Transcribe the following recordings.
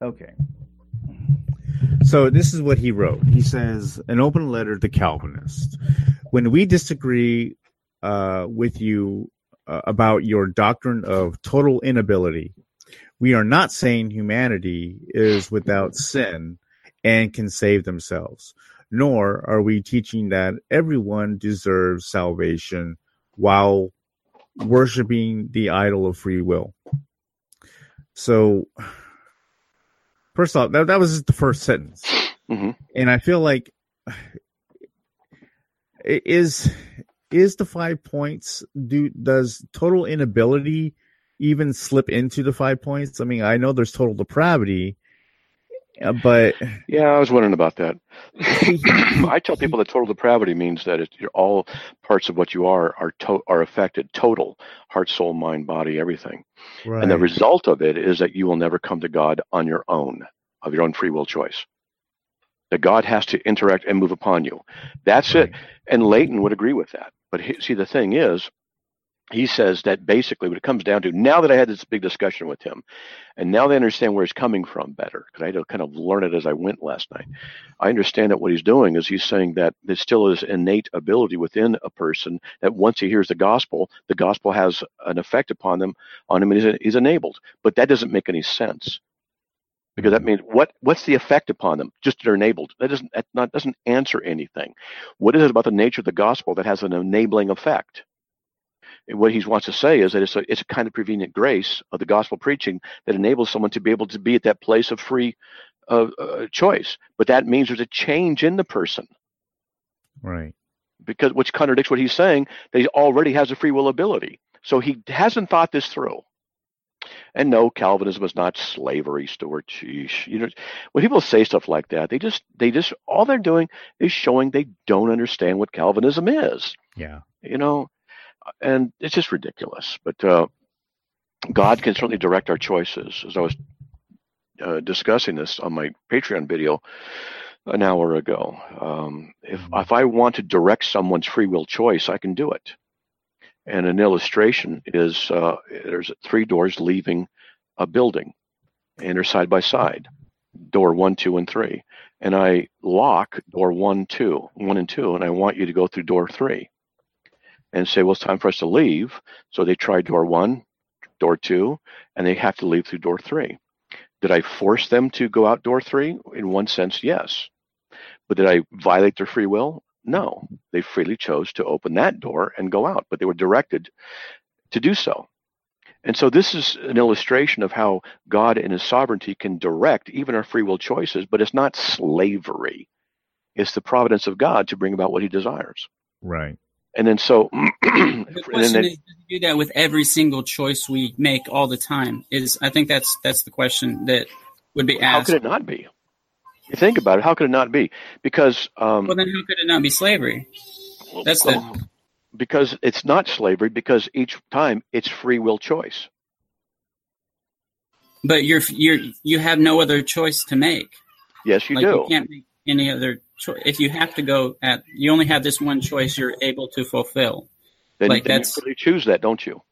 Okay. So this is what he wrote. He says, an open letter to Calvinists. When we disagree uh, with you uh, about your doctrine of total inability, we are not saying humanity is without sin and can save themselves, nor are we teaching that everyone deserves salvation while worshiping the idol of free will. So, first off, that, that was the first sentence. Mm-hmm. And I feel like is is the five points do does total inability even slip into the five points? I mean, I know there's total depravity, uh, but yeah, I was wondering about that. I tell people that total depravity means that it, all parts of what you are are to, are affected, total heart, soul, mind, body, everything. right. And the result of it is that you will never come to God on your own, of your own free will choice. That God has to interact and move upon you. That's it. And Leighton would agree with that. But he, see, the thing is, he says that basically what it comes down to now that I had this big discussion with him, and now they understand where he's coming from better, because I had to kind of learn it as I went last night. I understand that what he's doing is he's saying that there still is innate ability within a person that once he hears the gospel, the gospel has an effect upon them, on him, and he's, he's enabled. But that doesn't make any sense. Because that mm-hmm. means what what's the effect upon them? Just that they're enabled. That doesn't that not doesn't answer anything. What is it about the nature of the gospel that has an enabling effect what he wants to say is that it's a, it's a kind of prevenient grace of the gospel preaching that enables someone to be able to be at that place of free uh, uh, choice but that means there's a change in the person right. because which contradicts what he's saying that he already has a free will ability so he hasn't thought this through and no, Calvinism is not slavery, Stuart. Sheesh. You know, when people say stuff like that, they just they just all they're doing is showing they don't understand what Calvinism is. Yeah. You know, and it's just ridiculous. But uh, God can certainly direct our choices. As I was uh, discussing this on my Patreon video an hour ago, um, if if I want to direct someone's free will choice, I can do it. And an illustration is uh, there's three doors leaving a building, and they're side by side, door one, two, and three. And I lock door one, two, one and two, and I want you to go through door three, and say, well, it's time for us to leave. So they try door one, door two, and they have to leave through door three. Did I force them to go out door three? In one sense, yes. But did I violate their free will? No, they freely chose to open that door and go out, but they were directed to do so. And so this is an illustration of how God in his sovereignty can direct even our free will choices, but it's not slavery. It's the providence of God to bring about what he desires. Right. And then so The question then, is, do that with every single choice we make all the time? Is I think that's that's the question that would be asked. how could it not be? You think about it, how could it not be? Because um, well, then how could it not be slavery? That's the um, because it's not slavery because each time it's free will choice. but you're you're you have no other choice to make. Yes, you like do. you can't make any other choice. If you have to go at, you only have this one choice. You're able to fulfill. then like then you freely choose that, don't you?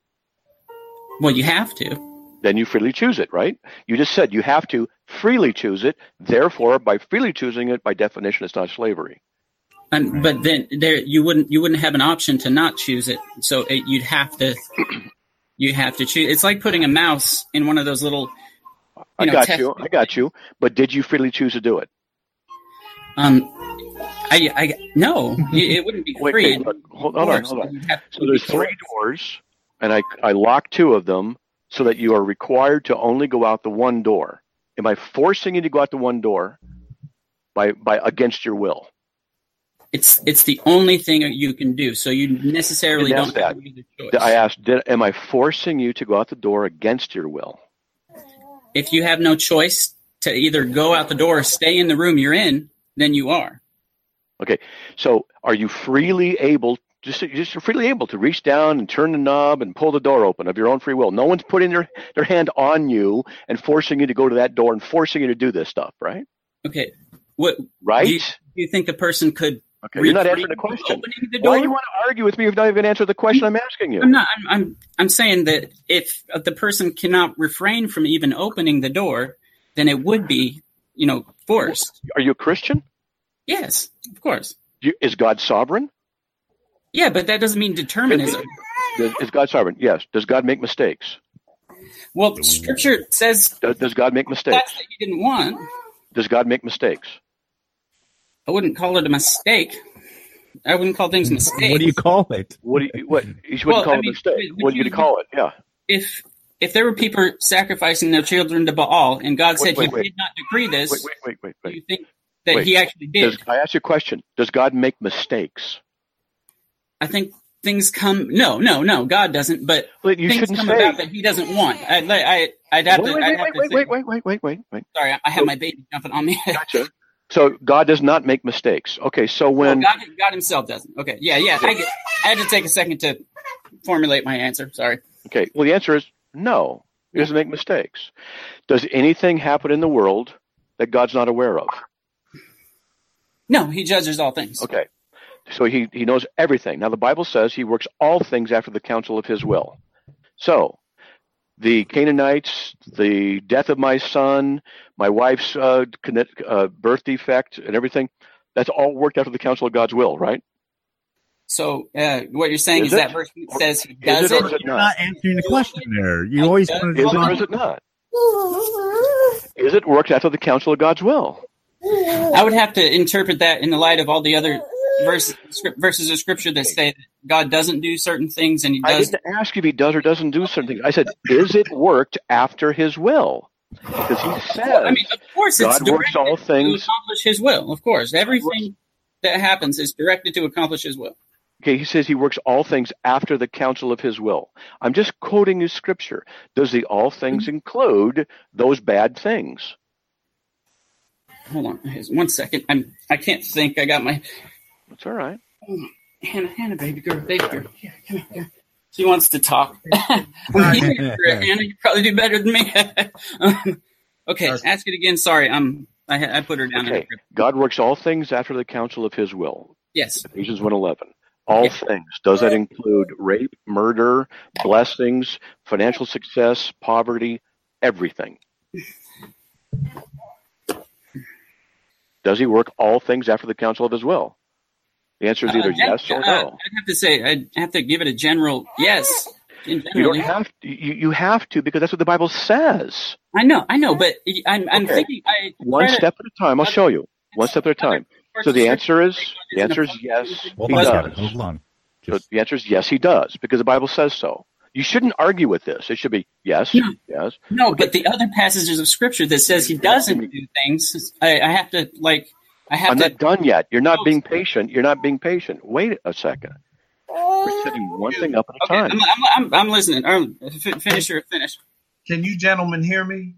Well, you have to. then you freely choose it, right? You just said you have to freely choose it. Therefore, by freely choosing it, by definition, it's not slavery. And, But then there, you wouldn't you wouldn't have an option to not choose it. So it, you'd have to you have to choose. It's like putting a mouse in one of those little. I know, got test- you. I got you. But did you freely choose to do it? Um, I, I no, it, wouldn't be Wait, free. look, hold, on, hold on. you'd have to So there's three doors, and I I lock two of them so that you are required to only go out the one door. Am I forcing you to go out the one door by by against your will? It's it's the only thing you can do. So you necessarily don't that. choice. I asked, did, am I forcing you to go out the door against your will? if you have no choice to either go out the door or stay in the room you're in, then you are. Okay, so are you freely able, just just freely able to reach down and turn the knob and pull the door open of your own free will? No one's putting their their hand on you and forcing you to go to that door and forcing you to do this stuff, right? Okay. What Right? do you, do you think the person could? okay, you're not answering the question. The Why do you want to argue with me if you're not even going to answer the question I'm asking you? I'm not. I'm, I'm. I'm saying that if the person cannot refrain from even opening the door, then it would be, you know, forced. Are you a Christian? Yes, of course. You, is God sovereign? Yeah, but that doesn't mean determinism. Does, is God sovereign? Yes. Does God make mistakes? Well, Scripture says Does, does God make mistakes? that's that you didn't want. Does God make mistakes? I wouldn't call it a mistake. I wouldn't call things mistakes. What do you call it? What do you what? You wouldn't Well, call I it a mean, mistake. would What do you you- call it? Yeah. if if there were people sacrificing their children to Baal and God said wait, he wait. did not decree this, Wait, wait, wait, wait, do you think that Wait. he actually did? Does, I ask you a question. Does God make mistakes? I think things come. No, no, no. God doesn't. But Well, you things come say. about that he doesn't want. I, I, I'd have wait, to. wait, I'd wait, have wait, to wait, wait, wait, wait, wait, wait, wait. Sorry, I- I have my baby jumping on me. Gotcha. So God does not make mistakes. Okay, so Well, when God, God Himself doesn't. Okay, yeah, yeah. I, get, I had to take a second to formulate my answer. Sorry. okay, well the answer is no. He doesn't make mistakes. Does anything happen in the world that God's not aware of? No, He judges all things. Okay. So he, he knows everything. Now, the Bible says he works all things after the counsel of his will. So, the Canaanites, the death of my son, my wife's uh, uh, birth defect, and everything, that's all worked after the counsel of God's will, right? So uh, what you're saying Is is, it? that verse says He does it or it. is it You're not? not answering the question there. You always Is want Is to it or is it not? Is it worked after the counsel of God's will? I would have to interpret that in the light of all the other verses, verses of Scripture that say that God doesn't do certain things and He does. I didn't ask if he does or doesn't do something. I said, is it worked after his will? Because he says, I mean, of course, it's God works directed all to things. accomplish His will. Of course, everything that happens is directed to accomplish His will. Okay, he says he works all things after the counsel of his will. I'm just quoting his scripture. Does the all things include those bad things? Hold on, one second. I'm. I can't think. I got my That's all right. Hannah, Hannah, baby girl, baby girl. Here, come here. Here. She wants to talk. Here Hannah. You probably do better than me. Um, okay, ask it again. Sorry, I'm. I, I put her down. Okay. God works all things after the counsel of his will. Yes. Ephesians 1:11. All Yeah. things. Does that include rape, murder, blessings, financial success, poverty, everything? Does he work all things after the counsel of his will? The answer is either Uh, yes or uh, no. I'd have to say. I'd have to give it a general yes. You don't have to, you, you have to because that's what the Bible says. I know, I know, but I'm, I'm Okay. thinking. I One try to- step at a time. I'll show you. One step at a time. So the answer is the answer is yes. Hold He on, does. Kevin. Hold on. So the answer is yes, he does because the Bible says so. You shouldn't argue with this. It should be yes, No. yes. No, but the other passages of Scripture that says He doesn't do things, I, I have to like. I have I'm to. not done yet. You're not being patient. You're not being patient. Wait a second. We're setting one thing up at a Okay, time. I'm, I'm, I'm, I'm listening. F- finish your finish. Can you gentlemen hear me?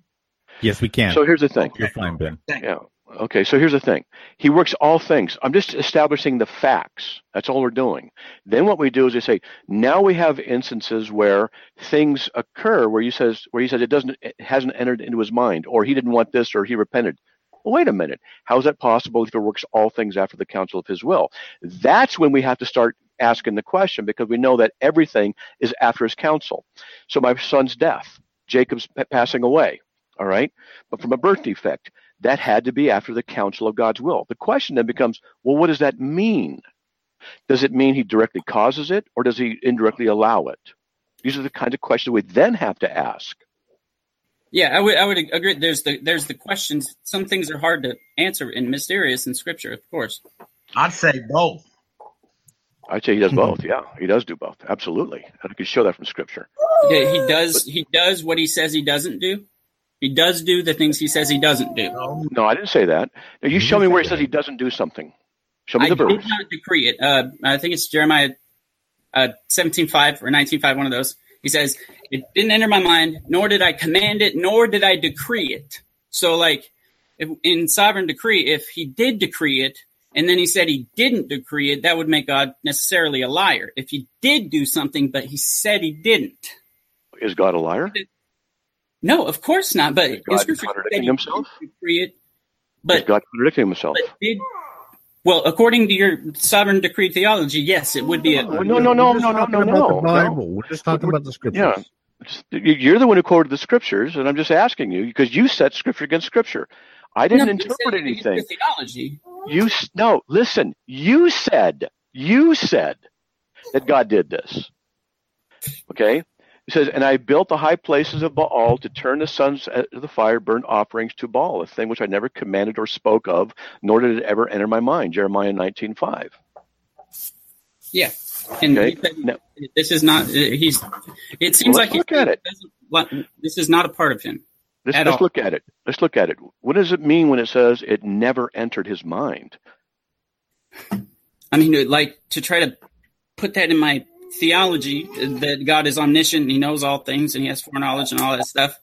yes, we can. So here's the thing. You're fine, Ben. Yeah. Okay, so here's the thing. He works all things. I'm just establishing the facts. That's all we're doing. Then what we do is we say, now we have instances where things occur where you says where he says it doesn't it hasn't entered into his mind, or he didn't want this, or he repented. Well, wait a minute. How is that possible if he works all things after the counsel of his will? That's when we have to start asking the question because we know that everything is after his counsel. So my son's death, Jacob's pa- passing away, all right, but from a birth defect, that had to be after the counsel of God's will. The question then becomes, well, what does that mean? Does it mean he directly causes it, or does he indirectly allow it? These are the kinds of questions we then have to ask. Yeah, I would I would agree. There's the there's the questions. Some things are hard to answer and mysterious in Scripture, of course. I'd say both. I'd say he does both. Yeah, he does do both. Absolutely. I can show that from Scripture. Yeah, he does he does what he says he doesn't do. He does do the things he says he doesn't do. No, No, I didn't say that. Now, you show me where he says he doesn't do something. Show me I the did not decree it. Uh, I think it's Jeremiah uh, 17.5 or 19.5, one of those. He says, it didn't enter my mind, nor did I command it, nor did I decree it. So like if, in sovereign decree, if he did decree it, and then he said he didn't decree it, that would make God necessarily a liar. If he did do something, but he said he didn't. Is God a liar? No, of course not. But Is God scripture, he contradicting said himself? didn't decree it. Is But God contradicting himself? did well, according to your sovereign decree theology, yes, it would be a no, no, no, We're just no, no, talking no, about no, the no. Bible. We're just talking We're- about the scriptures. yeah. You're the one who quoted the scriptures, and I'm just asking you because you set scripture against scripture. I didn't No, interpret said anything. Theology. You no, listen. You said you said that God did this. Okay. He says, and I built the high places of Baal to turn the sons of the fire burnt offerings to Baal, a thing which I never commanded or spoke of, nor did it ever enter my mind. Jeremiah nineteen five. Yeah. And Okay. said Now- this is not. He's. It seems Well, like look at it. doesn't This is not a part of him. Let's all. look at it. Let's look at it. What does it mean when it says it never entered his mind? I mean, like to try to put that in my theology that God is omniscient He knows all things and He has foreknowledge and all that stuff.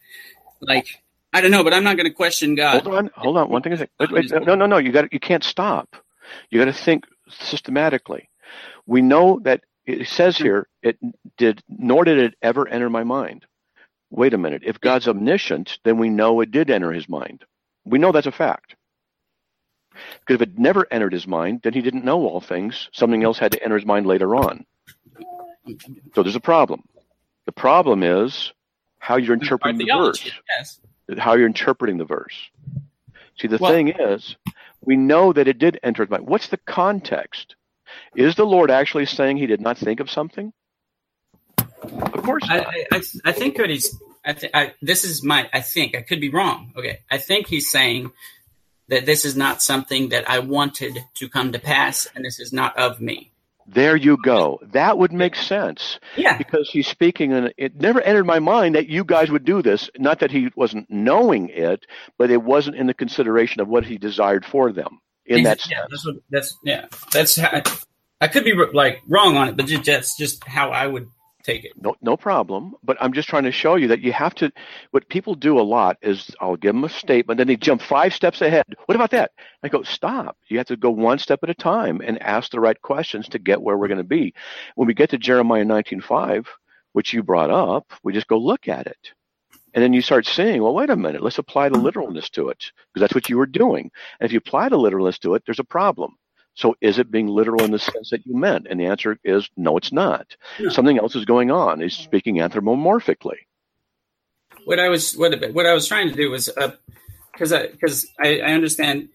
Like I don't know, but I'm not going to question God. Hold on, hold on. One thing is, wait, wait, no, no, no. You got, you can't stop. You got to think systematically. We know that it says here, it did, nor did it ever enter my mind. Wait a minute. If God's omniscient, then we know it did enter His mind. We know that's a fact. Because if it never entered His mind, then He didn't know all things. Something else had to enter His mind later on. So there's a problem. The problem is how you're interpreting the verse yes. how you're interpreting the verse. See, the Well- thing is, we know that it did enter his mind. What's the context? Is the Lord actually saying he did not think of something? Of course I, not. I, I, I think what he's. I, th- I this is my. I think I could be wrong. Okay, I think he's saying that this is not something that I wanted to come to pass, and this is not of me. There you go. That would make sense Yeah, because he's speaking, and it never entered my mind that you guys would do this. Not that he wasn't knowing it, but it wasn't in the consideration of what he desired for them in that yeah, sense. that's what, that's yeah, that's how, I could be like wrong on it, but ju- that's just how I would take it. No, no problem. But I'm just trying to show you that you have to. What people do a lot is I'll give them a statement, then they jump five steps ahead. What about that? I go, stop. You have to go one step at a time and ask the right questions to get where we're going to be. When we get to Jeremiah 19:5, which you brought up, we just go look at it. And then you start saying, well, wait a minute, let's apply the literalness to it, because that's what you were doing. And if you apply the literalness to it, there's a problem. So is it being literal in the sense that you meant? And the answer is no, it's not. No. Something else is going on. He's speaking anthropomorphically. What I was what what I was trying to do was because I because I, I understand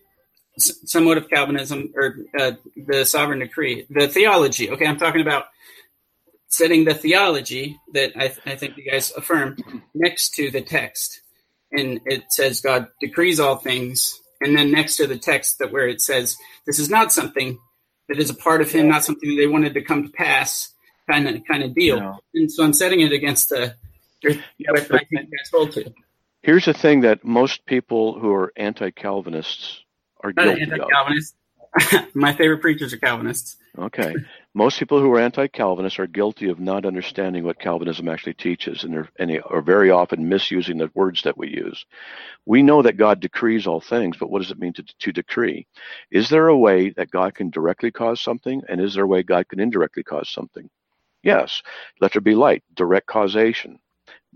somewhat of Calvinism or uh, the sovereign decree, the theology. Okay, I'm talking about setting the theology that I, I think you guys affirm next to the text, and it says God decrees all things, and then next to the text that where it says this is not something that is a part of Him, not something they wanted to come to pass, kind of kind of deal. No. And so I'm setting it against the. Yeah, but- I think you to. Here's the thing that most people who are anti-Calvinists are guilty of. anti-Calvinist. My favorite preachers are Calvinists. Okay. Most people who are anti-Calvinists are guilty of not understanding what Calvinism actually teaches, and, and are very often misusing the words that we use. We know that God decrees all things, but what does it mean to, to decree? Is there a way that God can directly cause something, and is there a way God can indirectly cause something? Yes. Let there be light, direct causation.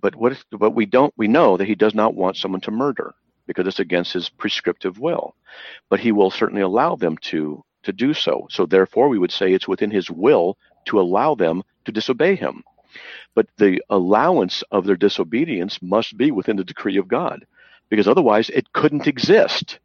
But what? If, but we don't. We know that He does not want someone to murder because it's against His prescriptive will. But He will certainly allow them to to do so. So therefore, we would say it's within His will to allow them to disobey Him. But the allowance of their disobedience must be within the decree of God, because otherwise it couldn't exist.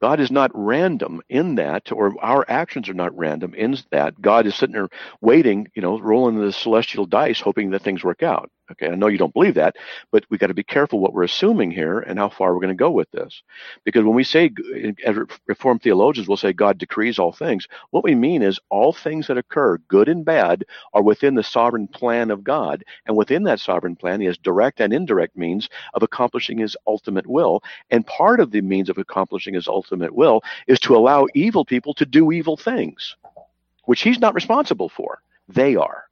God is not random in that, or our actions are not random in that. God is sitting there waiting, you know, rolling the celestial dice, hoping that things work out. Okay, I know you don't believe that, but we got to be careful what we're assuming here and how far we're going to go with this. Because when we say, as Reformed theologians will say, God decrees all things, what we mean is all things that occur, good and bad, are within the sovereign plan of God. And within that sovereign plan, He has direct and indirect means of accomplishing His ultimate will. And part of the means of accomplishing His ultimate will is to allow evil people to do evil things, which He's not responsible for. They are.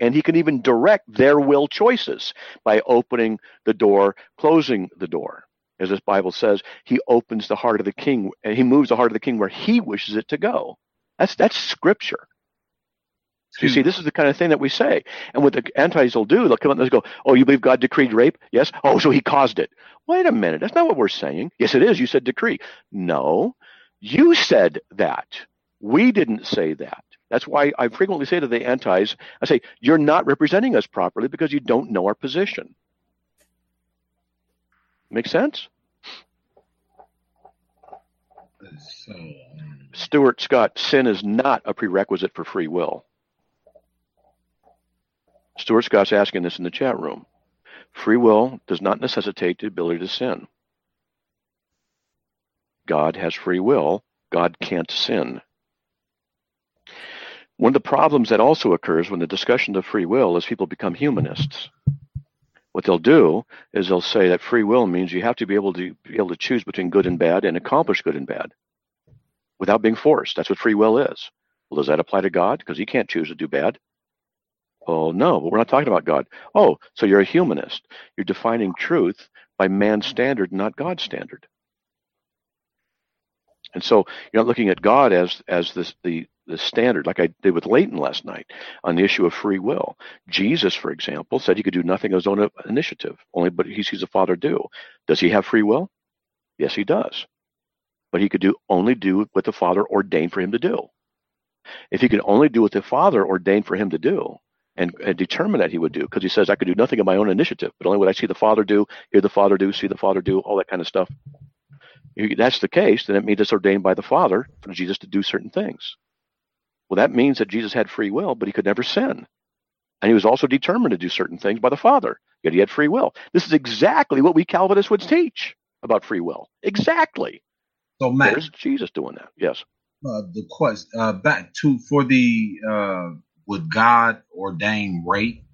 And he can even direct their will choices by opening the door, closing the door. As this Bible says, he opens the heart of the king, and he moves the heart of the king where he wishes it to go. That's that's scripture. So you hmm. see, this is the kind of thing that we say. And what the antis will do, they'll come up and they'll go, Oh, you believe God decreed rape? Yes. Oh, so he caused it. Wait a minute. That's not what we're saying. Yes, it is. You said decree. No, you said that. We didn't say that. That's why I frequently say to the antis, I say, you're not representing us properly because you don't know our position. Make sense? So, um, Stuart Scott, sin is not a prerequisite for free will. Stuart Scott's asking this in the chat room. Free will does not necessitate the ability to sin. God has free will. God can't sin. One of the problems that also occurs when the discussion of free will is people become humanists. What they'll do is they'll say that free will means you have to be able to be able to choose between good and bad and accomplish good and bad without being forced. That's what free will is. Well, does that apply to God? Because he can't choose to do bad. Well, no, but we're not talking about God. Oh, so you're a humanist. You're defining truth by man's standard, not God's standard. And so you're not looking at God as as this the the standard, like I did with Leighton last night on the issue of free will. Jesus, for example, said he could do nothing of his own initiative, only but he sees the Father do. Does he have free will? Yes, he does. But he could do only do what the Father ordained for him to do. If he could only do what the Father ordained for him to do, and, and determine that he would do, because he says, I could do nothing of my own initiative, but only what I see the Father do, hear the Father do, see the Father do, all that kind of stuff. If that's the case, then it means it's ordained by the Father for Jesus to do certain things. Well, that means that Jesus had free will, but he could never sin. And he was also determined to do certain things by the Father, yet he had free will. This is exactly what we Calvinists would teach about free will. Exactly. so Matt, There's Jesus doing that. Yes. uh, the quest uh, back to for the uh, would God ordain rape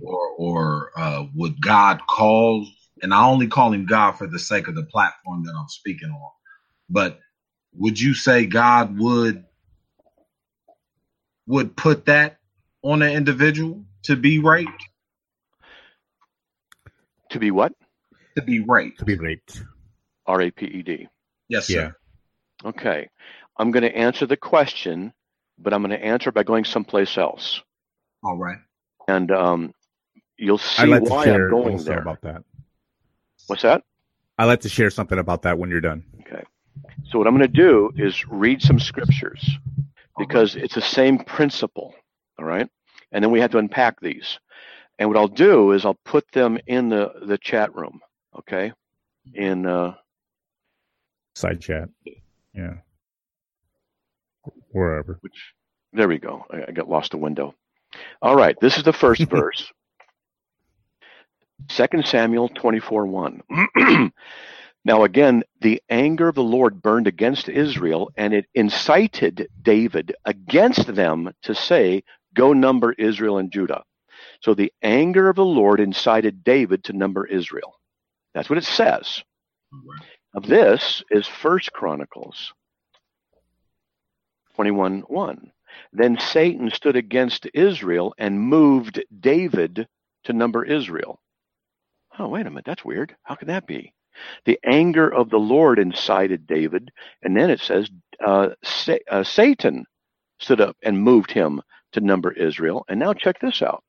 or or uh, would God cause? And I only call him God for the sake of the platform that I'm speaking on. But would you say God would would put that on an individual to be raped? To be what? To be raped? To be raped. R A P E D. Yes, Yeah. sir. Okay. I'm going to answer the question, but I'm going to answer by going someplace else. All right. And um, you'll see like why I'm going there. about that. What's that? I'd like to share something about that when you're done. Okay. So what I'm going to do is read some scriptures because it's the same principle. All right. And then we have to unpack these. And what I'll do is I'll put them in the, the chat room. Okay. In uh, Side chat. Yeah. Wherever. which there we go. I, I got lost a window. All right, this is the first verse. 2 Samuel 24 1. now, again, the anger of the Lord burned against Israel, and it incited David against them to say, Go number Israel and Judah. So the anger of the Lord incited David to number Israel. That's what it says. Now, this is First Chronicles 21 1. Then Satan stood against Israel and moved David to number Israel. Oh, wait a minute. That's weird. How can that be? The anger of the Lord incited David. And then it says uh, Sa- uh, Satan stood up and moved him to number Israel. And now check this out.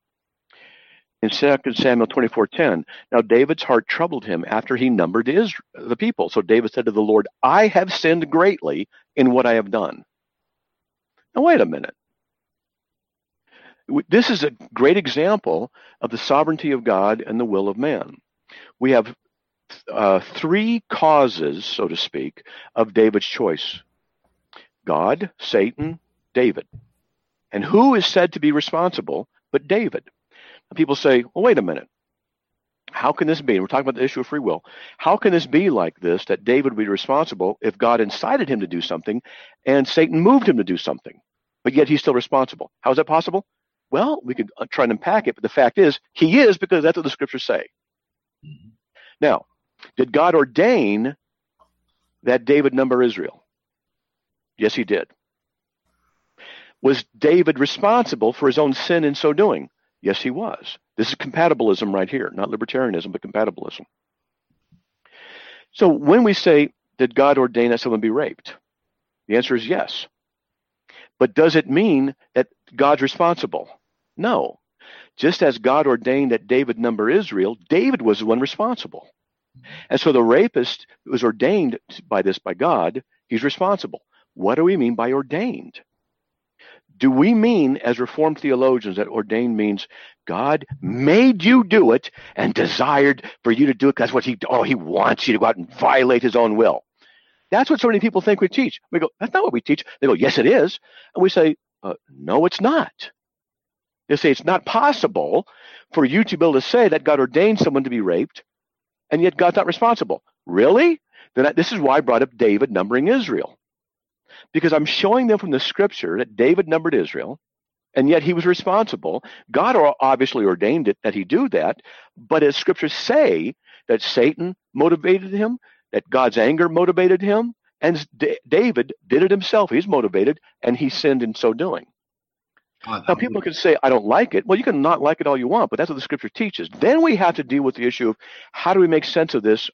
In 2 Samuel 24:10, now David's heart troubled him after he numbered Israel, the people. So David said to the Lord, I have sinned greatly in what I have done. Now, wait a minute. This is a great example of the sovereignty of God and the will of man. We have uh, three causes, so to speak, of David's choice God, Satan, David. And who is said to be responsible but David? And people say, well, wait a minute. How can this be? And we're talking about the issue of free will. How can this be like this that David would be responsible if God incited him to do something and Satan moved him to do something, but yet he's still responsible? How is that possible? Well, we could uh, try and unpack it, but the fact is, he is because that's what the scriptures say. Mhm. Now, did God ordain that David number Israel? Yes, he did. Was David responsible for his own sin in so doing? Yes, he was. This is compatibilism right here, not libertarianism, but compatibilism. So when we say, did God ordain that someone be raped? The answer is yes. But does it mean that God's responsible? No. Just as God ordained that David number Israel, David was the one responsible. And so the rapist was ordained by this by God, he's responsible. What do we mean by ordained? do we mean, as Reformed theologians, that ordained means God made you do it and desired for you to do it? That's what He, oh, He wants you to go out and violate His own will. That's what so many people think we teach. We go, that's not what we teach. They go, yes, it is. And we say, uh, no, it's not. They say it's not possible for you to be able to say that God ordained someone to be raped, and yet God's not responsible. Really? Then I, this is why I brought up David numbering Israel, because I'm showing them from the Scripture that David numbered Israel, and yet he was responsible. God obviously ordained it that he do that, but as Scriptures say that Satan motivated him, that God's anger motivated him, and D- David did it himself. He's motivated, and he sinned in so doing. Now, people can say, I don't like it. Well, you can not like it all you want, but that's what the scripture teaches. Then we have to deal with the issue of how do we make sense of this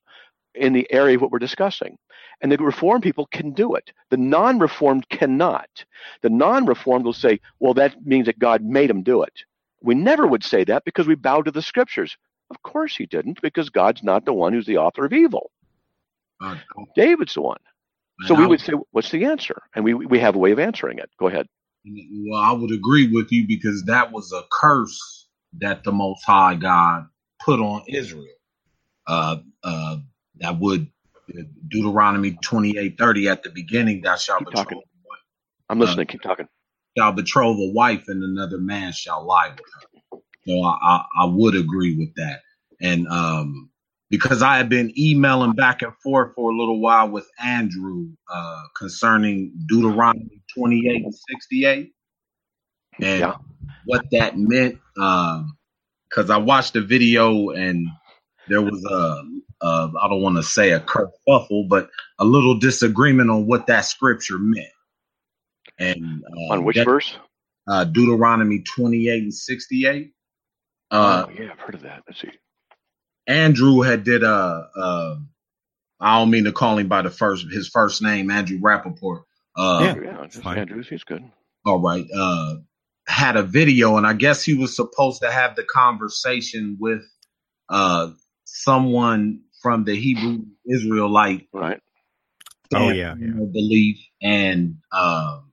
in the area of what we're discussing. And the reformed people can do it. The non reformed cannot. The non reformed will say, well, that means that God made them do it. We never would say that because we bow to the scriptures. Of course he didn't, because God's not the one who's the author of evil. Uh, David's the one. So we would say, what's the answer? And we, we have a way of answering it. Go ahead. Well, I would agree with you because that was a curse that the Most High God put on Israel. Uh, uh, that would Deuteronomy twenty eight thirty at the beginning. Thou shalt keep betroth. I'm listening. Uh, keep talking. Shall betroth a wife, and another man shall lie with her. So I, I, I would agree with that. And um, because I had been emailing back and forth for a little while with Andrew uh, concerning Deuteronomy 28 and 68 and yeah. what that meant. Because um, I watched the video and there was a, a I don't want to say a kerfuffle, but a little disagreement on what that scripture meant. And uh, on which that, verse? Uh, Deuteronomy 28 and 68. Uh, oh, yeah, I've heard of that. Let's see. Andrew had did a, a I don't mean to call him by the first his first name, Andrew Rappaport. Uh, yeah, yeah Andrews, he's good. All right. Uh, had a video, and I guess he was supposed to have the conversation with uh, someone from the Hebrew Israelite, right? Oh yeah, yeah. belief, and um,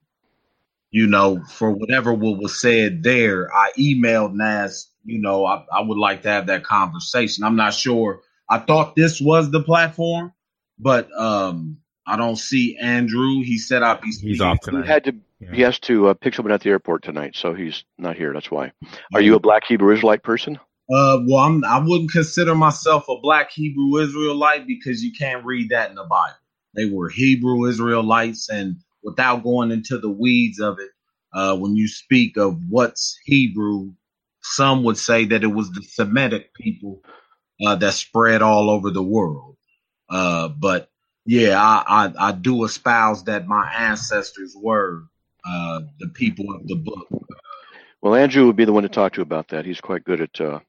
you know, for whatever what was said there, I emailed Nas you know, I, I would like to have that conversation. I'm not sure. I thought this was the platform, but um, I don't see Andrew. He said up. He's, he's off tonight. He had to. Yeah. He has to uh, pick someone at the airport tonight, so he's not here. That's why. Are you a Black Hebrew Israelite person? Uh, well, I'm, I wouldn't consider myself a Black Hebrew Israelite because you can't read that in the Bible. They were Hebrew Israelites, and without going into the weeds of it, uh, when you speak of what's Hebrew, some would say that it was the Semitic people uh, that spread all over the world. Uh, but yeah, I, I, I, do espouse that my ancestors were uh, the people of the book. Well, Andrew would be the one to talk to about that. He's quite good at uh,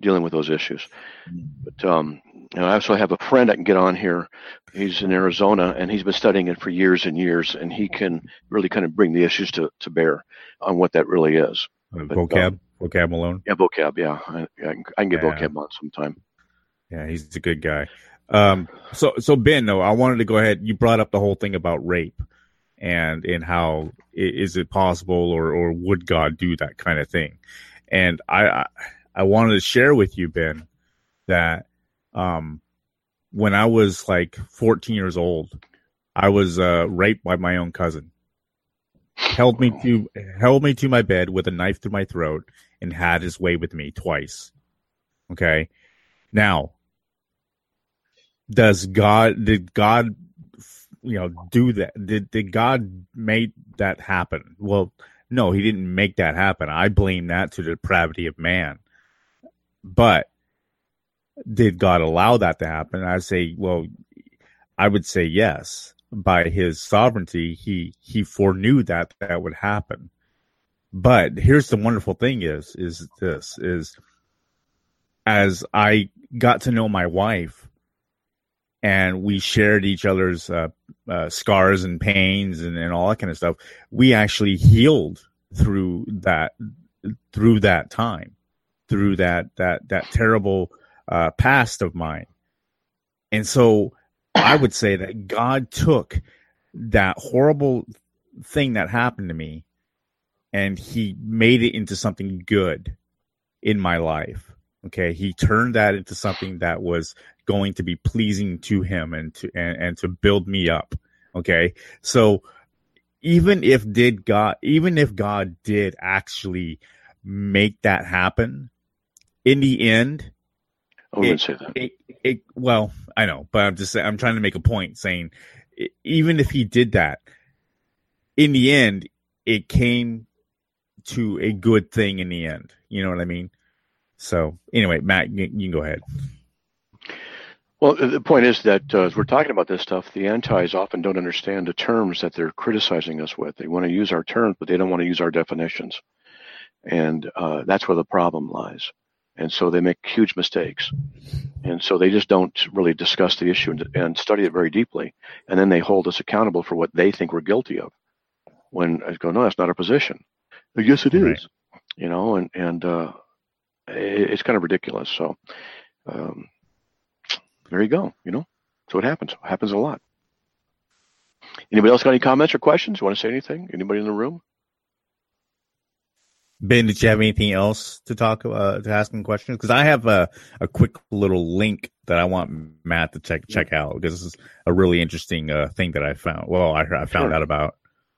dealing with those issues. Mm-hmm. But um, you know, I also have a friend I can get on here. He's in Arizona and he's been studying it for years and years, and he can really kind of bring the issues to, to bear on what that really is. Uh, vocab. Um, Vocab Malone. Yeah, Vocab. Yeah, I, I can, I can get yeah. Vocab on sometime. Yeah, he's a good guy. Um, so so Ben, though, I wanted to go ahead. You brought up the whole thing about rape, and and how is it possible, or or would God do that kind of thing? And I I, I wanted to share with you, Ben, that um, when I was like 14 years old, I was uh, raped by my own cousin. Held me to held me to my bed with a knife through my throat and had his way with me twice. Okay. Now, does God, did God, you know, do that? Did, did God make that happen? Well, no, he didn't make that happen. I blame that to the depravity of man. But did God allow that to happen? I say, well, I would say yes. By his sovereignty, he he foreknew that that would happen. But here's the wonderful thing is is this is as I got to know my wife and we shared each other's uh, uh, scars and pains and, and all that kind of stuff, we actually healed through that through that time, through that that that terrible uh, past of mine. And so I would say that God took that horrible thing that happened to me and he made it into something good in my life. Okay, he turned that into something that was going to be pleasing to him and to and, and to build me up. Okay, so even if did God, even if God did actually make that happen, in the end, oh, I wouldn't say that. it, it, well, I know, but I'm just I'm trying to make a point saying, even if he did that, in the end, it came to a good thing in the end. You know what I mean? So anyway, Matt, you, you can go ahead. Well, the point is that uh, as we're talking about this stuff, the antis often don't understand the terms that they're criticizing us with. They want to use our terms, but they don't want to use our definitions. And uh, that's where the problem lies. And so they make huge mistakes. And so they just don't really discuss the issue and, and study it very deeply. And then they hold us accountable for what they think we're guilty of. When I go, no, that's not our position. Guess it is. Right. You know, and, and uh, it's kind of ridiculous. So, um, there you go. You know, so it happens. It happens a lot. Anybody else got any comments or questions? You want to say anything? Anybody in the room? Ben, did you have anything else to talk uh, to ask him questions? Because I have a, a quick little link that I want Matt to check check out because this is a really interesting uh, thing that I found. Well, I, I found Sure. out about.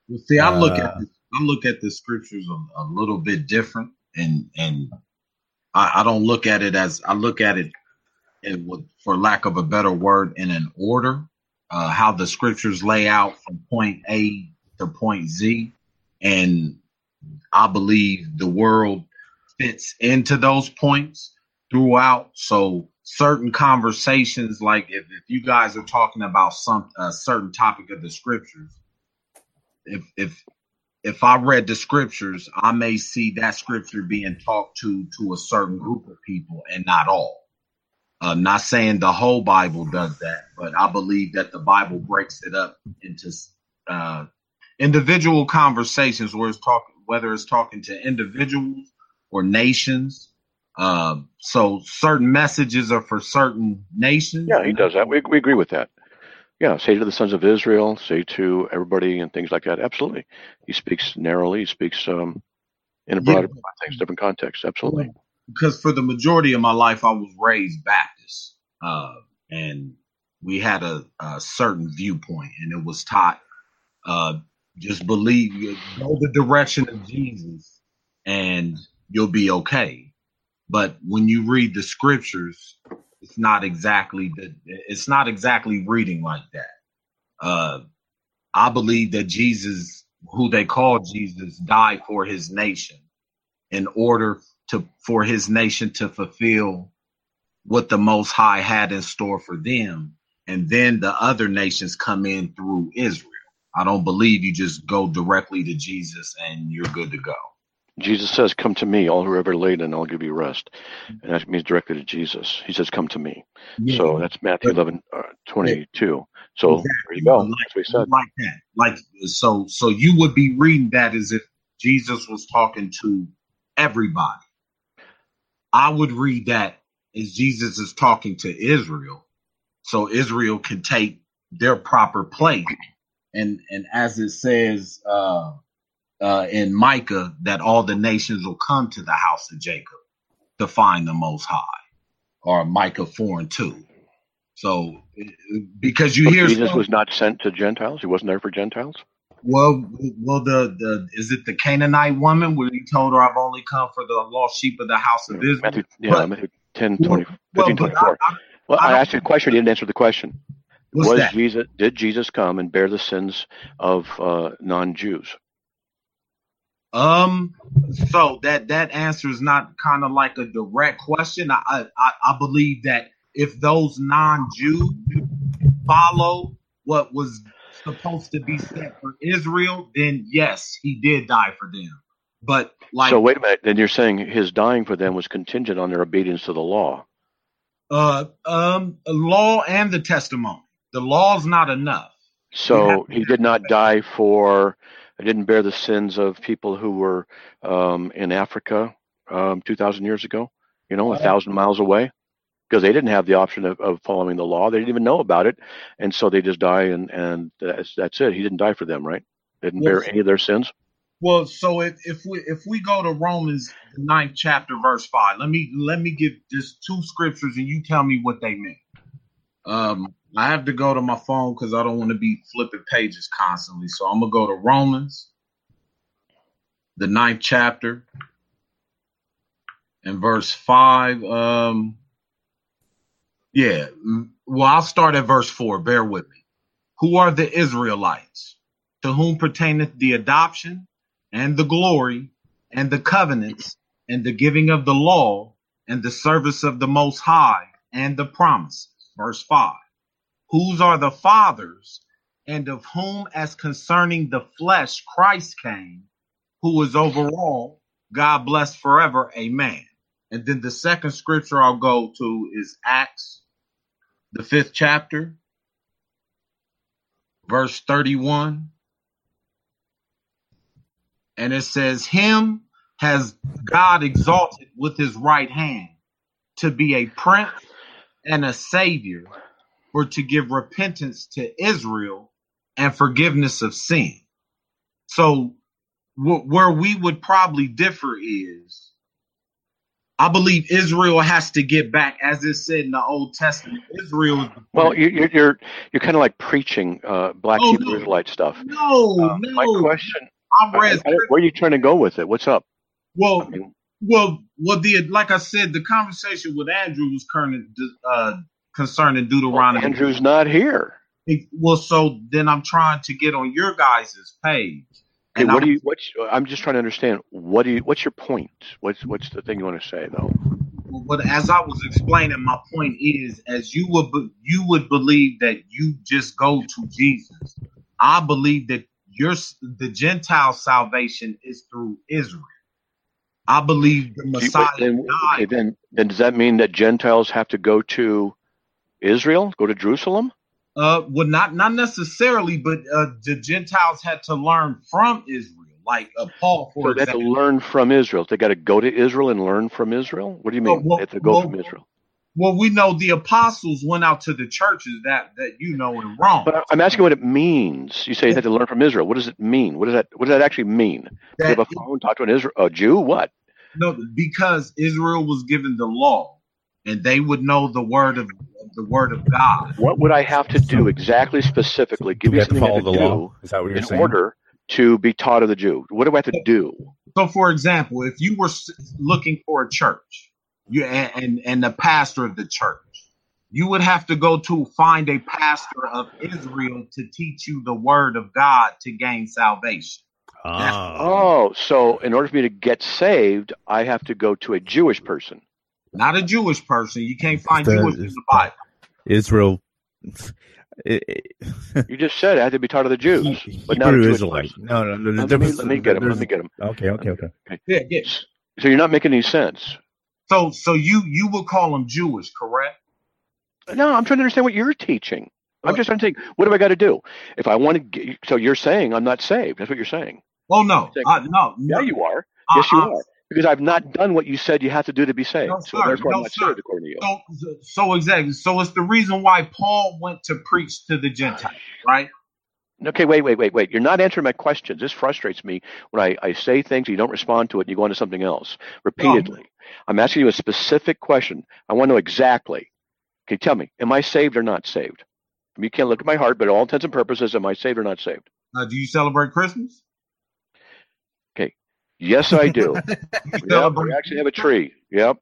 Well, see, I look Uh, at the, I look at the scriptures a, a little bit different, and and I, I don't look at it as I look at it, in, with, for lack of a better word, in an order, uh, how the scriptures lay out from point A to point Z, and I believe the world fits into those points throughout. So certain conversations, like if, if you guys are talking about some a certain topic of the scriptures, if if if I read the scriptures, I may see that scripture being talked to to a certain group of people and not all. Uh, not saying the whole Bible does that, but I believe that the Bible breaks it up into uh, individual conversations where it's talking, whether it's talking to individuals or nations. Um, so certain messages are for certain nations. Yeah, he does that. We, we agree with that. Yeah, say to the sons of Israel, say to everybody and things like that. Absolutely. He speaks narrowly, he speaks um, in a Yeah. broader context, different context. Absolutely. because for the majority of my life I was raised Baptist, uh, and we had a, a certain viewpoint, and it was taught uh, just believe, go the direction of Jesus, and you'll be okay. But when you read the scriptures, it's not exactly the, it's not exactly reading like that. Uh, I believe that Jesus, who they call Jesus, died for his nation in order to for his nation to fulfill what the most high had in store for them. And then the other nations come in through israel. I don't believe you just go directly to jesus and you're good to go Jesus says, Come to me, all who are ever laden, and I'll give you rest. And that means directly to Jesus. He says, Come to me. So that's Matthew But- 11, uh, 22. So Exactly. there you go. Like- he said. like that like so so you would be reading that as if jesus was talking to everybody i would read that as jesus is talking to israel so israel can take their proper place and and as it says uh uh in micah that all the nations will come to the house of jacob to find the most high or micah 4 and 2 so because you But hear Jesus some- was not sent to Gentiles. He wasn't there for Gentiles. well, well, the the is it the Canaanite woman where he told her, "I've only come for the lost sheep of the house of Israel"? Matthew, yeah, But- Matthew 10, Well, 20, 15, 24. I- I- well, I I, asked you a question. You didn't answer the question. was that? Jesus did Jesus come and bear the sins of uh, non-Jews? Um, so that that answer is not kind of like a direct question. I, I I believe that if those non-Jews follow what was supposed to be set for Israel, then yes, he did die for them. But like, so wait a minute. Then you're saying his dying for them was contingent on their obedience to the law. uh, um, law and the testimony. The law's not enough. So he did not die for, didn't bear the sins of people who were um, in Africa um, 2,000 years ago, you know, a thousand miles away, because they didn't have the option of, of following the law. They didn't even know about it. And so they just die, and, and that's, that's it. He didn't die for them, right? Didn't bear any of their sins. Well, so if, if we if we go to Romans ninth chapter verse five, let me let me give just two scriptures and you tell me what they mean. Um, I have to go to my phone because I don't want to be flipping pages constantly. So I'm gonna go to Romans, the ninth chapter, and verse five. Um, yeah. Well, I'll start at verse four. Bear with me. Who are the Israelites? To whom pertaineth the adoption and the glory and the covenants and the giving of the law and the service of the Most High and the promises. Verse 5. Whose are the fathers and of whom, as concerning the flesh, Christ came, who is over all, God bless forever. Amen. And then the second scripture I'll go to is Acts, the fifth chapter, verse 31. And it says, Him has God exalted with his right hand to be a prince and a savior, for to give repentance to Israel and forgiveness of sin. So, wh- where we would probably differ is, I believe Israel has to get back, as it said in the Old Testament. Israel is Well, you, you're you're you're kind of like preaching uh, Black Oh, Hebrew no. Israelite stuff. no, Uh, no. my question: I read. I- I- where are you trying to go with it? What's up? well, I mean, Well, well, the like I said, the conversation with Andrew was current, uh, concerning Deuteronomy. Andrew's not here. Well, so then I'm trying to get on your guys' page. Okay, what I'm- do you? What's? I'm just trying to understand. What do you? What's your point? What's What's the thing you want to say though? But as I was explaining, my point is, as you would be- you would believe that you just go to Jesus. I believe that your the Gentile salvation is through Israel. I believe the Messiah then, okay, died. then then does that mean that Gentiles have to go to Israel, go to Jerusalem? Uh, well, not not necessarily, but uh, the Gentiles had to learn from Israel, like uh, Paul, for So they have to learn from Israel. They got to go to Israel and learn from Israel. What do you mean? well, they have to go well, from Israel. Well, we know the apostles went out to the churches that that you know in Rome. But I'm asking what it means. You say you had to learn from Israel. What does it mean? What does that What does that actually mean? You have a phone, talk to an Israel, a Jew. What? no, because Israel was given the law, and they would know the word of the word of God. What would I have to do exactly, specifically? Give we me have to something follow have the to law. do Is that what you're in saying? order to be taught of the Jew. What do I have to do? So, for example, if you were looking for a church, you and and, and the pastor of the church, you would have to go to find a pastor of Israel to teach you the word of God to gain salvation. Ah. Oh, so in order for me to get saved, I have to go to a Jewish person. Not a Jewish person. You can't find The- Jewish in the Bible. Israel. It, it, You just said I had to be taught of the Jews, but not a Hebrew Jewish Israelite. person. No, no, no. The Let me, let me get him. Let me get him. Okay, okay, okay. Yeah, yeah. So you're not making any sense. So, so you you would call them Jewish, correct? No, I'm trying to understand what you're teaching. I'm just trying to think, what do I got to do? If I want to get, so you're saying I'm not saved. That's what you're saying. Oh no, Check. uh, no, no. Yeah, you are. Uh, Yes, you uh, are. Because I've not done what you said you have to do to be saved. No, so sir. therefore, I'm not sir. saved according to you. So, so exactly. So it's the reason why Paul went to preach to the Gentiles, right? Okay, wait, wait, wait, wait. You're not answering my questions. This frustrates me when I, I say things, you don't respond to it, and you go on to something else repeatedly. I'm asking you a specific question. I want to know exactly. Can you tell me, am I saved or not saved? You can't look at my heart, but all intents and purposes, am I saved or not saved? Uh, do you celebrate Christmas? Yes, I do. Yep, we actually have a tree. Yep.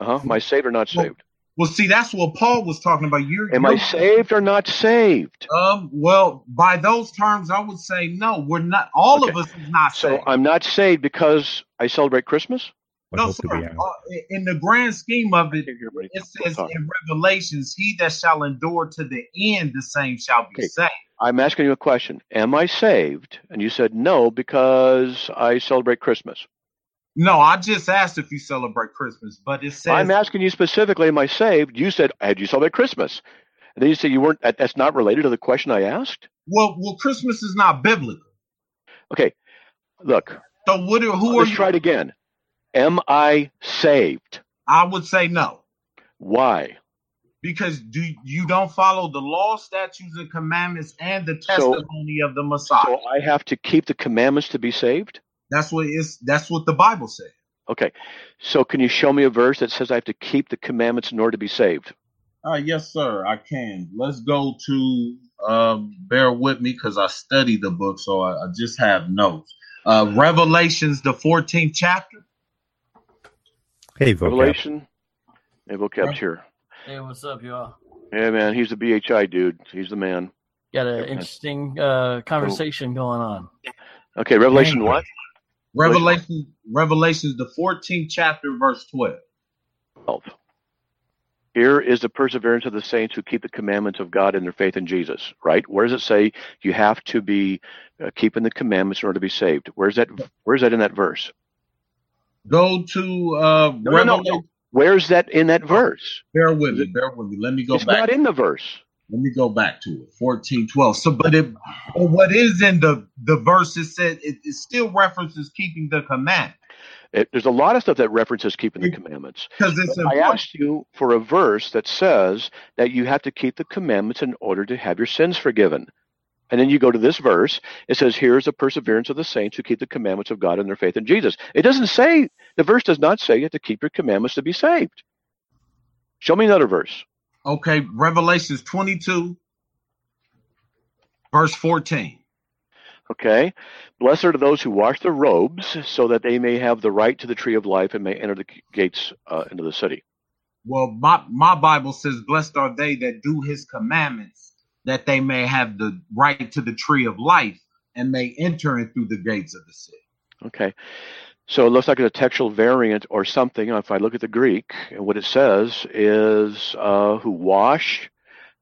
Uh huh. Am I saved or not Well, saved? Well, see, that's what Paul was talking about. You're, Am I you're- saved or not saved? Um. Well, by those terms, I would say no. We're not. All of us is not So saved. I'm not saved because I celebrate Christmas? I no, sir. be. Uh, in the grand scheme of it, Can't hear everybody it says talking. in Revelations, "He that shall endure to the end, the same shall be Okay. saved." I'm asking you a question. Am I saved? And you said no because I celebrate Christmas. No, I just asked if you celebrate Christmas, but it says I'm asking you specifically, am I saved? You said, had you celebrate Christmas? And then you say you weren't, that's not related to the question I asked? well, well, Christmas is not biblical. Okay, look, So what? Are, who are let's you? try it again. Am I saved? I would say no, Why? because do you don't follow the law, statutes, and commandments, and the So- testimony of the Messiah. So I have to keep the commandments to be saved? That's what it's. That's what the Bible says. Okay. So can you show me a verse that says I have to keep the commandments in order to be saved? Uh, yes, sir. I can. Let's go to. Um, bear with me because I study the book, so I, I just have notes. Uh, Revelations, the 14th chapter. Hey, vocab. Revelation. Hey, vocab's here. Hey, what's up, y'all? Yeah, man. He's the BHI dude. He's the man. Got an Okay. interesting uh, conversation going on. Okay. Revelation what? Revelation, Revelations, the 14th chapter, verse 12. 12. Here is the perseverance of the saints who keep the commandments of God and their faith in Jesus, right? Where does it say you have to be uh, keeping the commandments in order to be saved? Where's that where's that in that verse? Go to uh, No, no, no, no. Where's that in that verse? Bear with me. Bear with me. Let me go It's back. not in the verse. Let me go back to it. 14, 12. So, but it, but what is in the the verse? It said it, it still references keeping the command It, there's a lot of stuff that references keeping the commandments. because it's I asked you for a verse that says that you have to keep the commandments in order to have your sins forgiven. And then you go to this verse, it says, Here's the perseverance of the saints who keep the commandments of God and their faith in Jesus. It doesn't say, the verse does not say you have to keep your commandments to be saved. Show me another verse. Okay, Revelations 22, verse 14. Okay. Blessed are those who wash their robes so that they may have the right to the tree of life and may enter the gates uh, into the city. Well, my, my Bible says, Blessed are they that do his commandments, that they may have the right to the tree of life and may enter in through the gates of the city. Okay. So it looks like a textual variant or something. If I look at the Greek, and what it says is uh, who wash,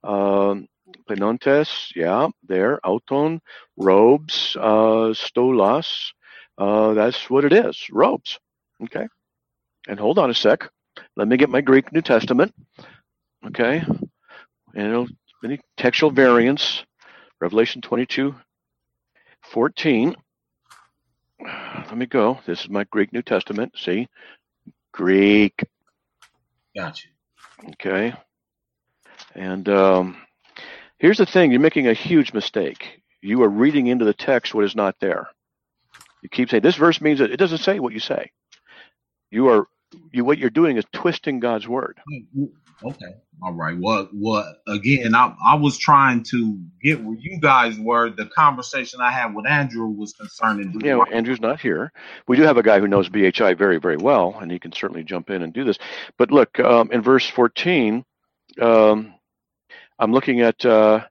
um, plenontes, yeah, there, auton, robes, uh, stolas. Uh, that's what it is, robes. Okay. And hold on a sec. Let me get my Greek New Testament. Okay. And it'll, any textual variants, Revelation 22, 14 let me go. This is my Greek New Testament. See? Greek. Gotcha. Okay. And um, here's the thing you're making a huge mistake. You are reading into the text what is not there. You keep saying this verse means that it doesn't say what you say. You are you what you're doing is twisting God's word. Okay. All right. Well, well, again, I, I was trying to get where you guys were. The conversation I had with Andrew was concerning. Yeah, know, Andrew's not here. We do have a guy who knows BHI very, very well, and he can certainly jump in and do this. But look, um, in verse 14, um, I'm looking at uh,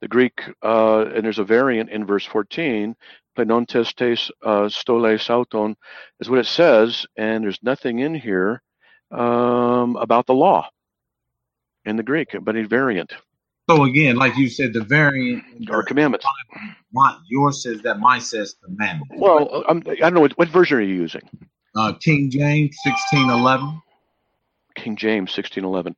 the Greek, uh, and there's a variant in verse 14. Plenontes tes uh, stolas auton is what it says, and there's nothing in here um, about the law in the Greek, but a variant So again, like you said, the variant or commandments. my, yours says that mine says commandment. Well, I'm, I don't know what, what version are you using. Uh, King James sixteen eleven. King James, sixteen eleven.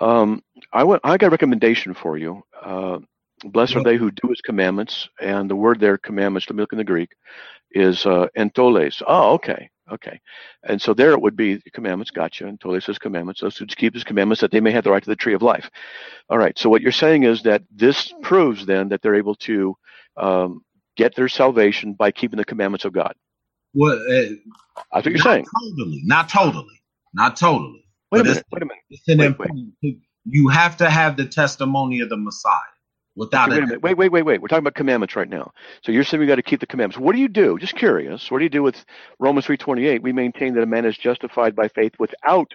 Um, I went, I got a recommendation for you. Uh, Blessed are they who do his commandments, and the word there, commandments, let me look in the Greek, is uh, entoles. Oh, okay, okay. And so there it would be commandments. Gotcha. Entoles says commandments. Those who keep his commandments, that they may have the right to the tree of life. All right. So what you're saying is that this proves then that they're able to um, get their salvation by keeping the commandments of God. Well, uh, That's what you're saying. totally, not totally, not totally. Wait a minute. Wait a minute. It's an Wait, important. You have to have the testimony of the Messiah. Without wait, it, wait, wait, wait, wait. We're talking about commandments right now. So you're saying we got to keep the commandments. What do you do? Just curious. What do you do with Romans three twenty eight? We maintain that a man is justified by faith without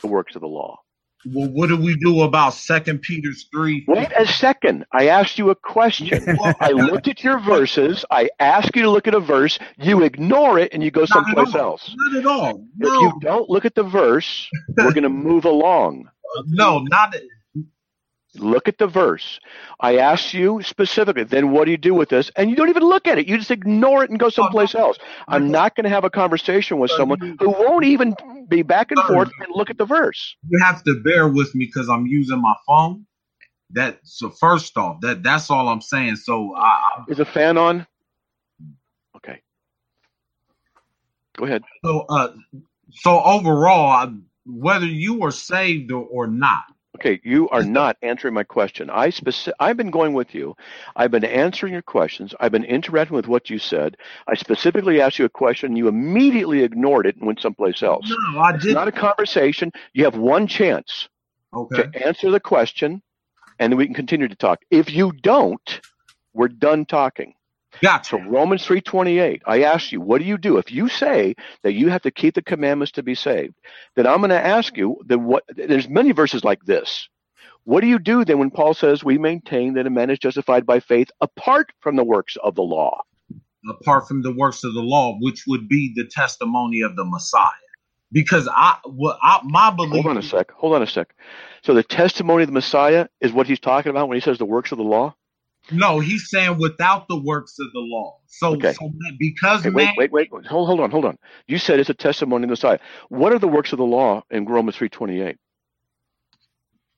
the works of the law. well, what do we do about Second Peter's three? Wait a second. I asked you a question. I looked at your verses. I ask you to look at a verse. You ignore it and you go Not someplace all. else. Not at all. If you don't look at the verse, we're going to move along. no, not. Look at the verse. I ask you specifically, then what do you do with this? And you don't even look at it. You just ignore it and go someplace else. I'm not going to have a conversation with someone who won't even be back and forth and look at the verse. You have to bear with me because I'm using my phone. That so first off, that that's all I'm saying. So I, Is a fan on? Okay. Go ahead. so uh, so overall, whether you are saved or, or not, Okay, you are not answering my question. I speci- I've been going with you. I've been answering your questions. I've been interacting with what you said. I specifically asked you a question. You immediately ignored it and went someplace else. No, I did. not a conversation. You have one chance Okay. to answer the question, and then we can continue to talk. If you don't, we're done talking. Gotcha. So Romans 3:28, I ask you, what do you do if you say that you have to keep the commandments to be saved? Then I'm going to ask you, then what there's many verses like this. What do you do then when Paul says we maintain that a man is justified by faith apart from the works of the law? apart from the works of the law, which would be the testimony of the Messiah. Because I, what I, my belief. Hold on a sec. Hold on a sec. So the testimony of the Messiah is what he's talking about when he says the works of the law? No, he's saying without the works of the law. So, Okay. so because Okay, man, wait, wait, wait. Hold, hold on, hold on. You said it's a testimony of the Messiah. What are the works of the law in Romans 3:28?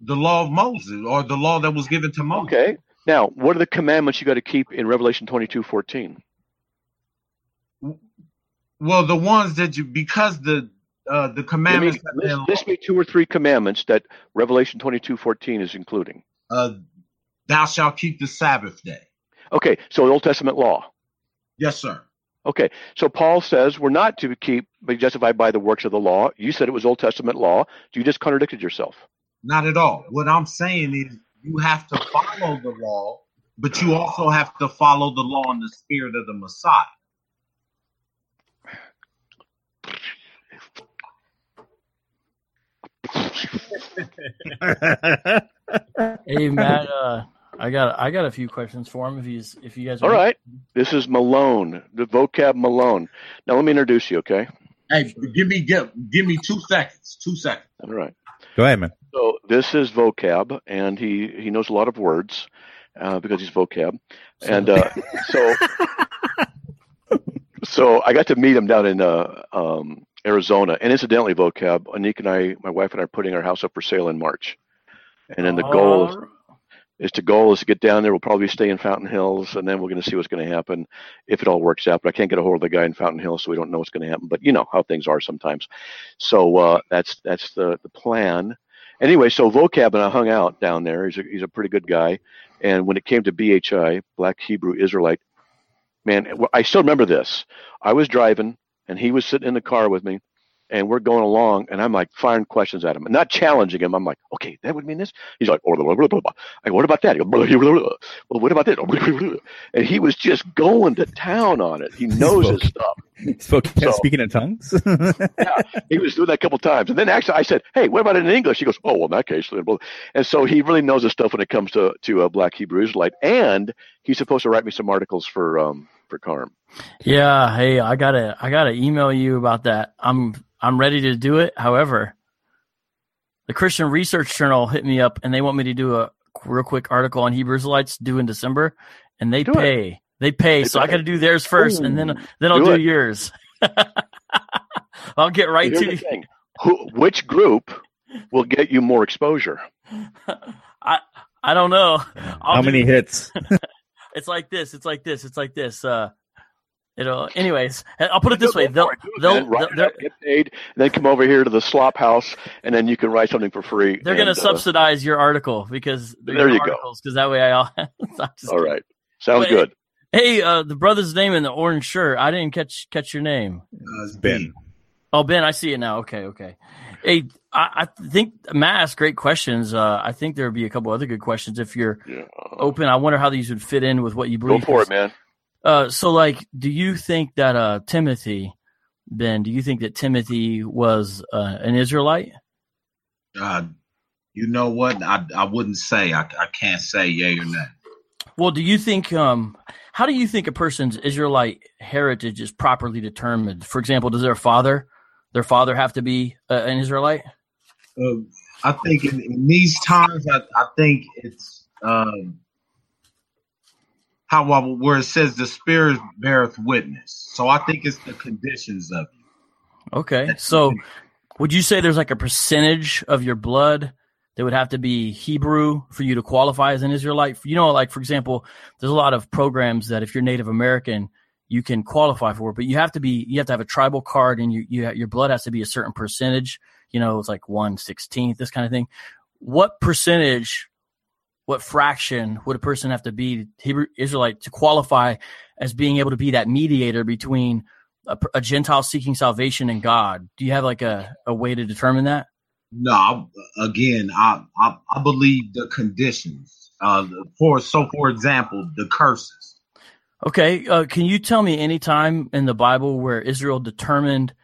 the law of Moses or the law that was given to Moses. Okay. Now, what are the commandments you got to keep in Revelation 22:14? Well, the ones that you because the uh, the commandments list, list me two or three commandments that Revelation 22:14 is including. uh, thou shalt keep the Sabbath day. Okay, so Old Testament law. Yes, sir. Okay, so Paul says we're not to keep be justified by the works of the law. You said it was Old Testament law. You just contradicted yourself. Not at all. What I'm saying is you have to follow the law, but you also have to follow the law in the spirit of the Messiah. Hey Matt, uh, I got I got a few questions for him if he's if you guys. All right, this is Malone, the vocab Malone. Now let me introduce you. Okay. Hey, give me give, give me two seconds. Two seconds. All right. Go ahead, man. So this is vocab, and he he knows a lot of words uh, because he's vocab, and uh, so so I got to meet him down in uh, um, Arizona, and incidentally, vocab. Anik and I, my wife and I, are putting our house up for sale in March, and then the goal is, is to goal is to get down there. We'll probably stay in Fountain Hills, and then we're going to see what's going to happen if it all works out. But I can't get a hold of the guy in Fountain Hills, so we don't know what's going to happen. But you know how things are sometimes. So uh, that's that's the the plan. Anyway, so vocab and I hung out down there. He's a he's a pretty good guy. And when it came to BHI, Black Hebrew Israelite, man, I still remember this. I was driving, and he was sitting in the car with me, and we're going along, and I'm like firing questions at him, and not challenging him. I'm like, okay, that would mean this. He's like, oh, blah, blah, blah, blah. I go, what about that? He goes, blah, blah, blah, blah. well, what about that? Blah, blah, blah. And he was just going to town on it. He knows his stuff. Spoke, So- speaking in tongues. yeah, He was doing that a couple times, and then actually I said, "Hey, what about it in English?" He goes, "Oh, well, in that case." blah, blah." And so he really knows his stuff when it comes to to uh, Black Hebrew Israelite, and he's supposed to write me some articles for um for Carm. Yeah, hey, I gotta I gotta email you about that. I'm I'm ready to do it. However, the Christian Research Journal hit me up and they want me to do a real quick article on Hebrew Israelites due in December, and they Do it. pay. They pay, They so I got to do theirs first, and then then I'll do do, yours. I'll get right Here's to the thing: Who, which group will get you more exposure? I I don't know. I'll How do- many hits? It's like this. It's like this. It's like this. Uh, it'll. Anyways, I'll put it this way. They'll for it. Do it, they'll they'll- they're, up, get paid, and then come over here to the slop house, and then you can write something for free. they're gonna uh, subsidize your article because they're There your you go. because that way I'll. All kidding. right, sounds But- good. Hey, uh, the brother's name in the orange shirt. I didn't catch catch your name. Uh, it's Ben. Oh, Ben, I see it now. Okay, okay. Hey, I, I think Matt asked great questions. Uh, I think there would be a couple other good questions if you're Yeah. open. I wonder how these would fit in with what you believe. Go for it, man. Uh, so, like, do you think that uh, Timothy, Ben, do you think that Timothy was uh, an Israelite? Uh, you know what? I I wouldn't say. I I can't say yay or nay. Well, do you think? Um, how do you think a person's Israelite heritage is properly determined? For example, does their father, their father, have to be uh, an Israelite? Uh, I think in, in these times, I, I think it's um, how where it says the spirit beareth witness. So I think it's the conditions of it. Okay, so would you say there's like a percentage of your blood that would have to be Hebrew for you to qualify as an Israelite? You know, like for example, there's a lot of programs that if you're Native American, you can qualify for, but you have to be you have to have a tribal card and you, you your blood has to be a certain percentage. You know, it's like one sixteenth, this kind of thing. what percentage, what fraction would a person have to be Hebrew Israelite to qualify as being able to be that mediator between a, a Gentile seeking salvation and God? Do you have like a, a way to determine that? No, I, again, I, I I believe the conditions. Uh, for so, for example, the curses. Okay, uh, can you tell me any time in the Bible where Israel determined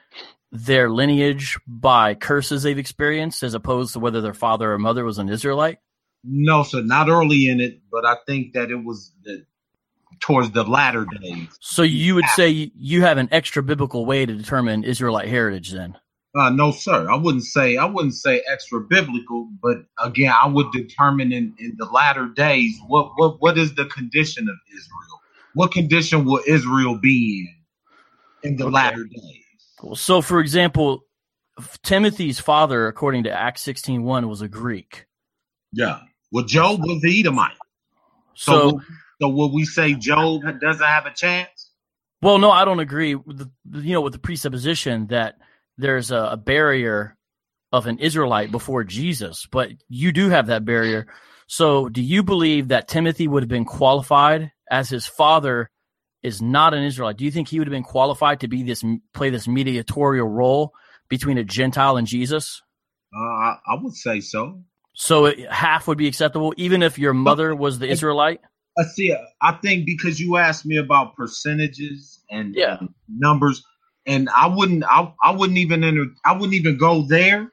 their lineage by curses they've experienced, as opposed to whether their father or mother was an Israelite? No, sir, not early in it, but I think that it was the, towards the latter days. So you would say you have an extra biblical way to determine Israelite heritage, then? Uh, no, sir. I wouldn't say I wouldn't say extra biblical, but again, I would determine in, in the latter days what what what is the condition of Israel? What condition will Israel be in in the Okay. latter days? Cool. So, for example, Timothy's father, according to Acts sixteen one, was a Greek. Yeah. Well, Job was the Edomite. So, So, will- so will we say Job doesn't have a chance? well, no, I don't agree. With the, you know, with the presupposition that there's a, a barrier of an Israelite before Jesus, but you do have that barrier. So, do you believe that Timothy would have been qualified as his father is not an Israelite? Do you think he would have been qualified to be this play this mediatorial role between a Gentile and Jesus? Uh, I, I would say so. So it, half would be acceptable, even if your mother was the Israelite. I see. I think because you asked me about percentages and, Yeah. numbers, and I wouldn't. I, I wouldn't even enter. I wouldn't even go there.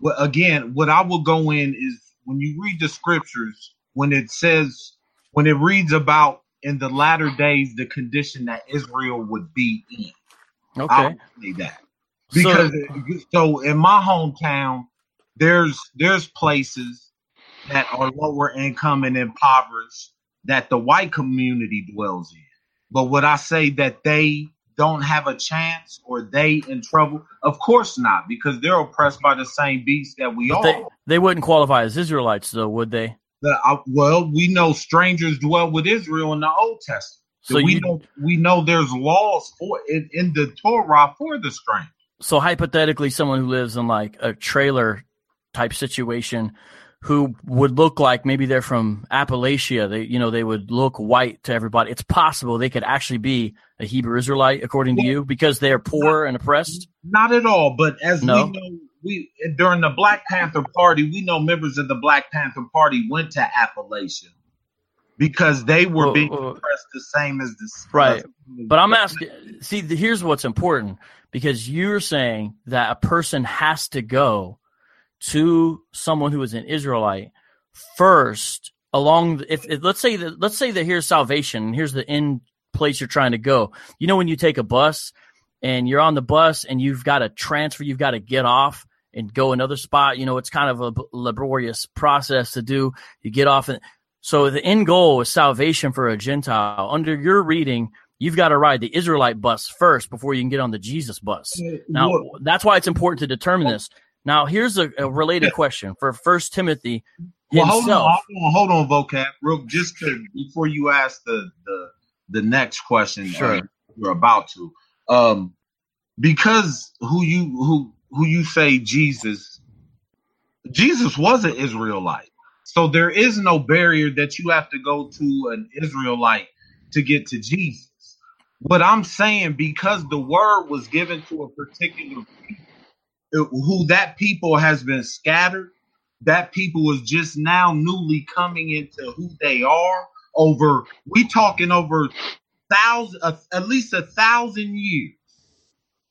Well, again, what I will go in is when you read the scriptures, when it says, when it reads about in the latter days the condition that Israel would be in. I Okay. would say that So, because so in my hometown there's there's places that are lower income and impoverished that the white community dwells in. But would i say that they don't have a chance or they in trouble? Of course not because they're oppressed by the same beast that we but are. they, they wouldn't qualify as Israelites, though, would they? The- I- well we know strangers dwell with israel in the old testament. So we you, know we know there's laws for in, in the torah for the stranger. So hypothetically, someone who lives in like a trailer type situation, who would look like maybe they're from Appalachia, they you know they would look white to everybody. It's possible they could actually be a Hebrew Israelite, according to you, because they are poor and oppressed. Not at all, but as No? we know, we during the Black Panther Party, we know members of the Black Panther Party went to Appalachia because they were Well, being well, oppressed the same as the Right. But I'm asking, see, the, here's what's important because you're saying that a person has to go to someone who is an Israelite first along. the- If, if let's say that, let's say that here's salvation, and here's the end place you're trying to go. You know, when you take a bus and you're on the bus and you've got to transfer, you've got to get off and go another spot. You know, it's kind of a laborious process to do. You get off and so the end goal is salvation for a Gentile. Under your reading, you've got to ride the Israelite bus first before you can get on the Jesus bus. Now, that's why it's important to determine this. Now, here's a, a related question for First Timothy well, hold himself. on, hold on, hold on, vocab, real just to before you ask the the the next question. Sure. uh, you're about to, um, because who you who who you say Jesus, Jesus was an Israelite. So there is no barrier that you have to go to an Israelite to get to Jesus. What I'm saying, because the word was given to a particular people, uh, who that people has been scattered, that people is just now newly coming into who they are over, we talking over thousand, uh, at least a thousand years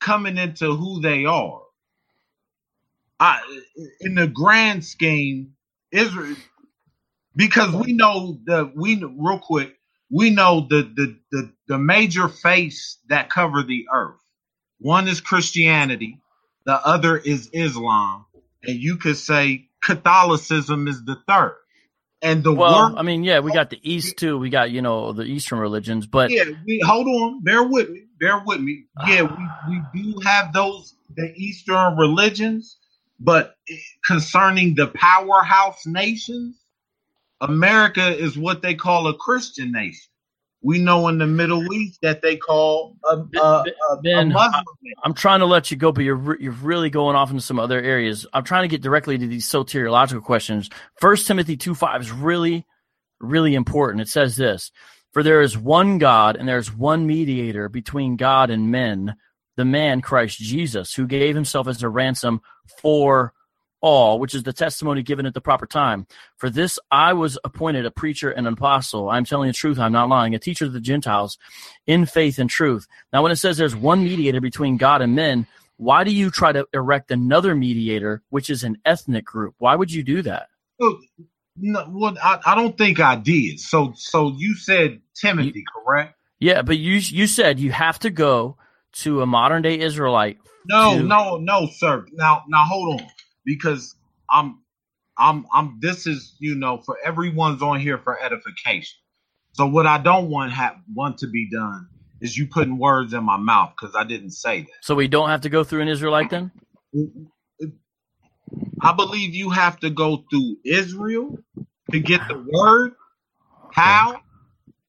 coming into who they are. I, in the grand scheme, Israel, because we know the we real quick, we know the the the, the major face that cover the earth. One is Christianity, the other is Islam, and you could say Catholicism is the third. And the Well, I mean, yeah, we got the East too. We got you know the Eastern religions, but yeah, we, hold on, bear with me, bear with me. Yeah, ah. we, we do have those the Eastern religions, but concerning the powerhouse nations, America is what they call a Christian nation. We know in the Middle East that they call a, a, a, a Ben, Muslim. I'm trying to let you go, but you're re- you're really going off into some other areas. I'm trying to get directly to these soteriological questions. First Timothy two five is really, really important. It says this: For there is one God, and there is one mediator between God and men, the man Christ Jesus, who gave himself as a ransom for all, which is the testimony given at the proper time. For this I was appointed a preacher and an apostle. I'm telling the truth, I'm not lying, a teacher of the Gentiles in faith and truth. Now, when it says there's one mediator between God and men, why do you try to erect another mediator, which is an ethnic group? Why would you do that? So, no, well, I, I don't think I did. So, so you said Timothy, correct? Yeah, but you you said you have to go to a modern day Israelite. No, to- no, no, sir. Now, now hold on, because I'm, I'm, I'm. This is, you know, for everyone's on here for edification. So, what I don't want have want to be done is you putting words in my mouth because I didn't say that. So we don't have to go through an Israelite then? I believe you have to go through Israel to get the word. How?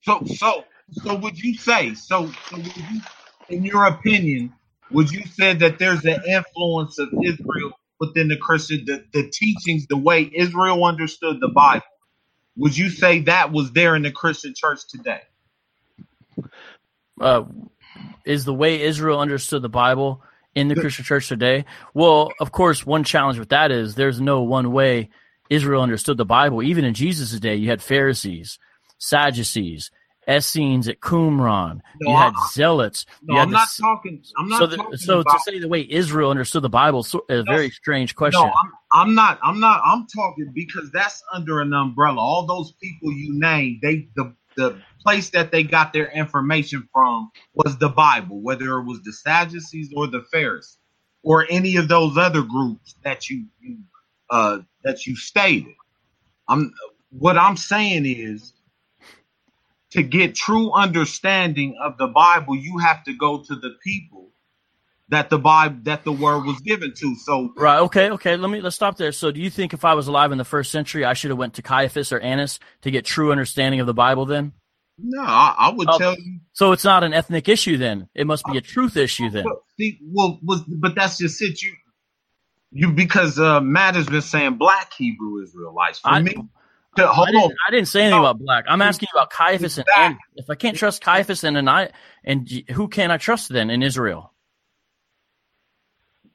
So, so, so would you say? So, so would you, in your opinion, would you say that there's an influence of Israel within the Christian, the, the teachings, the way Israel understood the Bible? Would you say that was there in the Christian church today? uh, is the way Israel understood the Bible in the Christian church today? Well, of course, one challenge with that is there's no one way Israel understood the Bible. Even in Jesus' day, you had Pharisees, Sadducees, Essenes at Qumran, No, you had zealots. No, you had I'm not talking. I'm not so, the, talking so to say the way Israel understood the Bible is a very strange question. No, I'm, I'm not. I'm not. I'm talking because that's under an umbrella. All those people you named, they the the place that they got their information from was the Bible, whether it was the Sadducees or the Pharisees or any of those other groups that you, you uh that you stated. I'm what I'm saying is to get true understanding of the Bible, you have to go to the people that the Bible that the word was given to. So Right. Okay. Okay. Let me let's stop there. So, do you think if I was alive in the first century, I should have went to Caiaphas or Annas to get true understanding of the Bible? Then, No, I, I would Oh. tell you. so it's not an ethnic issue. Then it must be a truth issue. Then. See, well, was but that's just it. You, you because uh, Matt has been saying black Hebrew Israelites. For I- me, to, hold I didn't, on. I didn't say anything No. about black. I'm asking you about Caiaphas and. Annas. If I can't trust Caiaphas and and I and who can I trust then in Israel?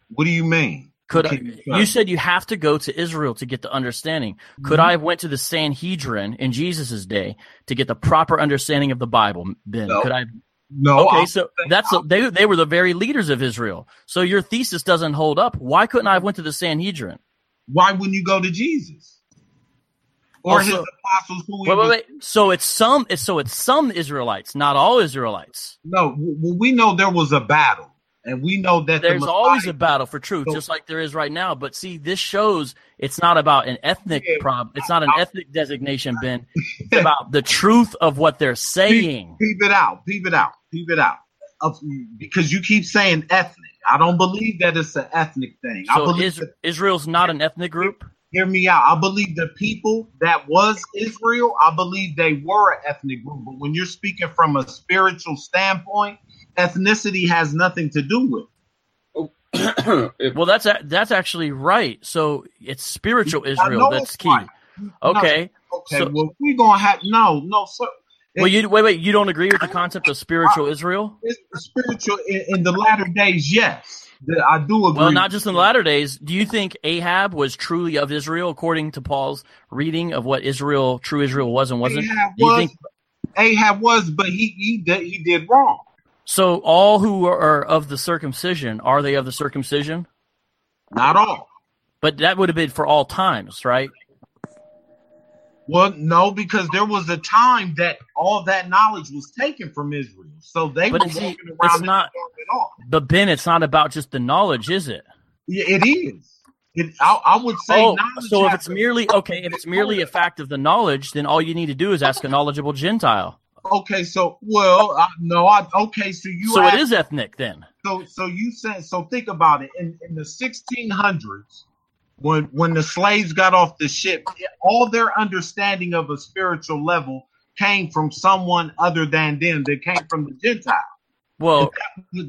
What do you mean? Could I, you you said you have to go to Israel to get the understanding? Could Mhm. I have went to the Sanhedrin in Jesus' day to get the proper understanding of the Bible? Then No. could I? No. Okay, I'm so that's they they were the very leaders of Israel. So your thesis doesn't hold up. Why couldn't I have went to the Sanhedrin? why wouldn't you go to Jesus or his apostles? Who Wait, wait, wait. So it's some. So it's some Israelites, not all Israelites. No, well, we know there was a battle, and we know that the There's Messiah- always a battle for truth, So- just like there is right now. But see, this shows it's not about an ethnic Yeah. problem. It's not an ethnic designation, Ben. It's about the truth of what they're saying. Peep it out. Peep it out. Peep it out. Of- because you keep saying ethnic. I don't believe that it's an ethnic thing. So is, Israel's not an ethnic group. Hear me out. I believe the people that was Israel, I believe they were an ethnic group. But when you're speaking from a spiritual standpoint, ethnicity has nothing to do with. it. Oh, well, that's a, that's actually right. So it's spiritual Israel that's key. right. Okay. Okay, So- well, we're gonna have no, no, sir. Well, you wait, wait. You don't agree with the concept of spiritual Israel? It's spiritual in, in the latter days. Yes, The- I do agree. Well, not just in the latter days. Do you think Ahab was truly of Israel, according to Paul's reading of what Israel, true Israel, was and wasn't? Ahab was, think Ahab was, but he he did he did wrong. so? All who are of the circumcision are they of the circumcision? Not all. But that would have been for all times, right? Well, no, because there was a time that all that knowledge was taken from Israel, so they But were walking it's around in not- at all. But Ben, it's not about just the knowledge, is it? Yeah, it is. It, I, I would say. Oh, so if it's merely okay, if it's merely a fact of the knowledge, then all you need to do is ask a knowledgeable Gentile. okay, so well, I, no, I okay, so you So it asked- is ethnic then. So so you said so think about it in in the 1600s when when the slaves got off the ship all their understanding of a spiritual level came from someone other than them. They came from the Gentile. Well,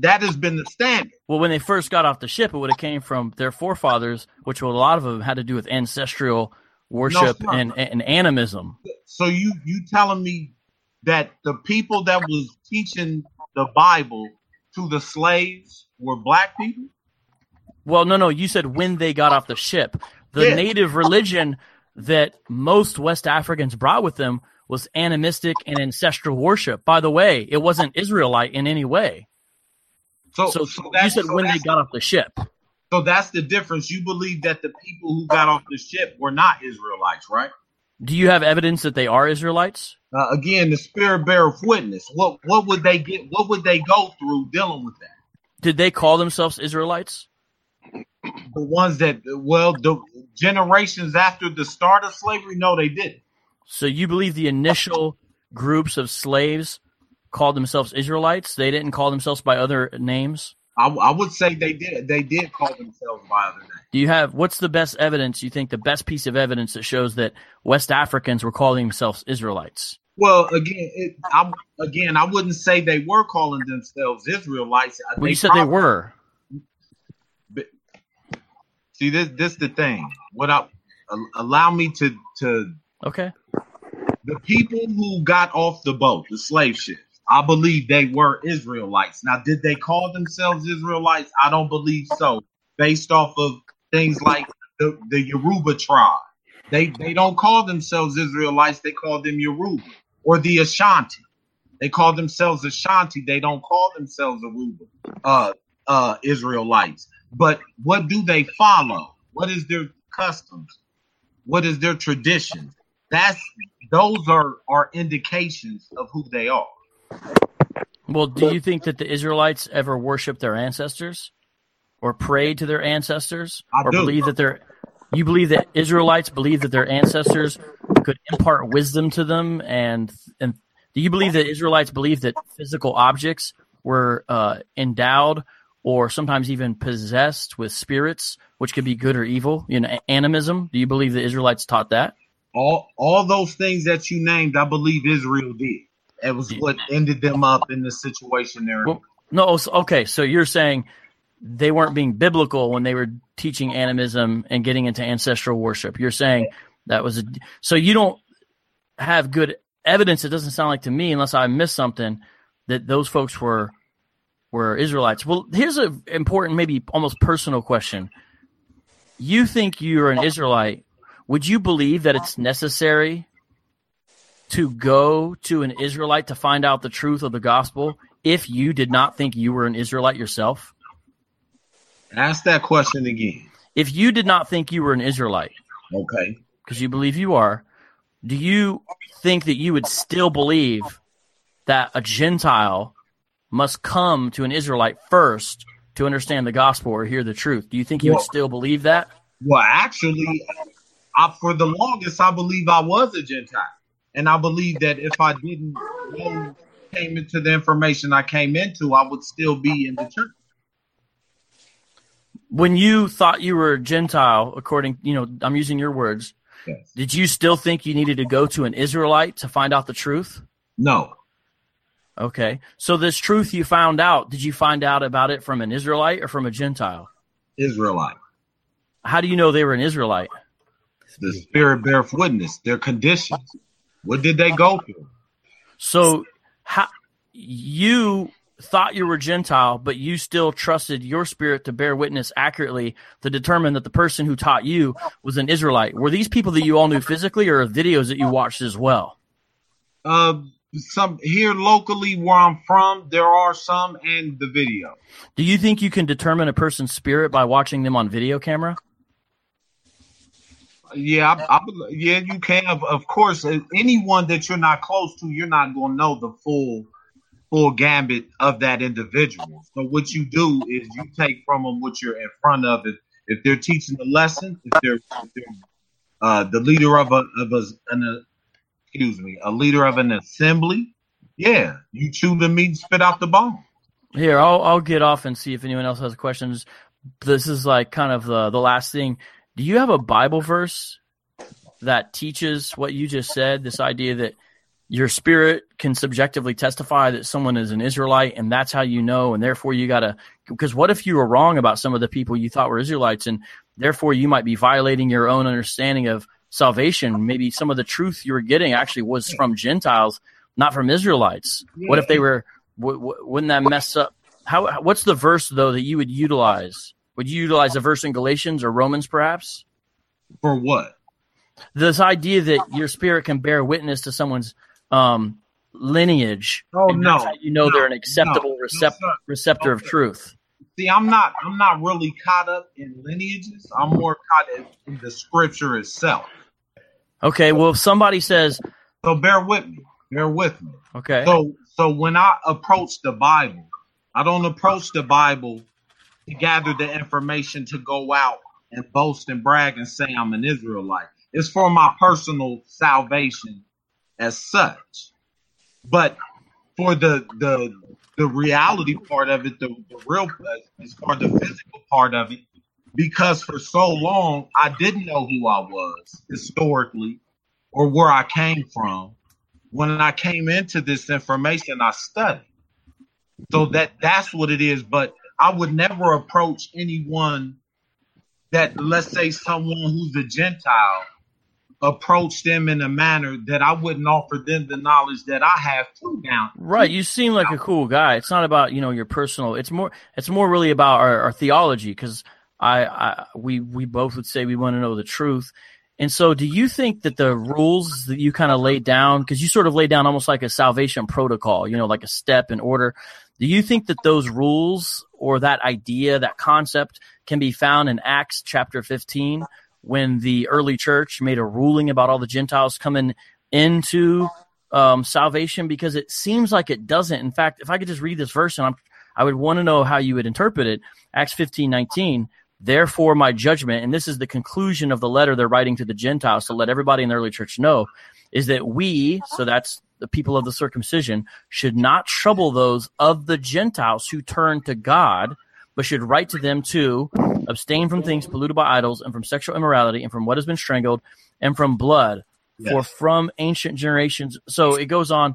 That has been the standard. well, when they first got off the ship, it would have came from their forefathers, which a lot of them had to do with ancestral worship sir. and, and animism. So you you telling me that the people that was teaching the Bible to the slaves were black people? Well, no, no, you said when they got off the ship. The Yeah. native religion that most West Africans brought with them was animistic and ancestral worship. By the way, it wasn't Israelite in any way. So, So, so you said so when they got off the ship. so that's the difference. You believe that the people who got off the ship were not Israelites, right? Do you have evidence that they are Israelites? Uh, again, the spirit beareth witness. What what would they get? What would they go through dealing with that? Did they call themselves Israelites? The ones that well, the generations after the start of slavery, no, they didn't. So you believe the initial groups of slaves called themselves Israelites? They didn't call themselves by other names? I, I would say they did. They did call themselves by other names. Do you have what's the best evidence you think the best piece of evidence that shows that West Africans were calling themselves Israelites? Well, again, it, I, again, I wouldn't say they were calling themselves Israelites. Well, you said they were. See, this this the thing. What I allow me to to Okay. the people who got off the boat, the slave ships. I believe they were Israelites. Now, did they call themselves Israelites? I don't believe so. Based off of things like the the Yoruba tribe, they they don't call themselves Israelites. They call them Yoruba or the Ashanti. They call themselves Ashanti. They don't call themselves Aruba, uh, uh, Israelites. But what do they follow? What is their customs? What is their traditions? That's those are are indications of who they are. Well, do you think that the Israelites ever worshiped their ancestors or prayed to their ancestors I or do. believe that their you believe that Israelites believe that their ancestors could impart wisdom to them and and do you believe that Israelites believe that physical objects were uh, endowed or sometimes even possessed with spirits which could be good or evil, you know, animism? Do you believe the Israelites taught that? All all those things that you named, I believe Israel did. It was what ended them up in the situation they're. Well, No, okay, so you're saying they weren't being biblical when they were teaching animism and getting into ancestral worship. You're saying that was a so you don't have good evidence. It doesn't sound like to me, unless I missed something, that those folks were were Israelites. Well, here's an important, maybe almost personal question. You think you're an Israelite? Would you believe that it's necessary to go to an Israelite to find out the truth of the gospel if you did not think you were an Israelite yourself? Ask that question again. If you did not think you were an Israelite, Okay. because you believe you are, do you think that you would still believe that a Gentile must come to an Israelite first to understand the gospel or hear the truth? Do you think you would still believe that? Well, actually, I, for the longest, I believe I was a Gentile, and I believe that if I didn't know, came into the information I came into, I would still be in the church. When you thought you were a Gentile, according, you know, I'm using your words, Yes. did you still think you needed to go to an Israelite to find out the truth? No. Okay. So this truth you found out, did you find out about it from an Israelite or from a Gentile? Israelite. How do you know they were an Israelite? The spirit beareth witness. Their conditions. What did they go through? So how you thought you were Gentile, but you still trusted your spirit to bear witness accurately to determine that the person who taught you was an Israelite. Were these people that you all knew physically or videos that you watched as well? Uh, some here locally where I'm from, there are some and the video. Do you think you can determine a person's spirit by watching them on video camera? Yeah, I, I, yeah, you can. Of, of course, anyone that you're not close to, you're not going to know the full, full gambit of that individual. So what you do is you take from them what you're in front of. If if they're teaching a lesson, if they're, if they're uh, the leader of a of a, an, excuse me, a leader of an assembly, yeah, you chew the meat spit out the bone. Here, I'll I'll get off and see if anyone else has questions. This is like kind of the the last thing. Do you have a Bible verse that teaches what you just said? This idea that your spirit can subjectively testify that someone is an Israelite, and that's how you know, and therefore you gotta. Because what if you were wrong about some of the people you thought were Israelites, and therefore you might be violating your own understanding of salvation? Maybe some of the truth you were getting actually was from Gentiles, not from Israelites. What if they were? W- w- wouldn't that mess up? How? What's the verse though that you would utilize? Would you utilize a verse in Galatians or Romans, perhaps? For what? This idea that your spirit can bear witness to someone's um, lineage. Oh no! you know no, they're an acceptable no, recept- no, receptor of truth. See, I'm not. I'm not really caught up in lineages. I'm more caught in, in the scripture itself. Okay, well, if somebody says, So bear with me. Bear with me. okay, So, so when I approach the Bible, I don't approach the Bible to gather the information to go out and boast and brag and say I'm an Israelite. It's for my personal salvation as such. But for the the the reality part of it, the, the real as far the physical part of it, because for so long I didn't know who I was historically or where I came from when I came into this information, I studied. So that that's what it is. But I would never approach anyone that, let's say, someone who's a Gentile, approach them in a manner that I wouldn't offer them the knowledge that I have too. Now, right, you seem like a cool guy. It's not about you know your personal. It's more. It's more really about our, our theology because I, I we we both would say we want to know the truth. And so, do you think that the rules that you kind of laid down, because you sort of laid down almost like a salvation protocol, you know, like a step in order, do you think that those rules or that idea, that concept can be found in Acts chapter 15 when the early church made a ruling about all the Gentiles coming into um, salvation? Because it seems like it doesn't. In fact, if I could just read this verse and I'm, I would want to know how you would interpret it. Acts 15 19. Therefore, my judgment, and this is the conclusion of the letter they're writing to the Gentiles to let everybody in the early church know, is that we, so that's the people of the circumcision, should not trouble those of the Gentiles who turn to God, but should write to them to abstain from things polluted by idols, and from sexual immorality, and from what has been strangled, and from blood. For from ancient generations. So it goes on.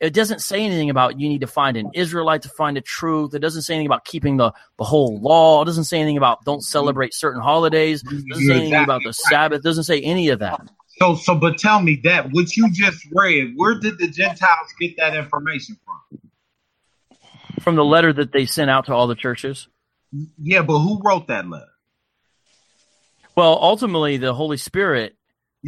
It doesn't say anything about you need to find an Israelite to find the truth. It doesn't say anything about keeping the, the whole law. It doesn't say anything about don't celebrate certain holidays. It doesn't say anything about the Sabbath. It doesn't say any of that. so so, but tell me that what you just read, where did the Gentiles get that information from? From the letter that they sent out to all the churches. Yeah, but who wrote that letter? Well, ultimately, the Holy Spirit.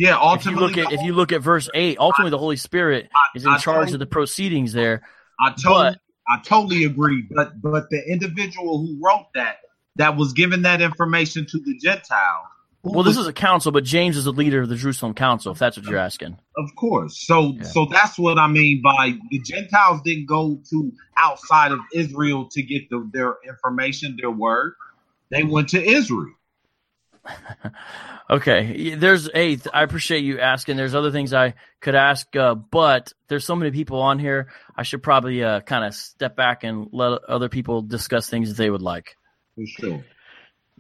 Yeah, If you ultimately, look at if you look at verse eight, ultimately the Holy Spirit is in I charge told- of the proceedings there. I totally, But- I totally agree. But but the individual who wrote that, that was given that information to the Gentile. Well, this is a council, but James is the leader of the Jerusalem Council. If that's what you're asking. of course. So Yeah. so that's what I mean by the Gentiles didn't go to outside of Israel to get the, their information, their word. They went to Israel. Okay, there's Hey, I appreciate you asking. There's other things I could ask, uh, but there's so many people on here. I should probably uh, kind of step back and let other people discuss things that they would like. For sure.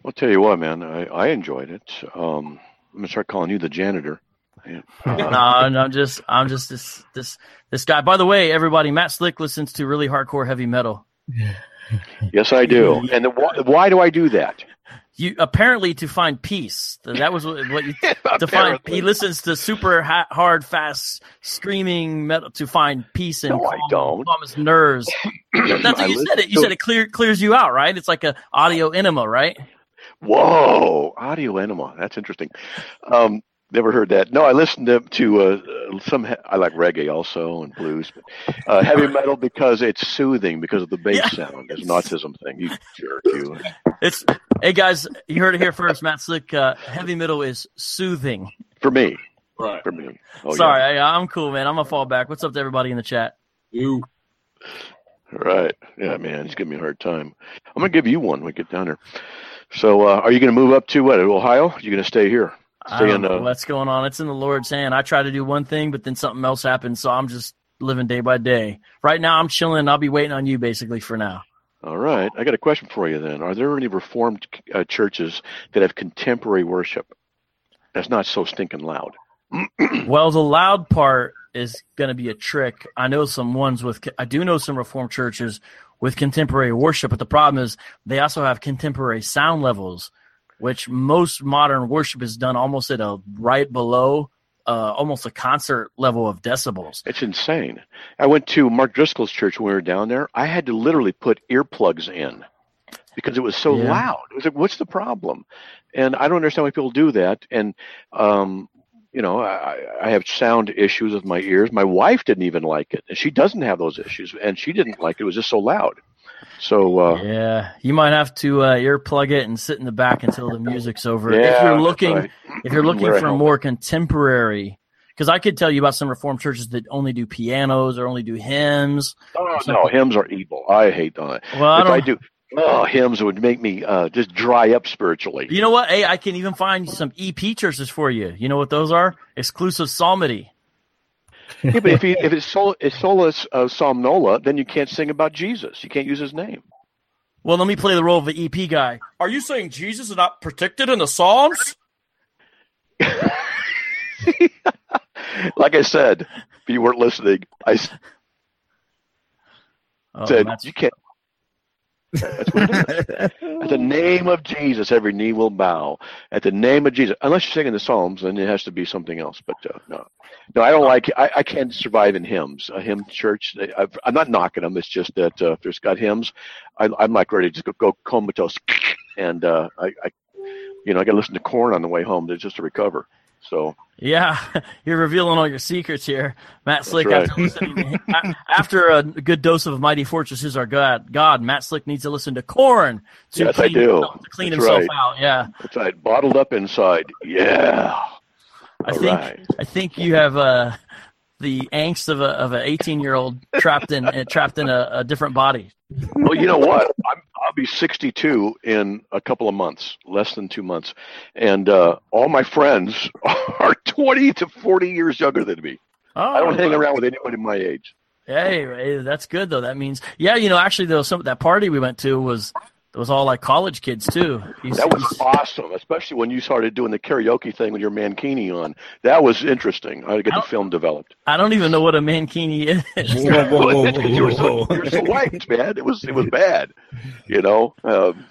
I'll tell you what, man. I, I enjoyed it. Um, I'm gonna start calling you the janitor. Yeah. no, no, I'm just, I'm just this, this, this guy. By the way, everybody, Matt Slick listens to really hardcore heavy metal. Yes, I do. And the, why, why do I do that? You apparently to find peace. That was what you to find. He listens to super ha- hard, fast, screaming metal to find peace and No, I calm, don't. calm his nerves. That's I what you said. It. You to- said it clear, clears you out, right? It's like a audio enema, right? Whoa, audio enema. That's interesting. Um, never heard that. No, I listened to, to uh, some. I like reggae also and blues, but uh, heavy metal because it's soothing because of the bass Yeah. sound. It's an autism thing. You jerk, you. It's hey guys, you heard it here first. Matt Slick, uh, heavy metal is soothing. For me, Right. for me. Oh, Sorry, I, I'm cool, man. I'm gonna fall back. What's up to everybody in the chat? You. Yeah. Right. Yeah, man. He's giving me a hard time. I'm gonna give you one when we get down there. So, uh, are you gonna move up to what? Ohio? Are you gonna stay here? I don't know Uh, what's going on. It's in the Lord's hand. I try to do one thing, but then something else happens, so I'm just living day by day. Right now, I'm chilling. I'll be waiting on you, basically, for now. all right. I got a question for you then. Are there any Reformed uh, churches that have contemporary worship that's not so stinking loud? Well, the loud part is going to be a trick. I know some ones with, I do know some Reformed churches with contemporary worship, but the problem is they also have contemporary sound levels, which most modern worship is done almost at a right below uh, almost a concert level of decibels. It's insane. I went to Mark Driscoll's church when we were down there. I had to literally put earplugs in because it was so Yeah. loud. It was like, what's the problem? And I don't understand why people do that. And, um, you know, I, I have sound issues with my ears. My wife didn't even like it, and she doesn't have those issues, and she didn't like it. It was just so loud. So, uh, Yeah, you might have to uh, earplug it and sit in the back until the music's over. if you're looking, right. if you're looking for more contemporary, because I could tell you about some Reformed churches that only do pianos or only do hymns. Oh no, hymns are evil. I hate that. Well, I if. I do, oh, hymns would make me uh, just dry up spiritually. You know what? Hey, I can even find some EP churches for you. You know what those are? Exclusive psalmody. Yeah, but if, you, if it's sol, it's solus uh, somnola, then you can't sing about Jesus. You can't use his name. Well, let me play the role of the EP guy. Are you saying Jesus is not protected in the Psalms? like I said, if you weren't listening, I Oh, said you can't. That's what it is. At the name of Jesus, every knee will bow. At the name of Jesus, unless you're singing the Psalms, then it has to be something else. But uh, no, no, I don't like. I, I can't survive in hymns. A hymn church. I've, I'm not knocking them. It's just that uh, if there's got hymns, I, I'm like ready to go, go comatose, and uh, I, I, you know, I got to listen to Korn on the way home to, just to recover. So Yeah, you're revealing all your secrets here, Matt Slick. right. After, listening to after a good dose of Mighty Fortress is our God, God, Matt Slick needs to listen to Korn to Yes, I clean, do. himself, to clean That's himself right. out. Yeah, that's right. Bottled up inside. Yeah. I All think right. I think you have uh, the angst of a of an 18 year old trapped in uh, trapped in a, a different body. Well, you know what? I'm, I'll be 62 in a couple of months, less than two months, and uh, all my friends are 20 to 40 years younger than me. Oh, I don't hang around with anybody my age. Hey, hey, that's good though. That means, yeah, you know, actually, though, some that party we went to was it was all like college kids too. You That was awesome, especially when you started doing the karaoke thing with your Mankini on. That was interesting. I had to get the film developed. I don't even know what a mankini is. Whoa, whoa, whoa, you were so, you were so white, man. It was it was bad, you know. Um,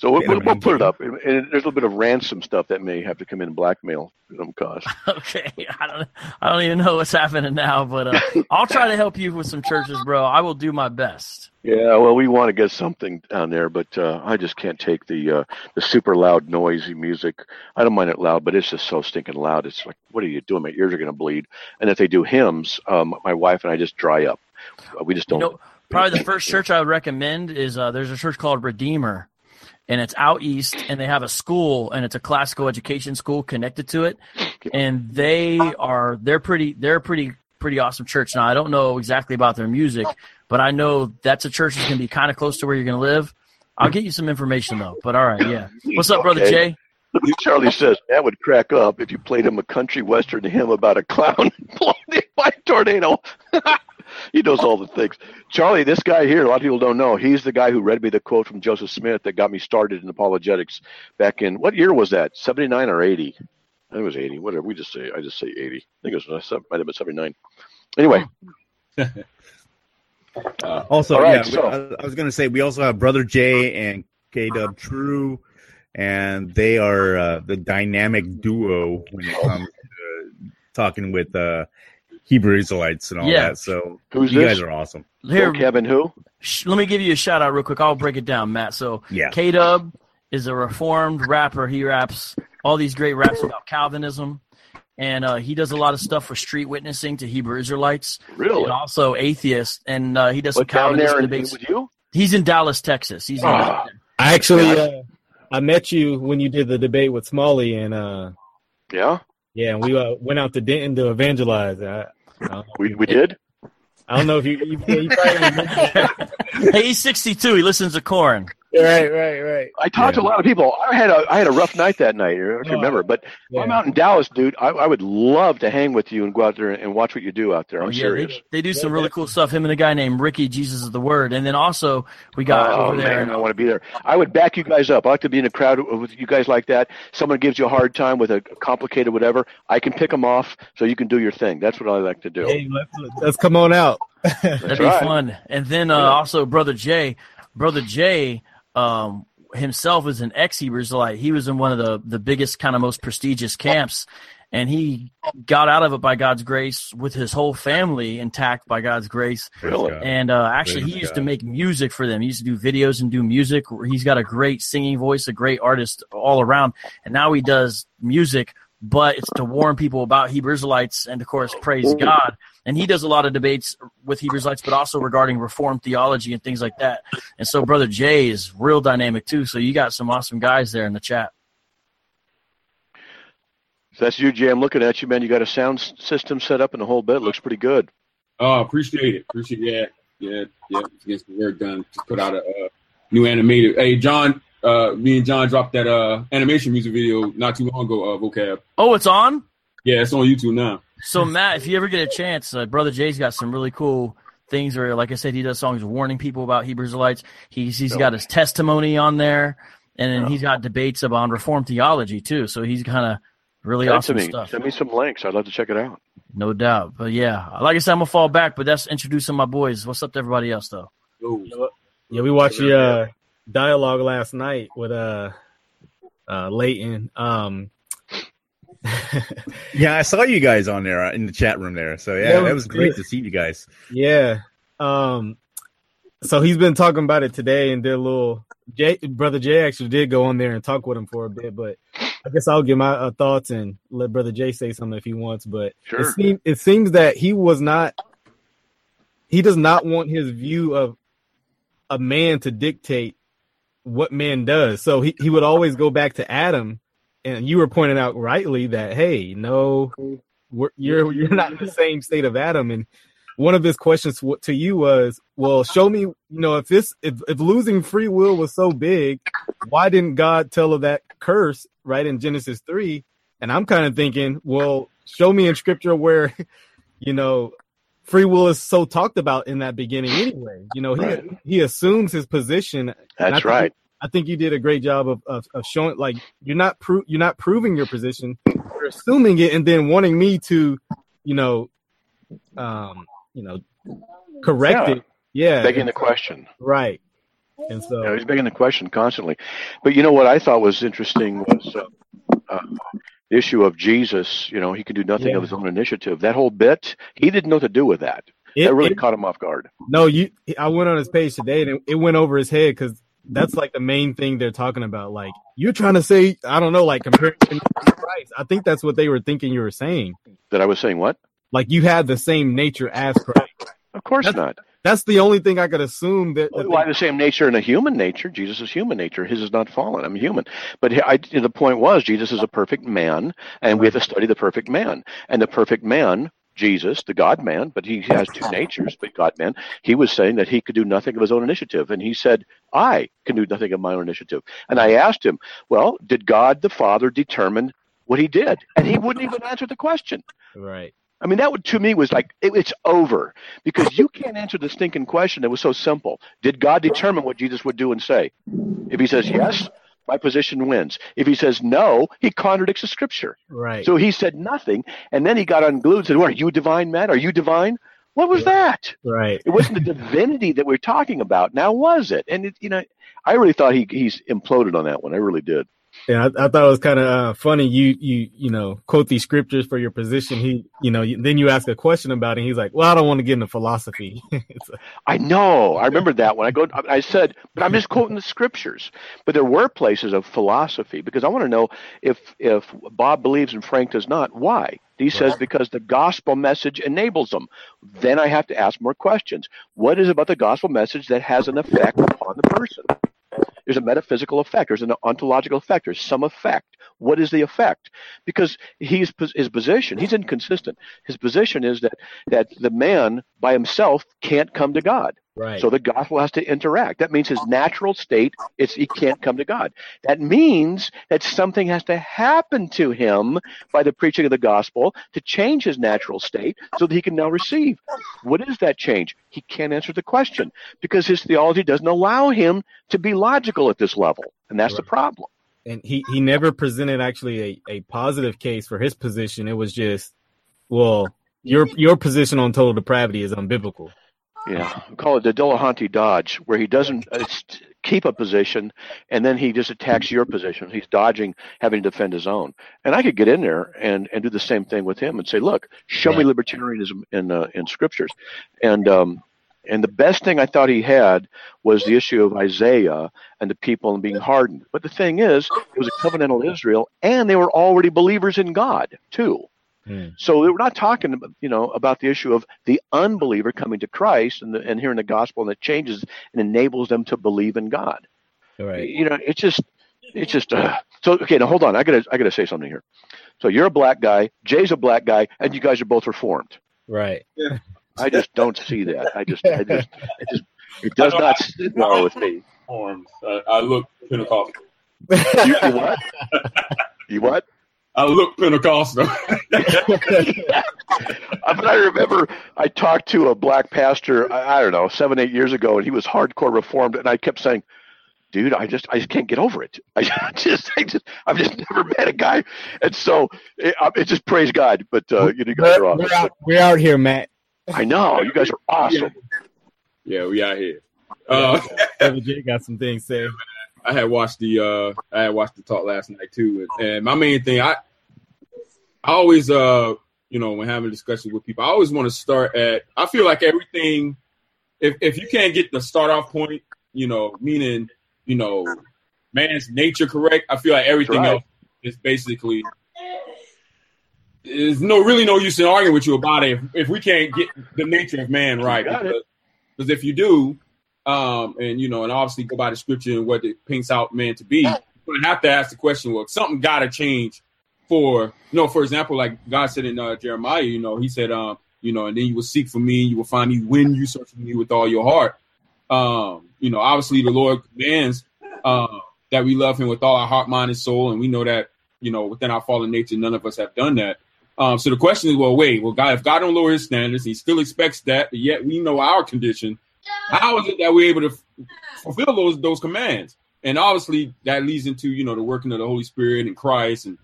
so we'll, we'll, we'll put it up, and, and there's a little bit of ransom stuff that may have to come in and blackmail some cost. okay, I don't, I don't even know what's happening now, but uh, I'll try to help you with some churches, bro. I will do my best. Yeah, well, we want to get something down there, but uh, I just can't take the uh, the super loud, noisy music. I don't mind it loud, but it's just so stinking loud. It's like, what are you doing? My ears are going to bleed. And if they do hymns, um, my wife and I just dry up. We just don't. know, probably the first church I would recommend is uh, there's a church called Redeemer, and it's out east, and they have a school, and it's a classical education school connected to it, and they are they're pretty they're a pretty pretty awesome church. Now I don't know exactly about their music, but I know that's a church that's going to be kind of close to where you're going to live. I'll get you some information though. But all right, yeah. What's up, brother Okay. Jay? Charlie says. That would crack up if you played him a country western hymn about a clown blown by a tornado. he knows all the things. Charlie, this guy here, a lot of people don't know. He's the guy who read me the quote from Joseph Smith that got me started in apologetics back in what year was that? Seventy nine or eighty? I think it was eighty. Whatever. We just say I just say eighty. I think it was might have been seventy nine. Anyway, Also, All right, yeah, so- I, I was going to say we also have Brother Jay and K Dub True, and they are uh, the dynamic duo when it comes to talking with uh, Hebrew Israelites and all Yeah. that. So who's you this? guys are awesome. Here, Phil Kevin who? sh- let me give you a shout out real quick. I'll break it down, Matt. So Yeah. K Dub is a reformed rapper. He raps all these great raps about Calvinism. And uh, he does a lot of stuff for street witnessing to Hebrew Israelites Really? and also atheists. And uh, he does some What down Calvinist there debates. with you? He's in Dallas, Texas. He's in Ah. I actually, uh, I met you when you did the debate with Smalley, and uh, Yeah, yeah, and we uh, went out to Denton to evangelize. I, I, don't know, we we did. I don't know if you, you, you probably don't hey, he's 62. He listens to Korn. Right, right, right. I talked to a lot of people. I had a I had a rough night that night. I don't Oh, remember, but Yeah. I'm out in Dallas, dude. I, I would love to hang with you and go out there and watch what you do out there. I'm Oh, yeah, serious. They, they do some really cool stuff. Him and a guy named Ricky, Jesus is the Word, and then also we got oh over there. man, I want to be there. I would back you guys up. I like to be in a crowd with you guys like that. Someone gives you a hard time with a complicated whatever. I can pick them off so you can do your thing. That's what I like to do. Hey, let's, let's come on out. That'd be right. fun. And then uh, Yeah. also brother Jay, brother Jay um, himself is an ex Hebrew Israelite. He was in one of the the biggest kind of most prestigious camps, and he got out of it by God's grace with his whole family intact by God's grace. Really? And uh, actually, Praise he used God. to make music for them. He used to do videos and do music. He's got a great singing voice, a great artist all around. And now he does music, but it's to warn people about Hebrew Israelites and, of course, praise God. And he does a lot of debates with Hebrew Israelites, but also regarding Reformed theology and things like that. And so, Brother Jay is real dynamic too. So you got some awesome guys there in the chat. So that's you, Jay. I'm looking at you, man. You got a sound system set up and the whole bit looks pretty good. Oh, appreciate it. Appreciate yeah, yeah, yeah. Gets the work done. Just put out a uh, new animated. Hey, John. Uh, me and John dropped that uh animation music video not too long ago. Uh, vocab. Oh, it's on. Yeah, it's on YouTube now. So Matt, if you ever get a chance, uh, brother Jay's got some really cool things where, like I said, he does songs warning people about Hebrew Israelites. He's he's got his testimony on there, and then he's got debates about Reformed theology too. So he's kind of really Send awesome me. stuff, Send me some links. I'd love to check it out. no doubt. But yeah, like I said, I'm gonna fall back, but that's introducing my boys. What's up to everybody else though? Yo, Yeah, we watched the uh, dialogue last night with uh, uh, Leighton. Um, Yeah, I saw you guys on there uh, in the chat room there. So yeah, Yeah, that was great to see you guys. yeah. Um, so he's been talking about it today and did a little. Jay, brother Jay actually did go on there and talk with him for a bit, but I guess I'll give my uh, thoughts and let brother Jay say something if he wants. But Sure. it seems it seems that he was not. He does not want his view of a man to dictate what man does. So he, he would always go back to Adam, and you were pointing out rightly that hey, no, we're, you're you're not in the same state of Adam. And one of his questions to you was, well, show me, you know, if this if, if losing free will was so big, why didn't God tell of that curse right in Genesis three? And I'm kind of thinking, well, show me in Scripture where, you know, free will is so talked about in that beginning anyway. You know, he Right. he assumes his position. That's right. I think you did a great job of, of, of showing like you're not pro- you're not proving your position, you're assuming it, and then wanting me to, you know, um, you know, correct Yeah. it. Yeah, Begging the question. right. And so, know, he's begging the question constantly. But you know what I thought was interesting was uh, uh, the issue of Jesus. You know, he can do nothing Yeah. of his own initiative. That whole bit, he didn't know what to do with that. it, that really it- caught him off guard. no, you. I went on his page today, and it, it went over his head because that's like the main thing they're talking about. Like you're trying to say, I don't know, like comparing to Christ. I think that's what they were thinking you were saying. That I was saying what? Like you had the same nature as Christ. Of course That's- not. That's the only thing I could assume that. that Well, I they- the same nature in a human nature. Jesus is human nature. His is not fallen. I'm human. But I, the point was, Jesus is a perfect man, and we have to study the perfect man. And the perfect man, Jesus, the God man, but he has two natures, but God man, he was saying that he could do nothing of his own initiative. And he said, I can do nothing of my own initiative. And I asked him, well, did God the Father determine what he did? And he wouldn't even answer the question. right. I mean, that would to me was like it, it's over because you can't answer the stinking question that was so simple. Did God determine what Jesus would do and say? If he says yes, my position wins. If he says no, he contradicts the scripture. Right. So he said nothing, and then he got unglued and said, "What are you divine, man? Are you divine?" What was that? right. It wasn't the divinity that we're talking about. Now was it? And it, you know, I really thought he he's imploded on that one. I really did. Yeah, I, I thought it was kind of uh, funny. You you you know quote these scriptures for your position. He you know then you ask a question about it. And he's like, well, I don't want to get into philosophy. I know. I remember that when I go. I said, but I'm just quoting the scriptures. But there were places of philosophy because I want to know if if Bob believes and Frank does not. Why? He says because the gospel message enables them. Then I have to ask more questions. What is about the gospel message that has an effect upon the person? There's a metaphysical effect. There's an ontological effect. There's some effect. What is the effect? Because he's his position. He's inconsistent. His position is that that the man by himself can't come to God. Right. So the gospel has to interact. That means his natural state is he can't come to God. That means that something has to happen to him by the preaching of the gospel to change his natural state so that he can now receive. What is that change? He can't answer the question because his theology doesn't allow him to be logical at this level. And that's the problem. and he he never presented actually a, a positive case for his position. It was just, well, your your position on total depravity is unbiblical. Yeah, we call it the Dilettante dodge, where he doesn't uh, keep a position and then he just attacks your position. He's dodging having to defend his own. And I could get in there and, and do the same thing with him and say, look, show me libertarianism in uh, in scriptures, and um, and the best thing I thought he had was the issue of Isaiah and the people being hardened. But the thing is, it was a covenantal Israel, and they were already believers in God too. Hmm. So we're not talking, about, you know, about the issue of the unbeliever coming to Christ and, the, and hearing the gospel, and it changes and enables them to believe in God. All right. You know, it's just, it's just. Uh, so okay, now hold on. I gotta, I gotta say something here. So you're a black guy, Jay's a black guy, and you guys are both reformed. Right. I just don't see that. I just, I just, it just, it does not sit well with me. Forms. I, I look Pentecostal. You, you what? You what? I look Pentecostal. but I remember I talked to a black pastor, I, I don't know, seven, eight years ago, and he was hardcore reformed, and I kept saying, dude, I just, I just can't get over it. I just, I just, I've just never met a guy. And so it, it just praise God, but uh, you, know, you guys are We're, awesome. we're out, we're out here, Matt. I know, you guys are awesome. yeah, we out here. Uh, Brother Jay got some things to say. I had watched the uh I had watched the talk last night too, and, and my main thing I I always uh you know when having discussions with people I always want to start at I feel like everything if if you can't get the start off point you know meaning you know man's nature correct I feel like everything Right. else is basically there's no really no use in arguing with you about it if, if we can't get the nature of man right because, because if you do um, and you know, and obviously go by the scripture and what it paints out man to be. You're gonna have to ask the question: Well, something got to change for you know, for example, like God said in uh, Jeremiah, you know, He said, um, you know, and then you will seek for me, and you will find me when you search for me with all your heart. Um, you know, obviously the Lord commands uh, that we love Him with all our heart, mind, and soul, and we know that you know within our fallen nature, none of us have done that. Um, so the question is, well, wait, well, God, if God don't lower His standards, He still expects that, but yet we know our condition. How is it that we're able to fulfill those those commands? And obviously, that leads into you know the working of the Holy Spirit and Christ and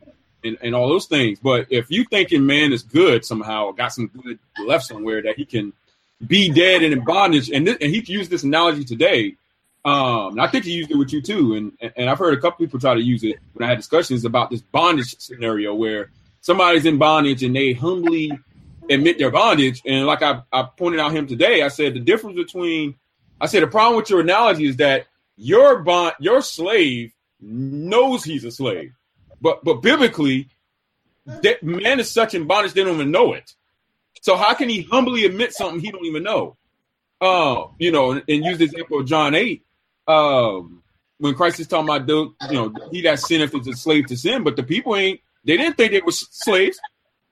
and, and all those things. But if you thinking man is good somehow, got some good left somewhere that he can be dead and in bondage, and this, and he used this analogy today. Um, and I think he used it with you too, and and- and I've heard a couple people try to use it when I had discussions about this bondage scenario where somebody's in bondage and they humbly admit their bondage. And like I, I pointed out him today, I said the difference between I said the problem with your analogy is that your bond your slave knows he's a slave. But but biblically, that man is such in bondage they don't even know it. So how can he humbly admit something he don't even know? Uh, you know, and, and use the example of John 8. Um, when Christ is talking about the, you know, he that sinneth is a slave to sin, but the people ain't they didn't think they were slaves.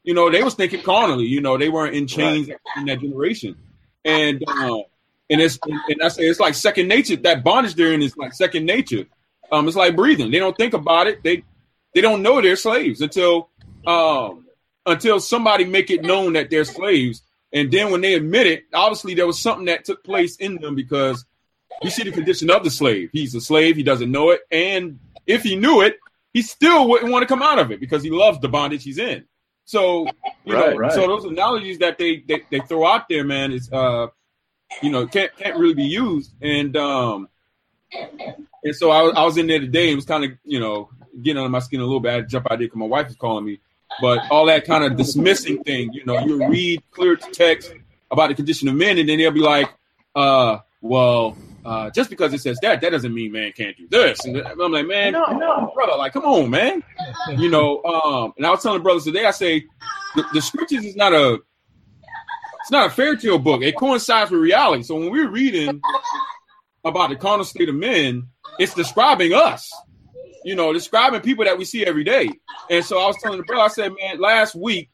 You know, they was thinking carnally, you know, they weren't in chains in that generation. And uh, and it's and I say it's like second nature. That bondage they're in is like second nature. Um, it's like breathing. They don't think about it. They they don't know they're slaves until um until somebody make it known that they're slaves. And then when they admit it, obviously there was something that took place in them because you see the condition of the slave. He's a slave, he doesn't know it, and if he knew it, he still wouldn't want to come out of it because he loves the bondage he's in. So you Right, know, right. so those analogies that they, they they throw out there, man, is uh you know can't can't really be used. And um and so I, was- I was in there today and was kind of you know getting under my skin a little bit. I jump out of there because my wife was calling me, but all that kind of dismissing thing, you know, you read clear text about the condition of men, and then they'll be like, uh, well. Uh, just because it says that, that doesn't mean man can't do this. And I'm like, man, no, no, brother, like, come on, man. You know, um, and I was telling brothers today, I say the, the scriptures is not a it's not a fairy tale book. It coincides with reality. So when we're reading about the carnal state of men, it's describing us. You know, describing people that we see every day. And so I was telling the brother, I said, man, last week,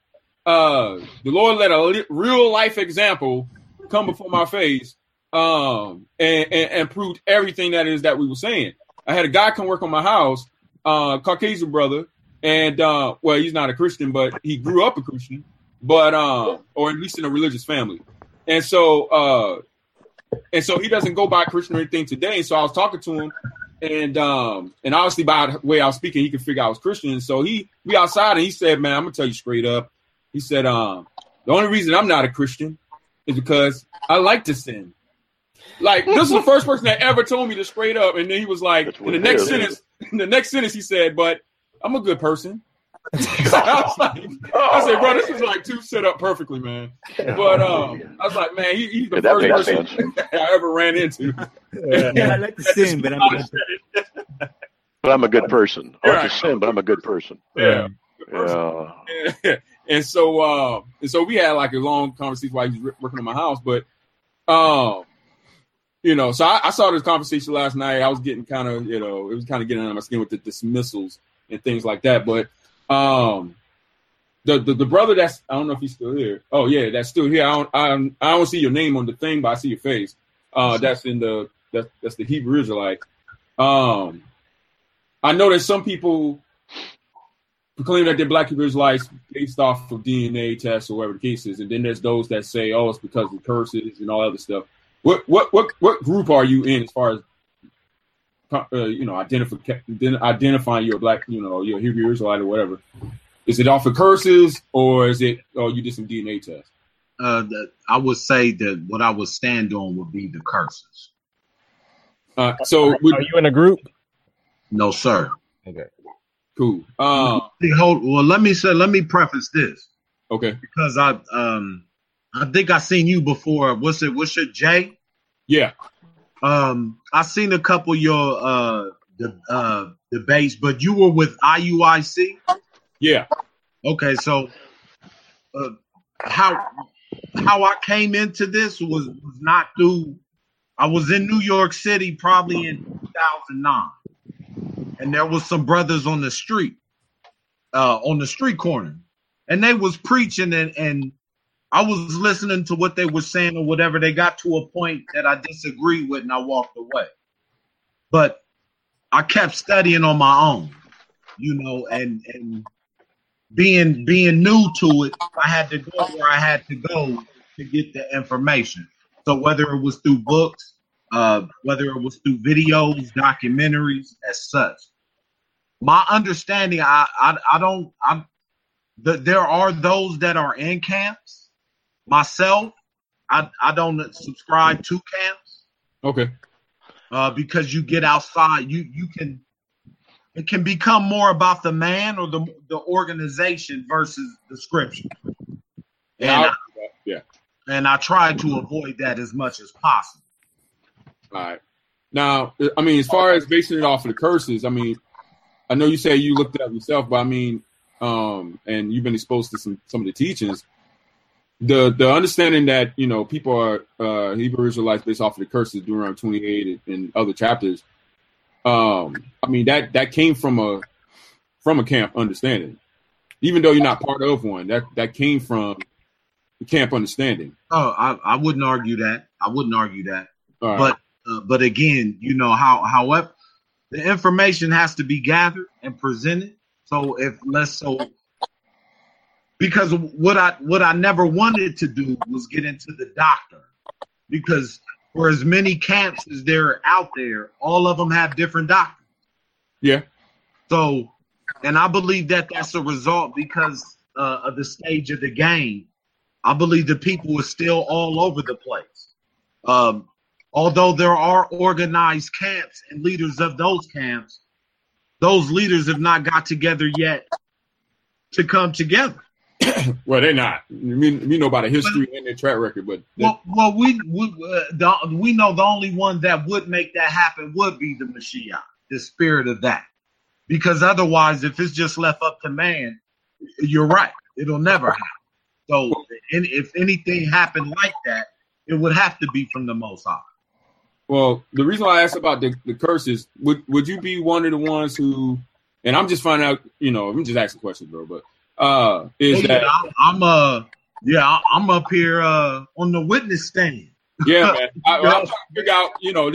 uh, the Lord let a li- real life example come before my face um, and, and, and proved everything that is that we were saying. I had a guy come work on my house, uh, Caucasian brother, and uh, well, he's not a Christian, but he grew up a Christian, but um, or at least in a religious family, and so uh, and so he doesn't go by Christian or anything today. And so I was talking to him, and um, and obviously by the way I was speaking, he could figure I was Christian. So he we outside, and he said, "Man, I'm gonna tell you straight up." He said, "Um, the only reason I'm not a Christian is because I like to sin." Like this is the first person that ever told me to straight up, and then he was like, That's in the next is. sentence, in the next sentence, he said, "But I'm a good person." I was like, I said, bro, this is like two set up perfectly, man. But um, I was like, man, he, he's the Yeah, first person I ever ran into. Yeah, I like to sin, but I'm But I'm a good person. I like Right. to sin, but I'm a good person. Yeah. Yeah. and so uh, and so we had like a long conversation while he was working on my house, but um, you know, so I, I saw this conversation last night. I was getting kind of, you know, it was kind of getting under my skin with the dismissals and things like that. But um, the, the the brother that's I don't know if he's still here. Oh yeah, that's still here. I don't I, don't- I don't see your name on the thing, but I see your face. Uh, that's in the that's that's the Hebrew Israelite. Um, I know that some people proclaim that they're black Hebrew Israelites based off of DNA tests or whatever the case is, and then there's those that say, "Oh, it's because of curses and all other stuff." What what what what group are you in as far as uh, you know identify, identifying you're black, you know, you're Hebrew Israelite or whatever? Is it off of curses or is it? Oh, you did some DNA tests. Uh, the, I would say that what I would stand on would be the curses. Uh, so would, Are you in a group? No, sir. Okay. Cool. Uh, hold, well, let me say, let me preface this okay. because I um I think I seen you before. What's it? What's your J? Yeah. Um, I seen a couple of your uh the uh debates, but you were with IUIC. Yeah. Okay, so uh, how how I came into this was was not through. I was in New York City probably in 2009, and there was some brothers on the street, uh, on the street corner, and they was preaching, and and I was listening to what they were saying or whatever. They got to a point that I disagreed with, and I walked away. But I kept studying on my own, you know, and and being being new to it, I had to go where I had to go to get the information. So whether it was through books, uh, whether it was through videos, documentaries, as such, my understanding, I I, I don't, I'm, the, there are those that are in camps. Myself, I I don't subscribe to camps Okay. uh, because you get outside, you you can it can become more about the man or the the organization versus the scripture. Yeah. And I'll- yeah. and I try to avoid that as much as possible. All right. Now, I mean, as far as basing it off of the curses, I mean, I know you say you looked it up yourself, but I mean, um, and you've been exposed to some some of the teachings. The the understanding that you know people are uh, Hebrew Israelites based off of the curses, Deuteronomy twenty eight and other chapters. Um, I mean that that came from a from a camp understanding, even though you're not part of one. That that came from the camp understanding. Oh, I, I wouldn't argue that. I wouldn't argue that. Right. But uh, but again, you know how however the information has to be gathered and presented. So if let's so because what I what I never wanted to do was get into the doctor because for as many camps as there are out there, all of them have different doctors. yeah. So, and I believe that that's a result because uh, of the stage of the game. I believe the people are still all over the place. Um, although there are organized camps and leaders of those camps, those leaders have not got together yet to come together. Well, they're not. We, we know about the history and their track record, but Well, well, we we uh, the, we know the only one that would make that happen would be the Mashiach, the spirit of that, because otherwise, if it's just left up to man, you're right, it'll never happen. So, if anything happened like that, it would have to be from the Most High. Well, the reason why I asked about the, the curses, would would you be one of the ones who, and I'm just finding out, you know, I'm just asking questions, bro, but uh, is Yeah, that I- I'm uh, yeah, I- I'm up here uh on the witness stand. Yeah, man. I, I'm trying to figure out, you know,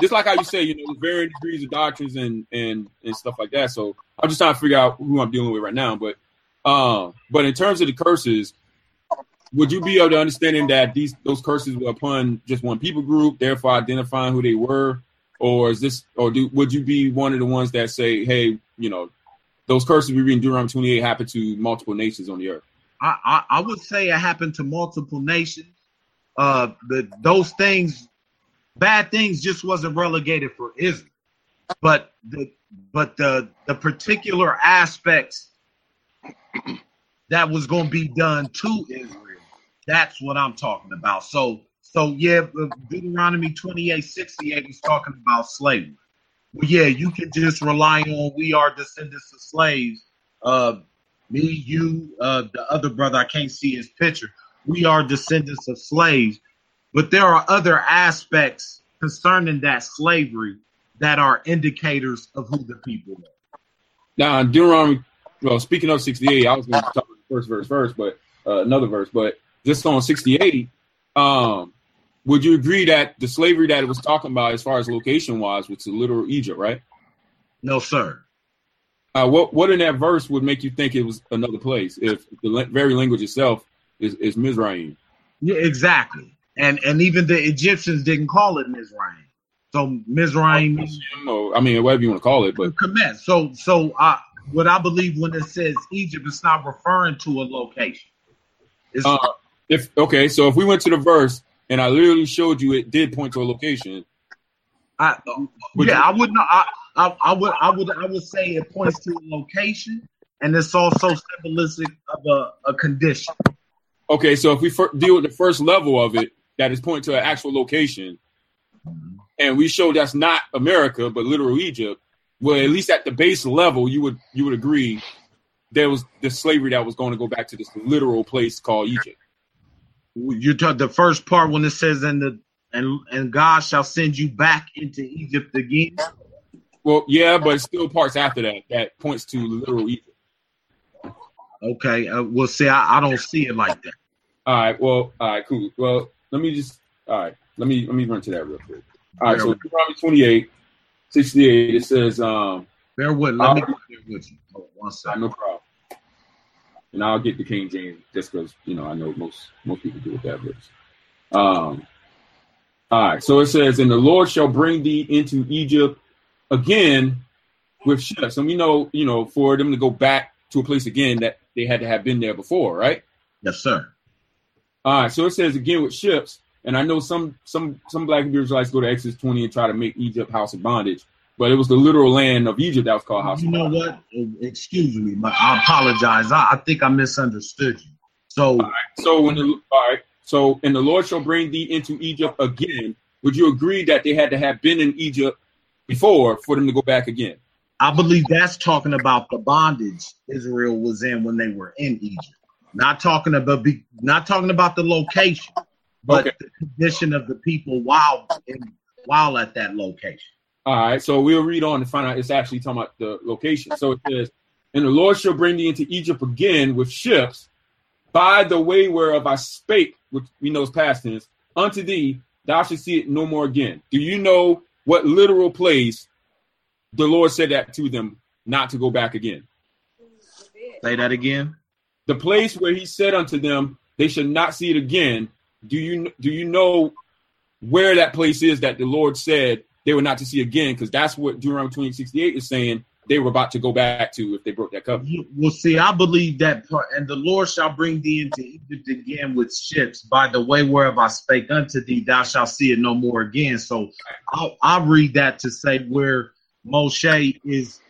just like how you say, you know, varying degrees of doctrines and and and stuff like that. So I'm just trying to figure out who I'm dealing with right now. But um, but in terms of the curses, would you be able to understanding that these those curses were upon just one people group, therefore identifying who they were, or is this, or do would you be one of the ones that say, hey, you know, those curses we read in Deuteronomy 28 happen to multiple nations on the earth? I, I, I would say it happened to multiple nations. Uh, the those things, bad things, just wasn't relegated for Israel, but the but the the particular aspects that was going to be done to Israel, that's what I'm talking about. So so yeah, Deuteronomy 28, 68 is talking about slavery. Well, yeah, you can just rely on we are descendants of slaves. Uh, me, you, uh, the other brother, I can't see his picture. We are descendants of slaves, but there are other aspects concerning that slavery that are indicators of who the people are. Now, Deuteronomy, well, speaking of 68, I was going to talk about the first verse first, but uh, another verse, but just on 68, um, would you agree that the slavery that it was talking about, as far as location wise, was the literal Egypt, right? No, sir. Uh, what what in that verse would make you think it was another place if the very language itself is, is Mizraim? Yeah, exactly. And and even the Egyptians didn't call it Mizraim. So Mizraim I mean, whatever you want to call it, but. So so I what I believe when it says Egypt, it's not referring to a location. Uh, if okay, so if we went to the verse and I literally showed you it did point to a location, I, Would yeah, you- I would not. I, I, I would. I would. I would say it points to a location, and it's also symbolistic of a, a condition. okay, so if we fir- deal with the first level of it, that is pointing to an actual location, and we show that's not America but literal Egypt, well, at least at the base level, you would you would agree there was the slavery that was going to go back to this literal place called Egypt. You talk the first part when it says, "and the and and God shall send you back into Egypt again." Well, yeah, but it's still parts after that that points to the literal Egypt. Okay. Uh, well, see, I, I don't see it like that. All right. Well, all right. Cool. Well, let me just. All right. Let me let me run to that real quick. All right. So Deuteronomy 28, 68. It says, um, Bear with. Let me there with you. On one right, no problem. And I'll get the King James just because you know I know most most people do with that verse. Um. All right. So it says, "And the Lord shall bring thee into Egypt again with ships." And we know, you know, for them to go back to a place again that they had to have been there before, right? Yes, sir. All right, so it says again with ships, and I know some some some black Israelites go to Exodus 20 and try to make Egypt house of bondage, but it was the literal land of Egypt that was called house You know what? Excuse me, but I apologize. I, I think I misunderstood you. So So when the all right, so and the Lord shall bring thee into Egypt again. Would you agree that they had to have been in Egypt before for them to go back again? I believe that's talking about the bondage Israel was in when they were in Egypt. Not talking about be, not talking about the location, but Okay. the condition of the people while in, while at that location. All right, so we'll read on to find out it's actually talking about the location. So it says, And the Lord shall bring thee into Egypt again with ships by the way whereof I spake, which we know is past tense, unto thee, thou shalt see it no more again. Do you know what literal place the Lord said that to them not to go back again? Say that again. The place where he said unto them, they should not see it again. Do you do you know where that place is that the Lord said they were not to see again? Because that's what Deuteronomy 20, 68 is saying they were about to go back to if they broke that covenant. Well, see, I believe that part. And the Lord shall bring thee into Egypt again with ships. By the way whereof I spake unto thee, thou shalt see it no more again. So I'll, I'll read that to say where Moshe is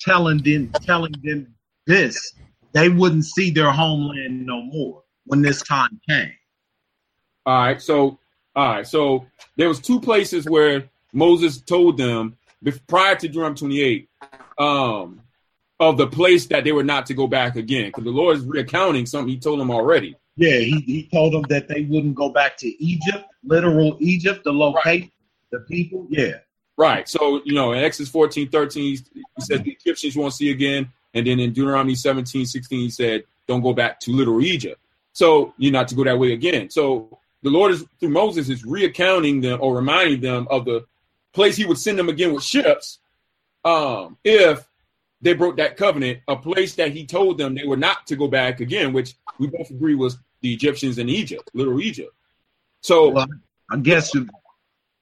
telling them, telling them this, they wouldn't see their homeland no more when this time came. All right, so all right, so there was two places where Moses told them prior to Deuteronomy 28 um, of the place that they were not to go back again because the Lord is recounting something He told them already. Yeah, he, he told them that they wouldn't go back to Egypt, literal Egypt, the location, the people. Yeah. Right. So, you know, in Exodus 14, 13, he says the Egyptians you won't see again. And then in Deuteronomy 17, 16, he said, don't go back to literal Egypt. So you're not to go that way again. So the Lord is through Moses is reaccounting them or reminding them of the place he would send them again with ships um, if they broke that covenant, a place that he told them they were not to go back again, which we both agree was the Egyptians in Egypt, literal Egypt. So Well, I guess. it-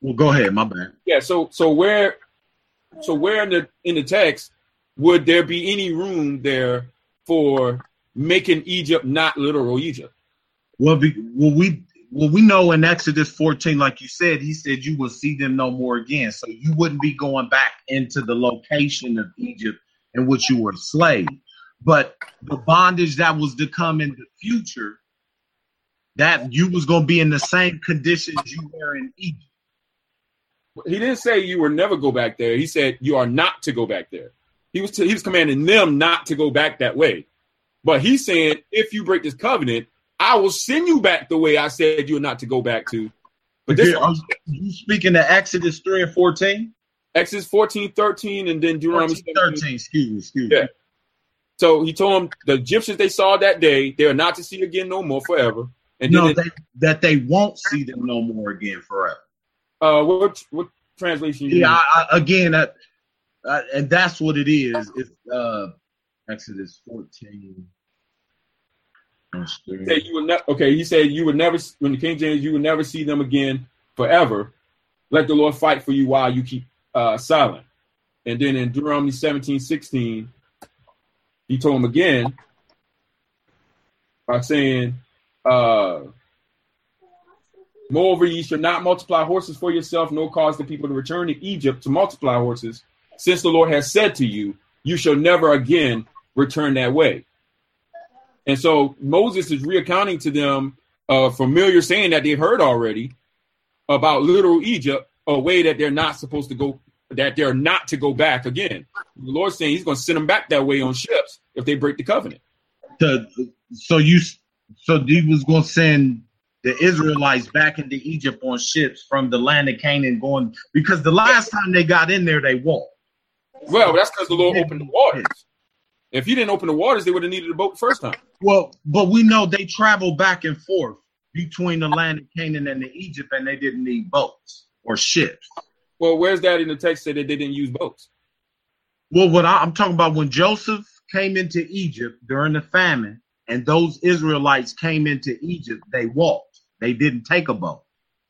Well, go ahead. My bad. yeah, so so where so where in the in the text would there be any room there for making Egypt not literal Egypt? Well, be, well, we well we know in Exodus 14, like you said, he said you will see them no more again. So you wouldn't be going back into the location of Egypt in which you were a slave. But the bondage that was to come in the future, that you was going to be in the same conditions you were in Egypt. He didn't say you were never go back there. He said you are not to go back there. He was he was commanding them not to go back that way. But he's saying if you break this covenant, I will send you back the way I said you're not to go back to. But this Are you speaking to Exodus 3 and 14? Exodus 14, 13, and then Deuteronomy 14, 17. 13, excuse me, excuse Yeah. So he told them the Egyptians they saw that day, they are not to see again no more forever. And No, they, that they won't see them no more again forever. uh, what what translation? Yeah? I, I, again, uh, and that's what it is. It's uh, Exodus 14. He you would ne- okay, he said you would never when the King James you would never see them again forever. Let the Lord fight for you while you keep uh, silent. And then in Deuteronomy 17, 16, he told him again by saying, uh, Moreover, ye shall not multiply horses for yourself, nor cause the people to return to Egypt to multiply horses, since the Lord has said to you, You shall never again return that way. And so Moses is reaccounting to them a familiar saying that they've heard already about literal Egypt, a way that they're not supposed to go, that they're not to go back again. The Lord's saying He's going to send them back that way on ships if they break the covenant. To- so you, so he was going to send the Israelites back into Egypt on ships from the land of Canaan, going because the last time they got in there, they walked. Well, that's because the Lord opened the waters. If He didn't open the waters, they would have needed a boat the first time. Well, but we know they traveled back and forth between the land of Canaan and the Egypt, and they didn't need boats or ships. Well, where's that in the text that they didn't use boats? Well, what I, I'm talking about when Joseph came into Egypt during the famine, and those Israelites came into Egypt, they walked. They didn't take a boat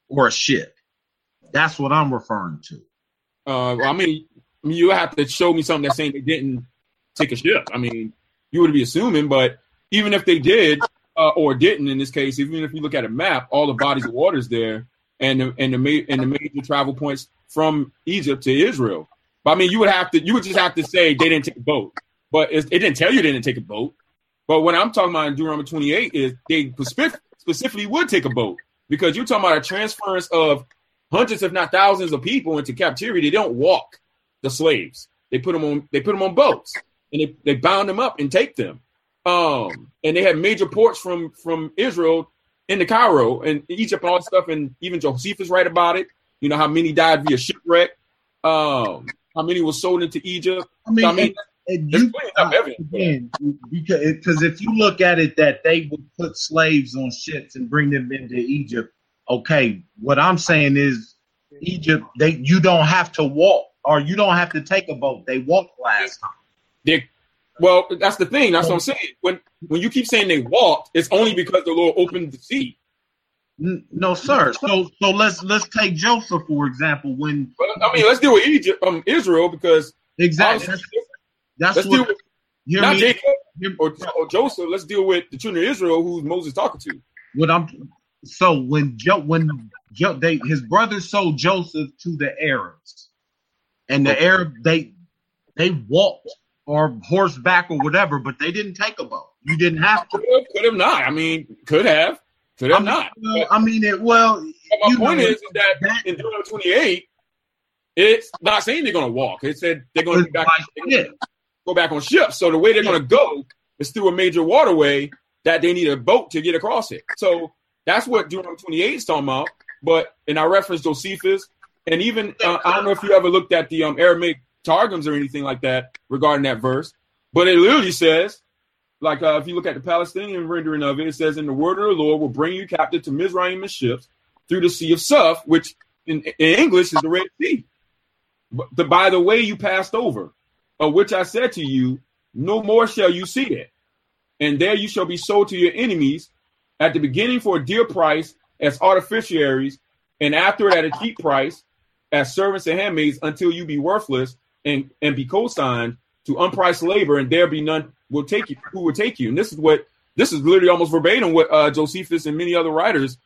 or a ship. That's what I'm referring to. Uh, well, I mean, I mean, you have to show me something that's saying they didn't take a ship. I mean, you would be assuming, but even if they did uh, or didn't, in this case, even if you look at a map, all the bodies of waters there, and the, and the ma- and the major travel points from Egypt to Israel. But I mean, you would have to, you would just have to say they didn't take a boat, but it, it didn't tell you they didn't take a boat. But what I'm talking about in Deuteronomy 28 is they specific, specifically would take a boat because you're talking about a transference of hundreds, if not thousands, of people into captivity. They don't walk the slaves. They put them on. They put them on boats and they, they bound them up and take them. Um, and they had major ports from from Israel into Cairo and Egypt and all that stuff. And even Josephus write about it. You know how many died via shipwreck. Um, how many was sold into Egypt? I mean, So, I mean, and, and you plenty of evidence for that. again because because if you look at it that they would put slaves on ships and bring them into Egypt. Okay, what I'm saying is Egypt. They you don't have to walk or you don't have to take a boat. They walked last time. They, well, that's the thing. That's what I'm saying. When when you keep saying they walked, it's only because the Lord opened the sea. No, sir. So so let's let's take Joseph for example. When But, I mean, let's deal with Egypt, um, Israel, because exactly obviously, that's, let's that's deal what with hear not me- Jacob hear- or, or Joseph. Let's deal with the children of Israel, who Moses talking to. what I'm so when jo, when jo, they his brothers sold Joseph to the Arabs, and the Arab they they walked or horseback or whatever, but they didn't take a boat. You didn't have to. Could have, could have not. I mean, could have, could have I mean, not. well, I mean it. Well, But my point know, is, is that that- in Deuteronomy 28, it's not saying they're going to walk. It said they're going to back, like, they're gonna yeah, go back on ships. So the way they're going to go is through a major waterway that they need a boat to get across it. So that's what Deuteronomy 28 is talking about. But and I referenced Josephus, and even uh, I don't know if you ever looked at the um, Aramaic targums or anything like that regarding that verse, but it literally says like uh, if you look at the Palestinian rendering of it, it says, "In the word of the Lord will bring you captive to Mizraim and ships through the Sea of Suf, which in, in English is the Red Sea. But the, by the way you passed over, of which I said to you, no more shall you see it, and there you shall be sold to your enemies at the beginning for a dear price as artificiaries, and after at a cheap price as servants and handmaids until you be worthless and and be co-signed to unpriced labor, and there be none will take you who will take you. And this is what this is literally almost verbatim what uh, Josephus and many other writers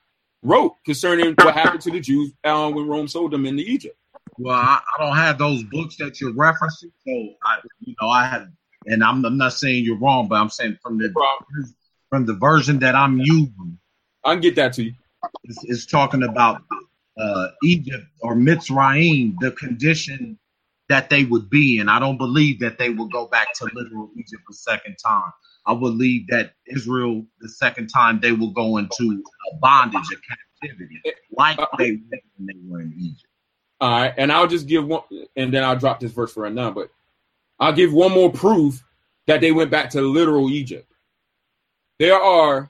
wrote concerning what happened to the Jews uh, when Rome sold them into Egypt. Well, I, I don't have those books that you're referencing, so I, you know, I have, and I'm, I'm not saying you're wrong, but I'm saying from the from the version that I'm using, I can get that to you. It's, it's talking about uh, Egypt or Mitzrayim, the condition that they would be in. I don't believe that they will go back to literal Egypt a second time. I believe that Israel, the second time, they will go into a bondage, a captivity, like they they were in Egypt. All right, and I'll just give one, and then I'll drop this verse for a now. But I'll give one more proof that they went back to literal Egypt. There are,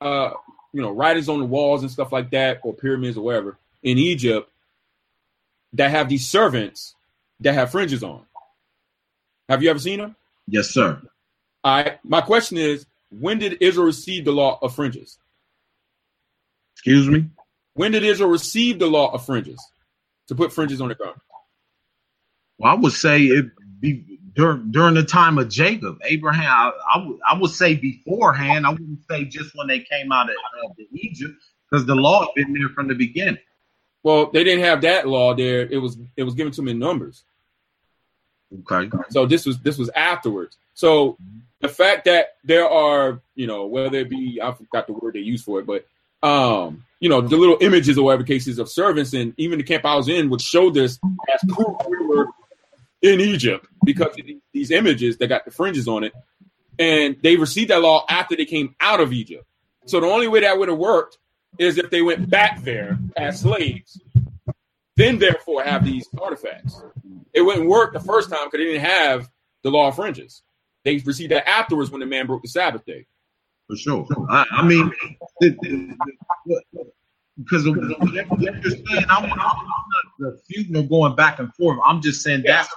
uh, you know, writings on the walls and stuff like that, or pyramids or whatever in Egypt that have these servants that have fringes on. Have you ever seen them? Yes, sir. All right. My question is, when did Israel receive the law of fringes? Excuse me. When did Israel receive the law of fringes to put fringes on the garment? Well, I would say it be during during the time of Jacob, Abraham. I, I would I would say beforehand. I wouldn't say just when they came out of, of Egypt, because the law had been there from the beginning. Well, they didn't have that law there. It was it was given to them in numbers. Okay. So this was this was afterwards. So the fact that there are, you know, whether it be I forgot the word they use for it, but um, you know, the little images or whatever cases of servants, and even the camp I was in would show this as proof we were in Egypt because these images that got the fringes on it, and they received that law after they came out of Egypt. So the only way that would have worked is if they went back there as slaves, then therefore have these artifacts. It wouldn't work the first time because they didn't have the law of fringes. They received that afterwards when the man broke the Sabbath day. For sure. I, I mean, because what you're saying, I'm, I'm not refuting or going back and forth. I'm just saying that's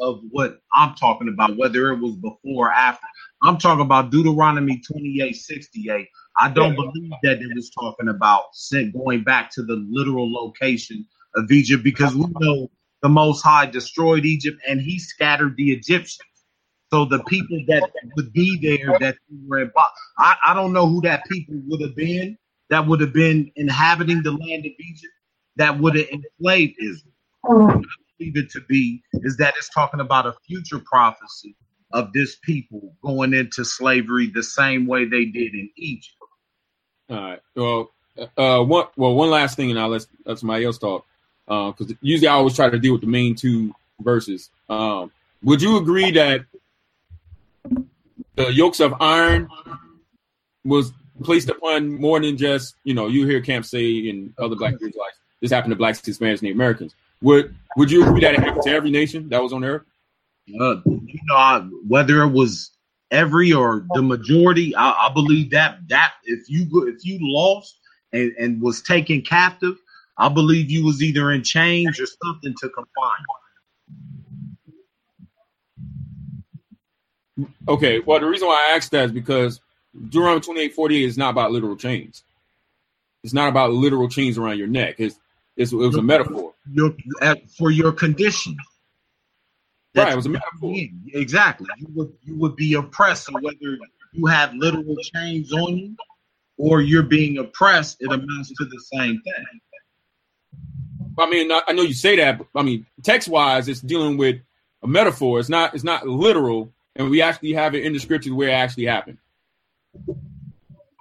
of what I'm talking about, whether it was before or after. I'm talking about Deuteronomy 28 68. I don't believe that it was talking about going back to the literal location of Egypt because we know the Most High destroyed Egypt and he scattered the Egyptians. So the people that would be there that were in, I, I don't know who that people would have been that would have been inhabiting the land of Egypt that would have enslaved Israel. What I believe it to be is that it's talking about a future prophecy of this people going into slavery the same way they did in Egypt. All right. Well, uh, one well, one last thing, and I'll let, let somebody else talk. Because uh, usually I always try to deal with the main two verses. Um, would you agree that the yokes of iron was placed upon more than just you know you hear Camp say and other Black Israelites this happened to blacks, Hispanics, Native Americans. Would would you agree that it happened to every nation that was on earth? Uh, you know, whether it was every or the majority, I, I, believe that that if you if you lost and, and was taken captive, I believe you was either in chains or something to confine. Okay, well, the reason why I asked that is because Deuteronomy 28 48 is not about literal chains. It's not about literal chains around your neck. It's, it's it was a metaphor. Your, for your condition. That's right, it was a metaphor. Exactly. You would you would be oppressed, whether you have literal chains on you or you're being oppressed, it amounts to the same thing. I mean, I know you say that, but I mean, text wise, it's dealing with a metaphor. It's not it's not literal, and we actually have it in the scriptures where it actually happened.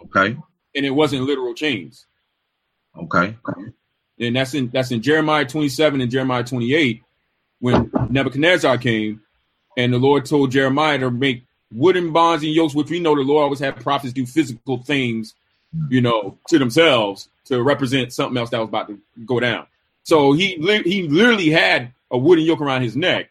Okay. And it wasn't literal chains. Okay. And that's in that's in Jeremiah 27 and Jeremiah 28 when Nebuchadnezzar came and the Lord told Jeremiah to make wooden bonds and yokes, which we know the Lord always had prophets do physical things, you know, to themselves to represent something else that was about to go down. So he he literally had a wooden yoke around his neck,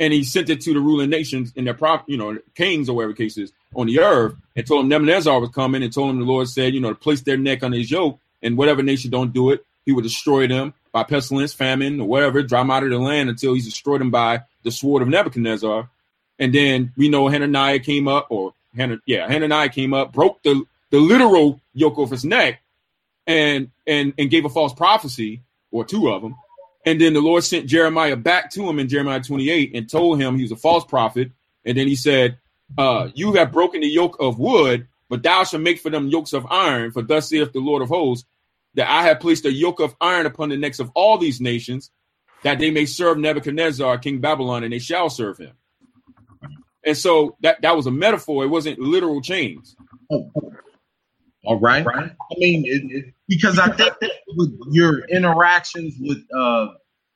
and he sent it to the ruling nations and their prop, you know, kings or whatever case is, on the earth, and told him Nebuchadnezzar was coming, and told him the Lord said, you know, to place their neck on his yoke, and whatever nation don't do it, he would destroy them by pestilence, famine, or whatever, drive them out of the land until he's destroyed them by the sword of Nebuchadnezzar. And then we know Hananiah came up, or Hananiah, yeah, Hananiah came up, broke the the literal yoke off his neck, and and and gave a false prophecy or two of them. And then the Lord sent Jeremiah back to him in Jeremiah 28 and told him he was a false prophet. And then he said, uh, You have broken the yoke of wood, but thou shalt make for them yokes of iron. For thus saith the Lord of hosts, that I have placed a yoke of iron upon the necks of all these nations, that they may serve Nebuchadnezzar, King Babylon, and they shall serve him. And so that, that was a metaphor. It wasn't literal chains. All right. I mean, it, it, because I think that with your interactions with uh,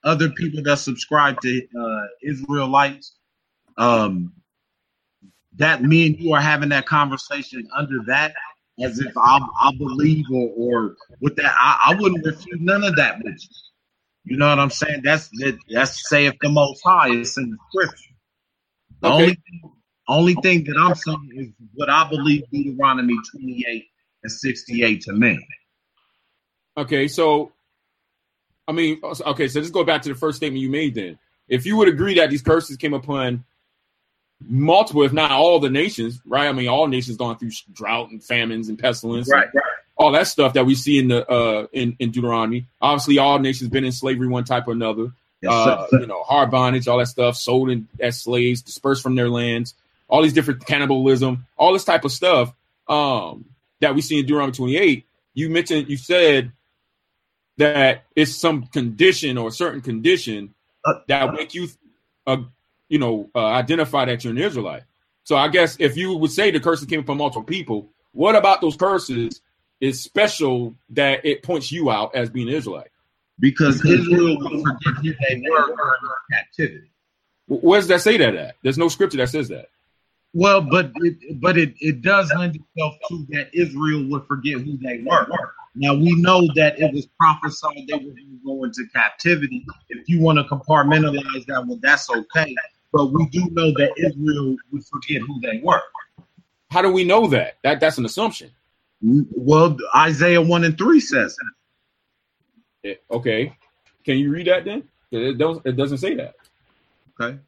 other people that subscribe to uh, Israelites, um, that me and you are having that conversation under that, as if I, I believe or, or with that, I, I wouldn't refute none of that with you. You know what I'm saying? That's that, that's saith the Most High. It's in the Scripture. The Okay. only only thing that I'm saying is what I believe Deuteronomy 28 and 68 to me. Okay, so I mean, okay, so let's go back to the first statement you made then. If you would agree that these curses came upon multiple, if not all the nations, right? I mean, all nations gone through drought and famines and pestilence, right. all that stuff that we see in the uh in, in Deuteronomy. Obviously, all nations been in slavery one type or another. Yes, uh, sir. you know, hard bondage, all that stuff, sold in, as slaves, dispersed from their lands, all these different cannibalism, all this type of stuff um, that we see in Deuteronomy 28. You mentioned, you said that it's some condition or a certain condition Uh, that make you, uh, you know, uh, identify that you're an Israelite. So I guess if you would say the curses came from multiple people, what about those curses is special that it points you out as being an Israelite? because Israel will forget who they were during captivity. Wh- Where does that say that at? There's no scripture that says that. Well, but it, but it, it does lend itself to that Israel would forget who they were. Now we know that it was prophesied they were going to go into captivity. If you want to compartmentalize that, well, that's okay. But we do know that Israel would forget who they were. How do we know that? That that's an assumption. Well, Isaiah one and three says that. Eh, Okay, can you read that then? It doesn't say that. Okay.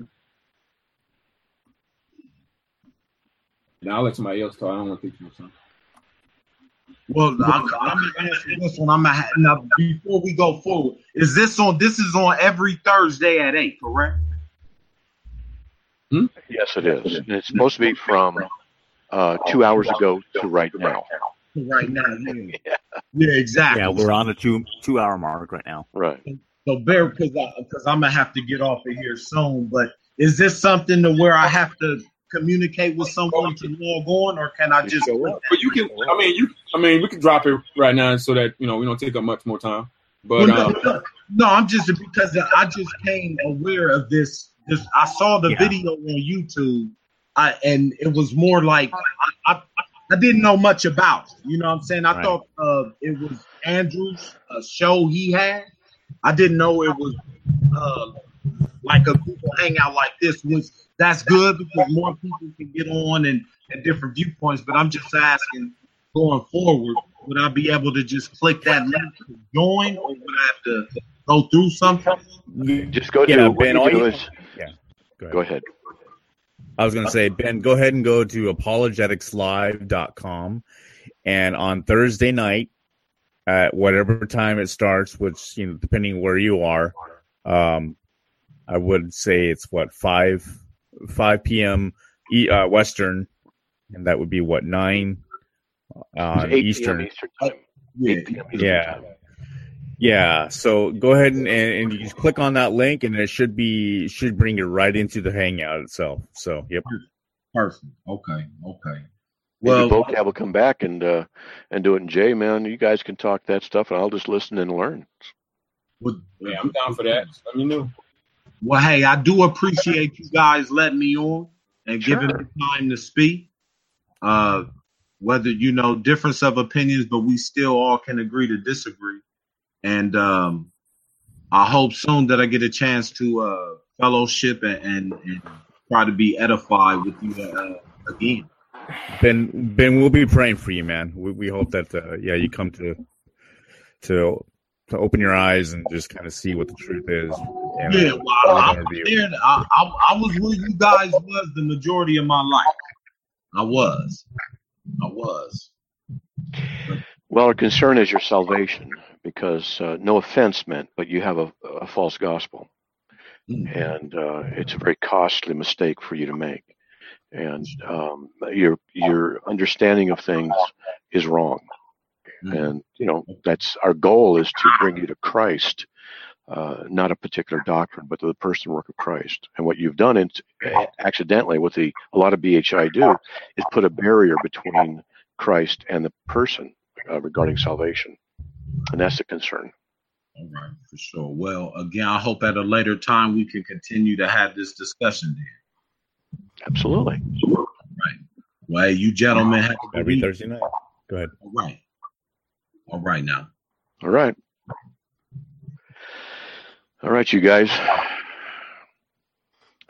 Now I'll let somebody else talk. I don't want to take too much time. Well, I'm, I'm gonna answer this one. I'm gonna ha- now before we go forward. Is this on? This is on every Thursday at eight, correct? Hmm? Yes, it is. And it's supposed to be from uh, two hours ago to right now. Right now, yeah, yeah, exactly. Yeah, we're on the two two hour mark right now. Right. So bear because because I'm gonna have to get off of here soon. But is this something to where I have to communicate with someone to log on, or can I just? But you can. I mean, you. I mean, we can drop it right now so that you know we don't take up much more time. But Well, um, no, no, I'm just because I just came aware of this. This I saw the Yeah. video on YouTube, I, and it was more like I, I, I didn't know much about. You know what I'm saying? I Right. thought uh, it was Andrew's uh, show he had. I didn't know it was uh, like a Google Hangout like this. Was that's good because more people can get on and, and different viewpoints. But I'm just asking going forward, would I be able to just click that link to join, or would I have to go through something? Just go to Yeah, what Ben, you all do you- is go ahead. I was going to say, Ben, go ahead and go to apologeticslive.com. And on Thursday night, at whatever time it starts, which, you know, depending where you are, um, I would say it's what, 5, 5 p.m. E- uh, Western. And that would be what, 9 uh, 8 Eastern. p.m. Eastern time. Yeah. 8 p.m. Eastern Yeah. time. Yeah, so go ahead and, and, and you just click on that link, and it should be should bring you right into the Hangout itself. So, yep. Perfect. Okay. Okay. Maybe Well, vocab will come back and uh, and do it. And Jay, man, you guys can talk that stuff, and I'll just listen and learn. well, yeah, I'm down for that. Let me know. Well, hey, I do appreciate you guys letting me on and Sure. giving me time to speak. Uh, whether you know difference of opinions, but we still all can agree to disagree. And um, I hope soon that I get a chance to uh, fellowship and, and, and try to be edified with you uh, again. Ben, Ben, we'll be praying for you, man. We, we hope that uh, yeah, you come to to to open your eyes and just kind of see what the truth is. And, Yeah, well, I, I, was view. I, I, I was where you guys was the majority of my life. I was. I was. Well, our concern is your salvation, because uh, no offense meant, but you have a, a false gospel, Mm. and uh, it's a very costly mistake for you to make. And um, your your understanding of things is wrong. Mm. And you know that's our goal is to bring you to Christ, uh, not a particular doctrine, but to the person work of Christ. And what you've done, it, accidentally, what the a lot of BHI do, is put a barrier between Christ and the person uh, regarding salvation, and that's the concern. All right, for sure. Well, again, I hope at a later time we can continue to have this discussion. Then, Absolutely. well, you gentlemen have a every week. Thursday night. Go ahead. All right. All right now. All right. All right, you guys.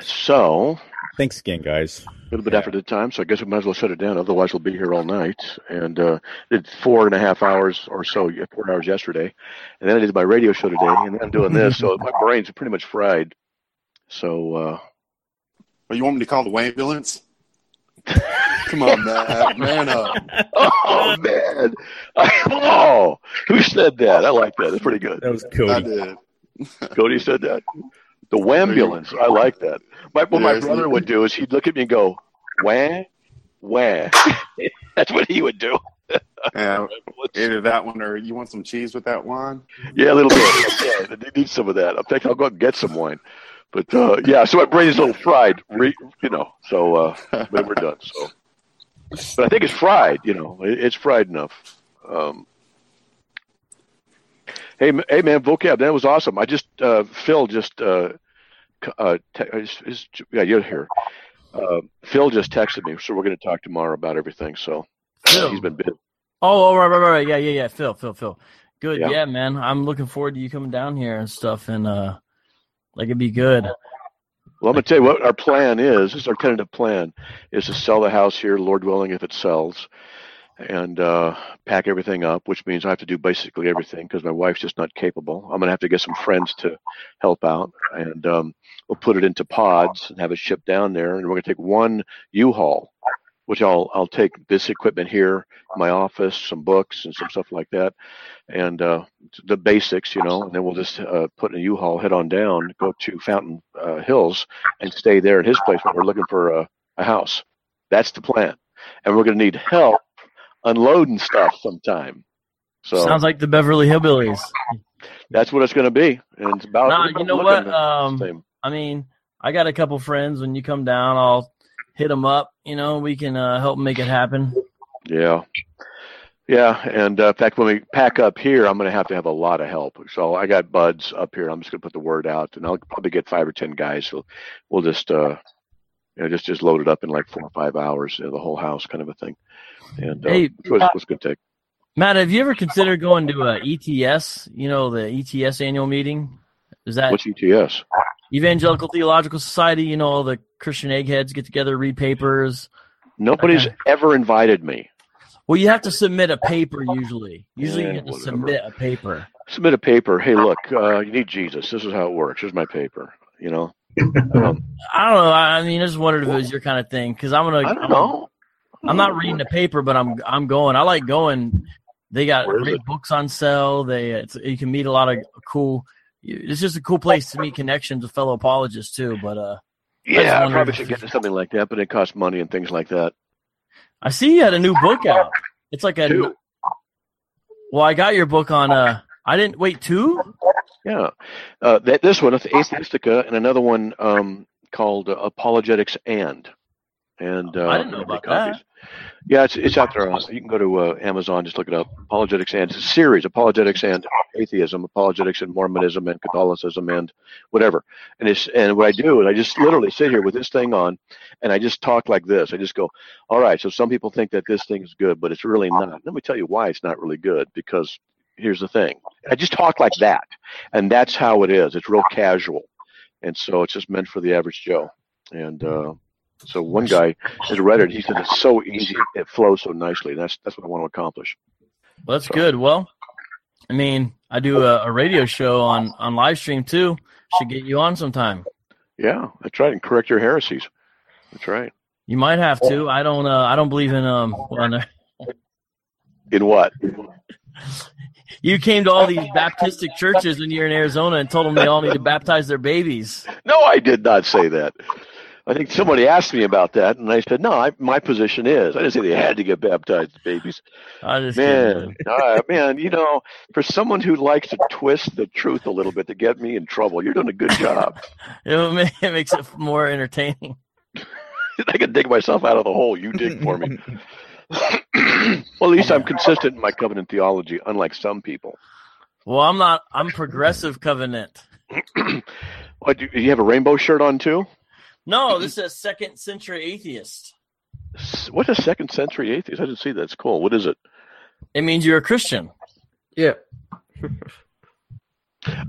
So, Thanks again, guys. a little bit after the time, so I guess we might as well shut it down. Otherwise, we'll be here all night. And uh, did four and a half hours or so, four hours yesterday, and then I did my radio show today, and then I'm doing this. so my brain's pretty much fried. So uh, Or you want me to call the ambulance? Come on, man. Man up. oh man, oh, who said that? I like that. It's pretty good. That was I Cody. did. Cody said that. The wambulance. I like that. My, what my brother would do is he'd look at me and go, wah, wah. That's what he would do. Yeah, either that one or you want some cheese with that wine? Yeah, a little bit. Yeah, they need some of that. I'm thinking I'll go out and get some wine. But uh, yeah, so my brain is a little fried, re, you know. So, uh, we're done. So, but I think it's fried. You know, it, it's fried enough. Um, hey, hey, man, vocab, that was awesome. I just uh, Phil just uh, uh, te- is, is, yeah, you're here. Uh, Phil just texted me, so we're going to talk tomorrow about everything. So uh, he's been busy. Oh, oh, right, right, right, right. Yeah, yeah, yeah. Phil, Phil, Phil. Good. Yeah. Yeah. man. I'm looking forward to you coming down here and stuff, and uh, like it'd be good. Well, I'm going to tell you what our plan is. This is our tentative plan: is to sell the house here, Lord willing, if it sells, and uh, pack everything up. Which means I have to do basically everything because my wife's just not capable. I'm going to have to get some friends to help out, and um, we'll put it into pods and have it shipped down there. And we're going to take one U-Haul, which I'll I'll take this equipment here, my office, some books and some stuff like that, and uh, the basics, you know. And then we'll just uh, put in a U-Haul, head on down, go to Fountain uh, Hills, and stay there at his place when we're looking for a, a house. That's the plan, and we're going to need help unloading stuff sometime. So Sounds like the Beverly Hillbillies. that's what it's going to be, and it's about. Nah, you know what? Um. I mean, I got a couple friends. When you come down, I'll hit them up. You know, we can uh, help make it happen. Yeah. Yeah, and uh, in fact, when we pack up here, I'm going to have to have a lot of help. So I got buds up here. I'm just going to put the word out, and I'll probably get five or ten guys. So we'll just, uh, you know, just just load it up in like four or five hours, you know, the whole house, kind of a thing. And uh, Hey, it was, it was to take. Matt, have you ever considered going to a ETS? You know, the ETS annual meeting. Is that What's ETS? Evangelical Theological Society? You know, all the Christian eggheads get together, read papers. Nobody's Okay. ever invited me. Well, you have to submit a paper usually. Usually, Yeah, you have to whatever. submit a paper. Submit a paper. Hey, look, uh, you need Jesus. This is how it works. Here's my paper. You know. Um, I don't know. I I mean, I just wondered if it was your kind of thing because I'm gonna. I don't I'm, know. I'm not reading the paper, but I'm I'm going. I like going. They got great it? books on sale. They it's, you can meet a lot of cool. It's just a cool place to meet connections with fellow apologists too. But uh, Yeah, I wondered probably should get into something like that, but it costs money and things like that. I see you had a new book out. It's like a. Two. Well, I got your book on. Uh, I didn't wait two. Yeah, uh, that this one, Atheistica, and another one um, called uh, Apologetics and, and uh, I didn't know about that. Yeah, it's it's out there. You can go to uh, Amazon, just look it up. Apologetics and it's a series: Apologetics and Atheism, Apologetics and Mormonism and Catholicism and whatever. And it's and what I do is I just literally sit here with this thing on, and I just talk like this. I just go, "All right." So some people think that this thing is good, but it's really not. Let me tell you why it's not really good. Because here's the thing: I just talk like that, and that's how it is. It's real casual, and so it's just meant for the average Joe. And uh, So one guy has read it. He said it's so easy. It flows so nicely. That's that's what I want to accomplish. Well, that's good. Well, I mean, I do a, a radio show on on live stream too. Should get you on sometime. Yeah, that's right. And correct your heresies. That's right. You might have to. I don't. Uh, I don't believe in um. Well. In what? You came to all these Baptistic churches when you're in Arizona and told them they all need to baptize their babies. No, I did not say that. I think somebody asked me about that, and I said, "No, I, my position is." I didn't say they had to get baptized, babies. I just Man, uh, man, you know, for someone who likes to twist the truth a little bit to get me in trouble, you're doing a good job. it makes it more entertaining. I can dig myself out of the hole you dig for me. Well, at least I'm consistent in my covenant theology, unlike some people. Well, I'm not. I'm progressive covenant. What, do you have a rainbow shirt on too? No, this is second century atheist. S- What a second century atheist! I didn't see that. It's cool. What is it? It means you're a Christian. Yeah.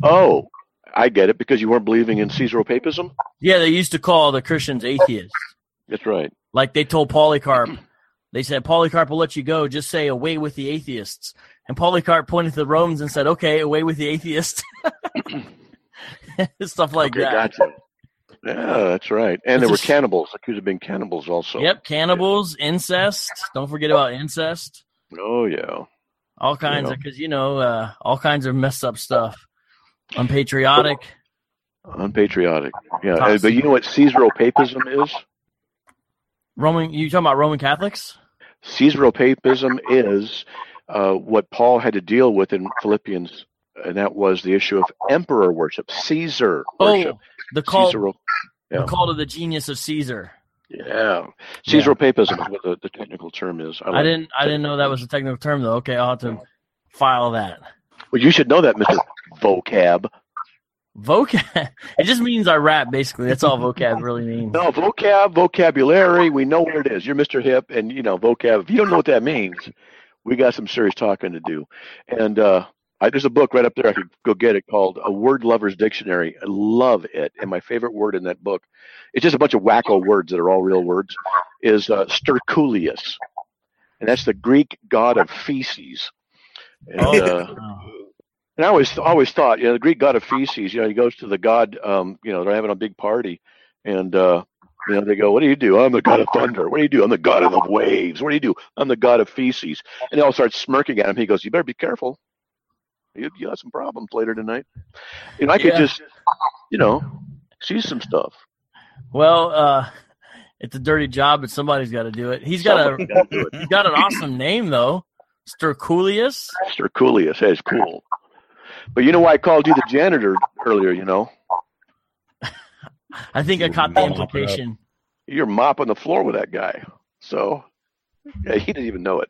Oh, I get it because you weren't believing in Caesaropapism. Yeah, they used to call the Christians atheists. That's right. Like they told Polycarp, they said Polycarp will let you go. Just say away with the atheists. And Polycarp pointed to the Romans and said, "Okay, away with the atheists." Stuff like okay, that. gotcha. Yeah, that's right. And It's there were cannibals, accused of being cannibals also. Yep, cannibals, incest. Don't forget about incest. Oh yeah. All kinds Yeah. of because you know uh, all kinds of messed up stuff. Unpatriotic. Unpatriotic. Yeah. Uh, But you know what Caesaropapism is? Roman. You talking about Roman Catholics? Caesaropapism is uh, what Paul had to deal with in Philippians, and that was the issue of emperor worship, Caesar worship. Oh, the call. Caesaro- The call to the genius of Caesar. Yeah, Caesaropapism is what the, the technical term is. I like- didn't. I didn't know that was a technical term though. Okay, I'll have to file that. Well, you should know that, Mister Vocab. Vocab. It just means I rap. Basically, that's all vocab really means. No, vocab, vocabulary. We know what it is. You're Mister Hip, and you know vocab. If you don't know what that means, we got some serious talking to do. And uh, I, there's a book right up there. I could go get it called A Word Lover's Dictionary. I love it. And my favorite word in that book, it's just a bunch of wacko words that are all real words, is uh, Sterculius. And that's the Greek god of feces. And, uh, Oh. And I always always thought, you know, the Greek god of feces, you know, he goes to the god, um, you know, they're having a big party, and uh, you know, they go, "What do you do? I'm the god of thunder. What do you do? I'm the god of the waves. What do you do? I'm the god of feces." And they all start smirking at him. He goes, "You better be careful. You you have some problems later tonight." You know, I could Yeah. just, you know, see some stuff. Well, uh, it's a dirty job, but somebody's got to do it. He's got Somebody a. gotta do it. He's got an awesome name though, Sterculius. Sterculius, hey, cool. But you know why I called you the janitor earlier? You know, I think I caught the implication. you're mopping the floor with that guy. So, yeah, he didn't even know it.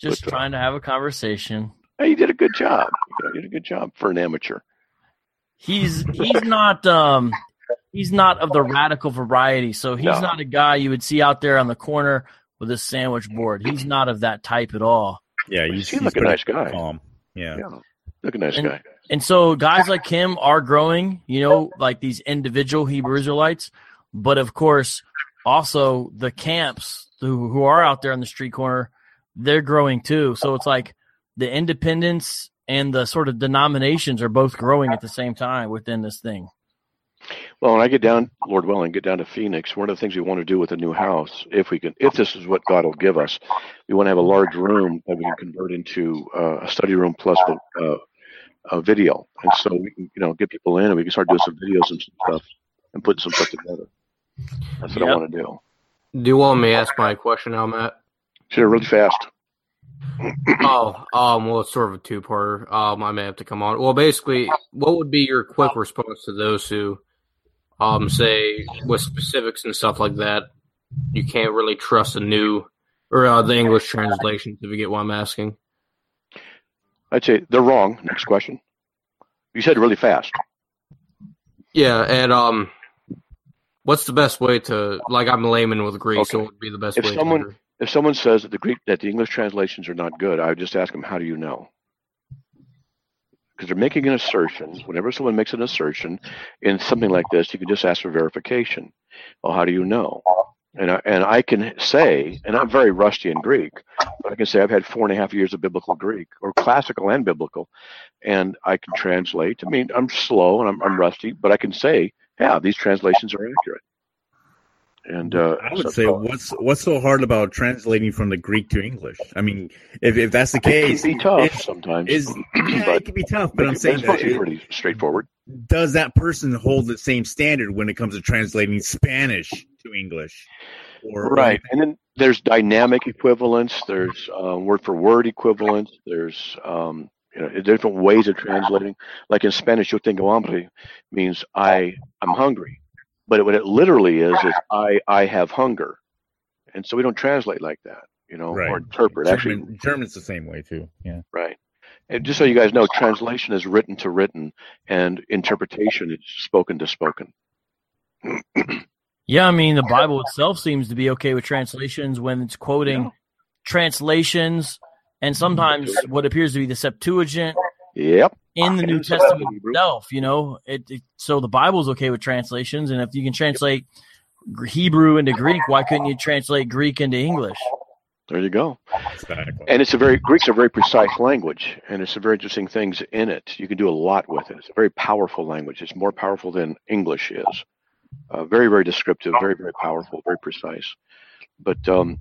Just But, uh, trying to have a conversation. Hey, you did a good job. You, did a good job for an amateur. He's he's not um he's not of the radical variety. So he's No. not a guy you would see out there on the corner with a sandwich board. He's not of that type at all. Yeah, He he's, he's like a nice guy. Calm. Yeah. Yeah, look a nice And- guy. And so guys like him are growing, you know, like these individual Hebrew Israelites, but of course also the camps who, who are out there on the street corner, they're growing too. So it's like the independents and the sort of denominations are both growing at the same time within this thing. Well, when I get down, Lord willing, get down to Phoenix, one of the things we want to do with the new house, if we can, if this is what God will give us, we want to have a large room that we can convert into uh, a study room plus a, uh, a video, and so we can, you know, get people in and we can start doing some videos and some stuff and putting some stuff together. That's what I want to do. Do you want me to ask my question now, Matt? Sure, really fast. oh, um, well, it's sort of a two-parter. Um, I may have to come on. Well, basically, what would be your quick response to those who, um, say with specifics and stuff like that, you can't really trust a new or uh, the English translations? If you get what I'm asking. I'd say they're wrong. Next question. You said really fast. Yeah, and um, what's the best way to like? I'm a layman with Greek, so Okay. what would be the best If way? someone- to If someone says that the Greek that the English translations are not good, I would just ask them, "How do you know?" Because they're making an assertion. Whenever someone makes an assertion in something like this, you can just ask for verification. Well, how do you know? And I, and I can say, and I'm very rusty in Greek, but I can say I've had four and a half years of biblical Greek, or classical and biblical, and I can translate. I mean, I'm slow and I'm, I'm rusty, but I can say, yeah, these translations are accurate. And uh, I would so- say, what's what's so hard about translating from the Greek to English? I mean, if, if that's the it can case, be tough is- sometimes. is yeah, but it can be tough. But I'm saying that it- pretty straightforward. does that person hold the same standard when it comes to translating Spanish to English? Or Right, and then there's dynamic equivalence. There's uh, word for word equivalence. There's um, you know different ways of translating. Like in Spanish, yo tengo hambre means I I'm hungry, but what it literally is is I I have hunger, and so we don't translate like that, you know, Right. or interpret. Actually, German, German's the same way too. Yeah. Right. And just so you guys know, translation is written to written, and interpretation is spoken to spoken. Yeah, I mean the Bible itself seems to be okay with translations when it's quoting Yeah. translations and sometimes what appears to be the Septuagint Yep. in the New And so- Testament itself. You know, it, it so the Bible's okay with translations, and if you can translate Gr- Hebrew into Greek, why couldn't you translate Greek into English? There you go. Exactly. And it's a very Greek's a very precise language, and there's some very interesting things in it. You can do a lot with it. It's a very powerful language. It's more powerful than English is. Uh, very, very descriptive, very, very powerful, very precise. But um,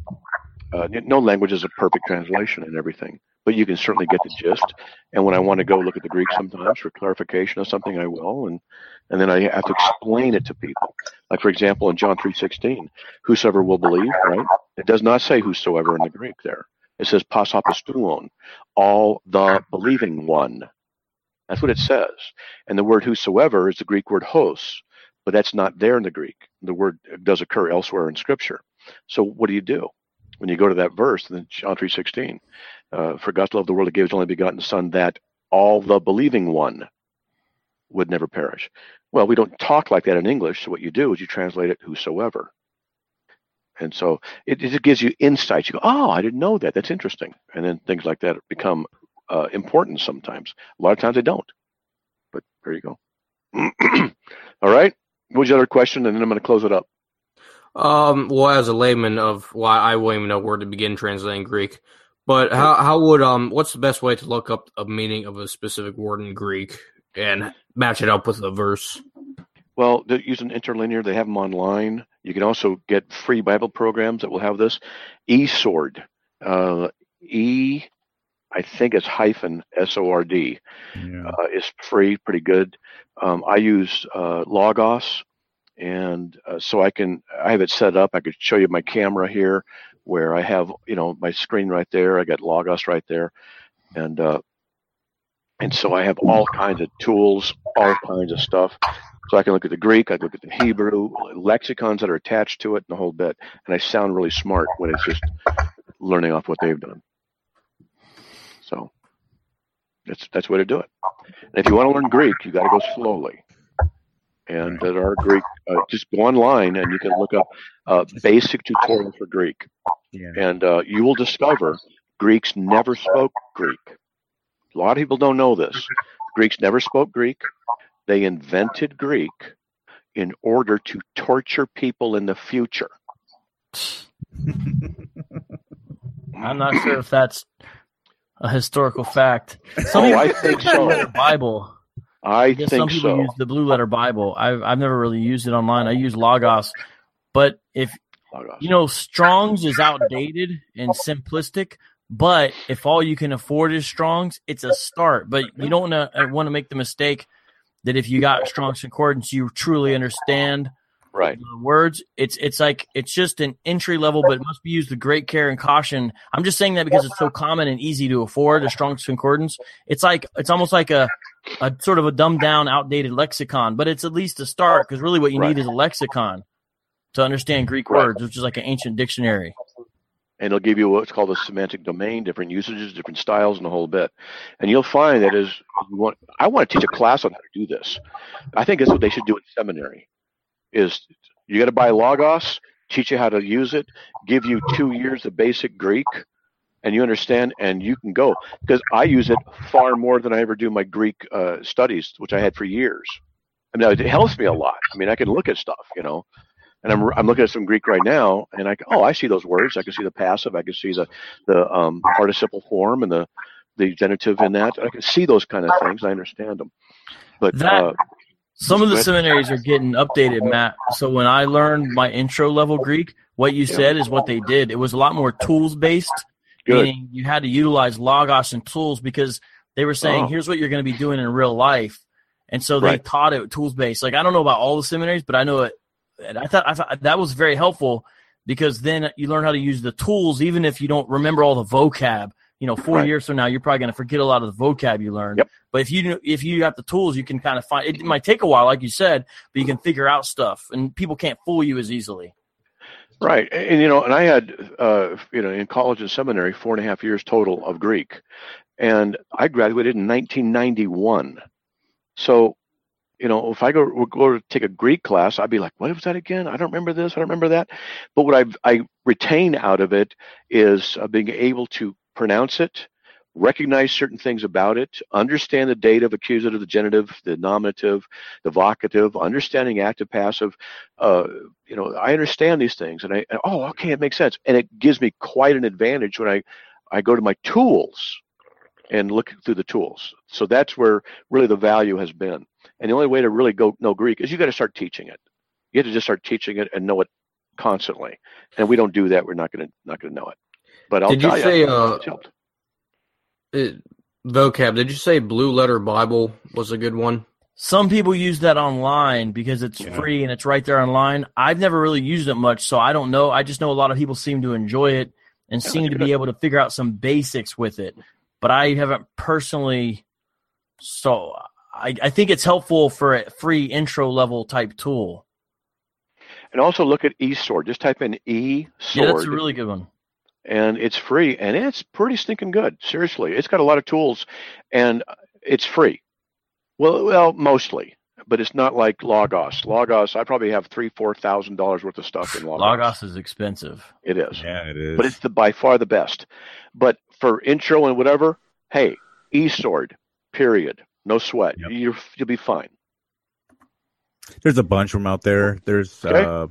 uh, no language is a perfect translation and everything. But you can certainly get the gist. And when I want to go look at the Greek sometimes for clarification of something, I will. And and then I have to explain it to people. Like for example, in John three sixteen, whosoever will believe, right? It does not say whosoever in the Greek there. It says pas ho pisteuon, all the believing one. That's what it says. And the word whosoever is the Greek word hos, but that's not there in the Greek. The word does occur elsewhere in Scripture. So what do you do when you go to that verse in John three sixteen? Uh, for God to love the world, He gave His only begotten Son, that all the believing one would never perish. Well, we don't talk like that in English. So what you do is you translate it whosoever. And so it, it gives you insights. You go, oh, I didn't know that. That's interesting. And then things like that become uh, important sometimes. A lot of times they don't. But there you go. All right. What was the other question? And then I'm going to close it up. Um, well, as a layman of why I won't even know where to begin translating Greek, but how how would um what's the best way to look up a meaning of a specific word in Greek and match it up with the verse? Well, they're using interlinear. They have them online. You can also get free Bible programs that will have this. eSword. Uh, e, I think it's hyphen S O R D. Yeah. uh, is free, pretty good. Um, I use uh, Logos, and uh, so I can I have it set up. I could show you my camera here, where I have you know my screen right there. I got Logos right there, and uh, and so I have all kinds of tools, all kinds of stuff. So I can look at the Greek, I can look at the Hebrew, lexicons that are attached to it, and the whole bit. And I sound really smart when it's just learning off what they've done. So that's that's the way to do it. And if you want to learn Greek, you got to go slowly. And that are Greek. Uh, just go online and you can look up uh, basic tutorial for Greek, Yeah. and uh, you will discover Greeks never spoke Greek. A lot of people don't know this. Greeks never spoke Greek. They invented Greek in order to torture people in the future. I'm not sure if that's a historical fact. Some Oh, I think the so. Bible. I I guess some think people so. use the Blue Letter Bible. I've I've never really used it online. I use Logos, but if Logos. you know Strong's is outdated and simplistic. But if all you can afford is Strong's, it's a start. But you don't want to uh, make the mistake that if you got Strong's Concordance, you truly understand Right. the words. It's it's like it's just an entry level, but it must be used with great care and caution. I'm just saying that because it's so common and easy to afford a Strong's Concordance. It's like it's almost like a a sort of a dumbed down, outdated lexicon, but it's at least a start because really what you Right. need is a lexicon to understand Greek Right. words, which is like an ancient dictionary. and it'll give you what's called a semantic domain, different usages, different styles, and the whole bit. And you'll find that as you want, I want to teach a class on how to do this. I think that's what they should do in seminary. Is you got to buy Logos, teach you how to use it, give you two years of basic Greek, and you understand and you can go because I use it far more than I ever do my Greek uh, studies, which I had for years. I mean, it helps me a lot. I mean, I can look at stuff, you know, and I'm I'm looking at some Greek right now, and I oh I see those words. I can see the passive. I can see the the um, participle form and the the genitive in that. I can see those kind of things. I understand them, but That- uh, Some of the seminaries are getting updated, Matt. So when I learned my intro level Greek, what you said is what they did. It was a lot more tools based, good. meaning you had to utilize logos and tools because they were saying, Oh. here's what you're going to be doing in real life. And so they Right. taught it tools based. Like I don't know about all the seminaries, but I know it. And I thought, I thought that was very helpful because then you learn how to use the tools, even if you don't remember all the vocab. You know, four Right. years from now, you're probably going to forget a lot of the vocab you learned. Yep. But if you if you got the tools, you can kind of find. It might take a while, like you said, but you can figure out stuff, and people can't fool you as easily. Right, and you know, and I had, uh, you know, in college and seminary, four and a half years total of Greek, and I graduated in 1991. So, you know, if I go go to take a Greek class, I'd be like, "What was that again? I don't remember this. I don't remember that." But what I I retain out of it is uh, being able to pronounce it, recognize certain things about it, understand the dative, accusative, the genitive, the nominative, the vocative, understanding active, passive. Uh, you know, I understand these things, and I and, oh, okay, it makes sense, and it gives me quite an advantage when I I go to my tools and look through the tools. So that's where really the value has been. And the only way to really go know Greek is you got to start teaching it. You have to just start teaching it and know it constantly. And we don't do that. We're not going to not going to know it. But I'll Did you say, you, uh. It, vocab. Did you say Blue Letter Bible was a good one? Some people use that online because it's Yeah. free and it's right there online. I've never really used it much, so I don't know. I just know a lot of people seem to enjoy it and Yeah, seem to be able to figure out some basics with it. But I haven't personally. So I, I think it's helpful for a free intro level type tool. And also look at eSword. Just type in e Yeah, that's a really good one. And it's free, and it's pretty stinking good. Seriously, it's got a lot of tools, and it's free. Well, well, mostly, but it's not like Logos. Logos, I probably have three, four thousand dollars worth of stuff in Logos. Logos is expensive. It is. Yeah, it is. but it's the by far the best. But for intro and whatever, hey, eSword, period. No sweat. Yep. You're, you'll be fine. There's a bunch of them out there. There's Okay. uh,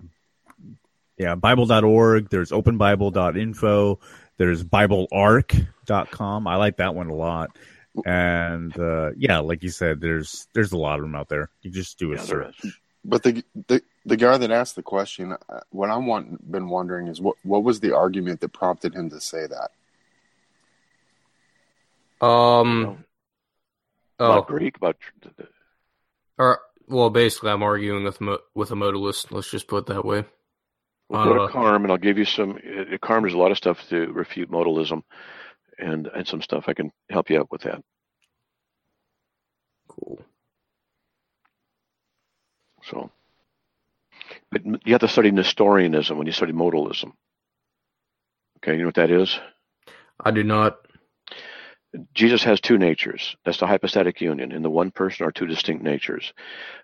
yeah, Bible.org. There's OpenBible.info. There's BibleArc.com. I like that one a lot. And uh, yeah, like you said, there's there's a lot of them out there. You just do a Yeah, search. But the the the guy that asked the question, uh, what I'm want, been wondering is what what was the argument that prompted him to say that? Um. About Oh, Greek, about or well, basically, I'm arguing with with a modalist. Let's just put it that way. We'll go Uh, to Carm, and I'll give you some. uh, Carm, there's a lot of stuff to refute modalism, and and some stuff I can help you out with that. Cool. So, but you have to study Nestorianism when you study modalism. Okay, you know what that is? I do not. Jesus has two natures. That's the hypostatic union. In the one person are two distinct natures.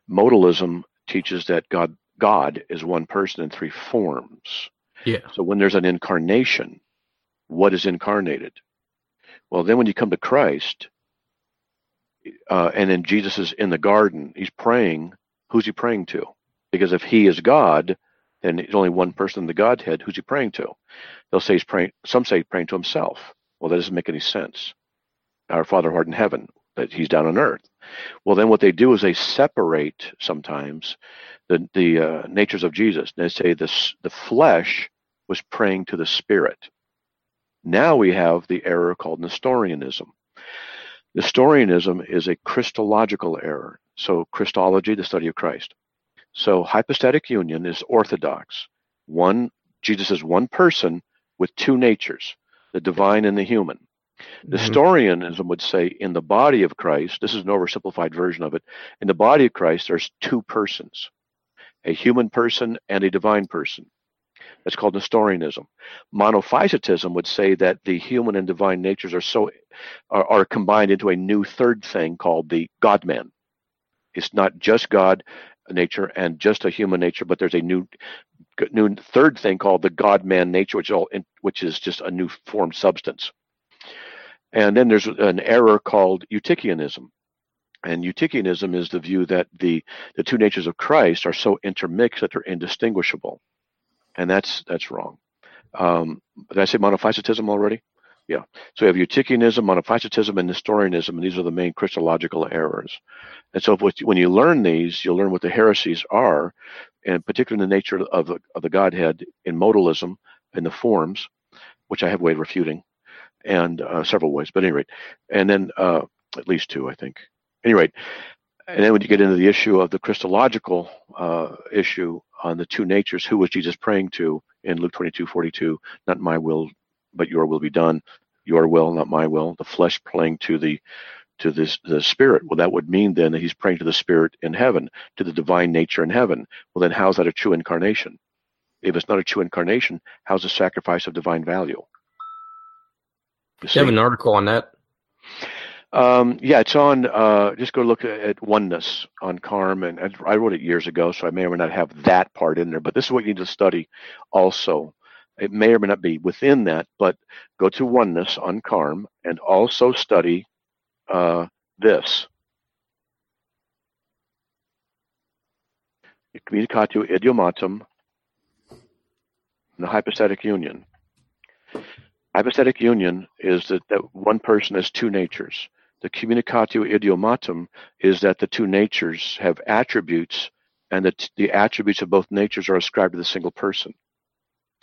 Modalism teaches that God God is one person in three forms. Yeah. So when there's an incarnation, what is incarnated? Well, then when you come to Christ, uh, and then Jesus is in the garden, he's praying. Who's he praying to? Because if he is God, then there's only one person in the Godhead. Who's he praying to? They'll say he's praying. Some say he's praying to himself. Well, that doesn't make any sense. Our Father who art in heaven, that he's down on earth. Well, then what they do is they separate sometimes the the uh, natures of Jesus. They say this the flesh was praying to the spirit. Now we have the error called Nestorianism. Nestorianism is a Christological error. So Christology, the study of Christ. So hypostatic union is orthodox. One Jesus is one person with two natures, the divine and the human. Nestorianism would say in the body of Christ, this is an oversimplified version of it, in the body of Christ, there's two persons, a human person and a divine person. That's called Nestorianism. Monophysitism would say that the human and divine natures are so are, are combined into a new third thing called the God man. It's not just God nature and just a human nature, but there's a new new third thing called the God man nature, which is all in, which is just a new formed substance. And then there's an error called Eutychianism. And Eutychianism is the view that the, the two natures of Christ are so intermixed that they're indistinguishable. And that's that's wrong. Um, did I say monophysitism already? Yeah. So you have Eutychianism, monophysitism, and Nestorianism, and these are the main Christological errors. And so if, when you learn these, you'll learn what the heresies are, and particularly the nature of the, of the Godhead in modalism and the forms, which I have way of refuting, and uh, several ways, but anyway, and then uh, at least two, I think. Anyway, and then when you get into the issue of the Christological uh, issue on the two natures, who was Jesus praying to in Luke 22, 42, not my will, but your will be done, your will, not my will, the flesh praying to the to this the spirit. Well, that would mean then that he's praying to the spirit in heaven, to the divine nature in heaven. Well, then how's that a true incarnation? If it's not a true incarnation, how's the sacrifice of divine value? You, you have an article on that? Um, yeah, it's on. Uh, just go look at, oneness on Carm, and I wrote it years ago, so I may or may not have that part in there. But this is what you need to study. Also, it may or may not be within that, but go to oneness on Carm and also study uh, this. Communicatio idiomatum, the hypostatic union. Hypostatic union is that, that one person has two natures. The communicatio idiomatum is that the two natures have attributes and that the attributes of both natures are ascribed to the single person.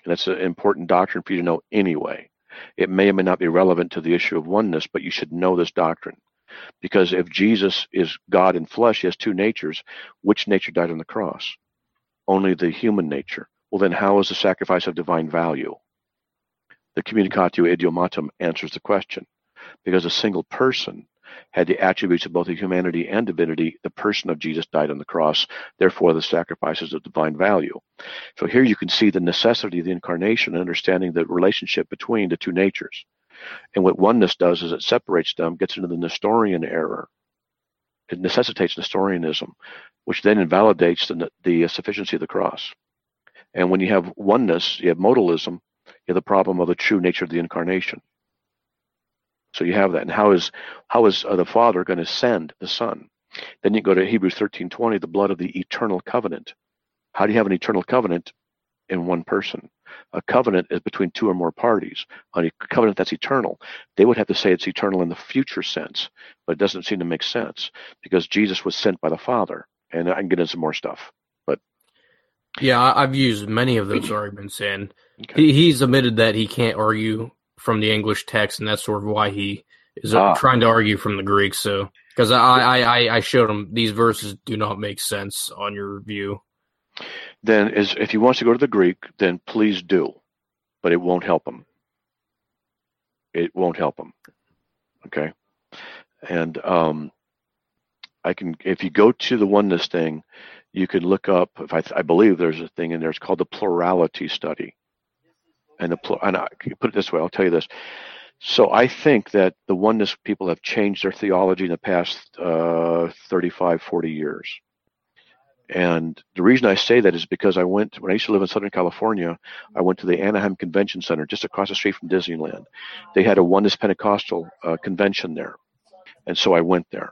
And that's an important doctrine for you to know anyway. It may or may not be relevant to the issue of oneness, but you should know this doctrine. Because if Jesus is God in flesh, he has two natures. Which nature died on the cross? Only the human nature. Well, then how is the sacrifice of divine value? The communicatio idiomatum answers the question. Because a single person had the attributes of both the humanity and divinity, the person of Jesus died on the cross. Therefore, the sacrifice is of divine value. So here you can see the necessity of the incarnation and understanding the relationship between the two natures. And what oneness does is it separates them, gets into the Nestorian error. It necessitates Nestorianism, which then invalidates the, the sufficiency of the cross. And when you have oneness, you have modalism, you have the problem of the true nature of the incarnation. So you have that. And how is how is uh, the Father going to send the Son? Then you go to Hebrews 13:20, the blood of the eternal covenant. How do you have an eternal covenant in one person? A covenant is between two or more parties. A covenant that's eternal. They would have to say it's eternal in the future sense, but it doesn't seem to make sense because Jesus was sent by the Father. And I can get into some more stuff. But yeah, I've used many of those arguments, and okay. he, he's admitted that he can't argue from the English text, and that's sort of why he is ah. trying to argue from the Greek. So, because I, I I showed him these verses do not make sense on your view. Then, is if he wants to go to the Greek, then please do, but it won't help him. It won't help him. Okay, and um, I can if you go to the oneness thing, you can look up. If I, I believe there's a thing in there. It's called the plurality study and the and I put it this way, I'll tell you this. So I think that the oneness people have changed their theology in the past uh, 35, 40 years. And the reason I say that is because I went, when I used to live in Southern California, I went to the Anaheim Convention Center just across the street from Disneyland. They had a Oneness Pentecostal uh, convention there. And so I went there.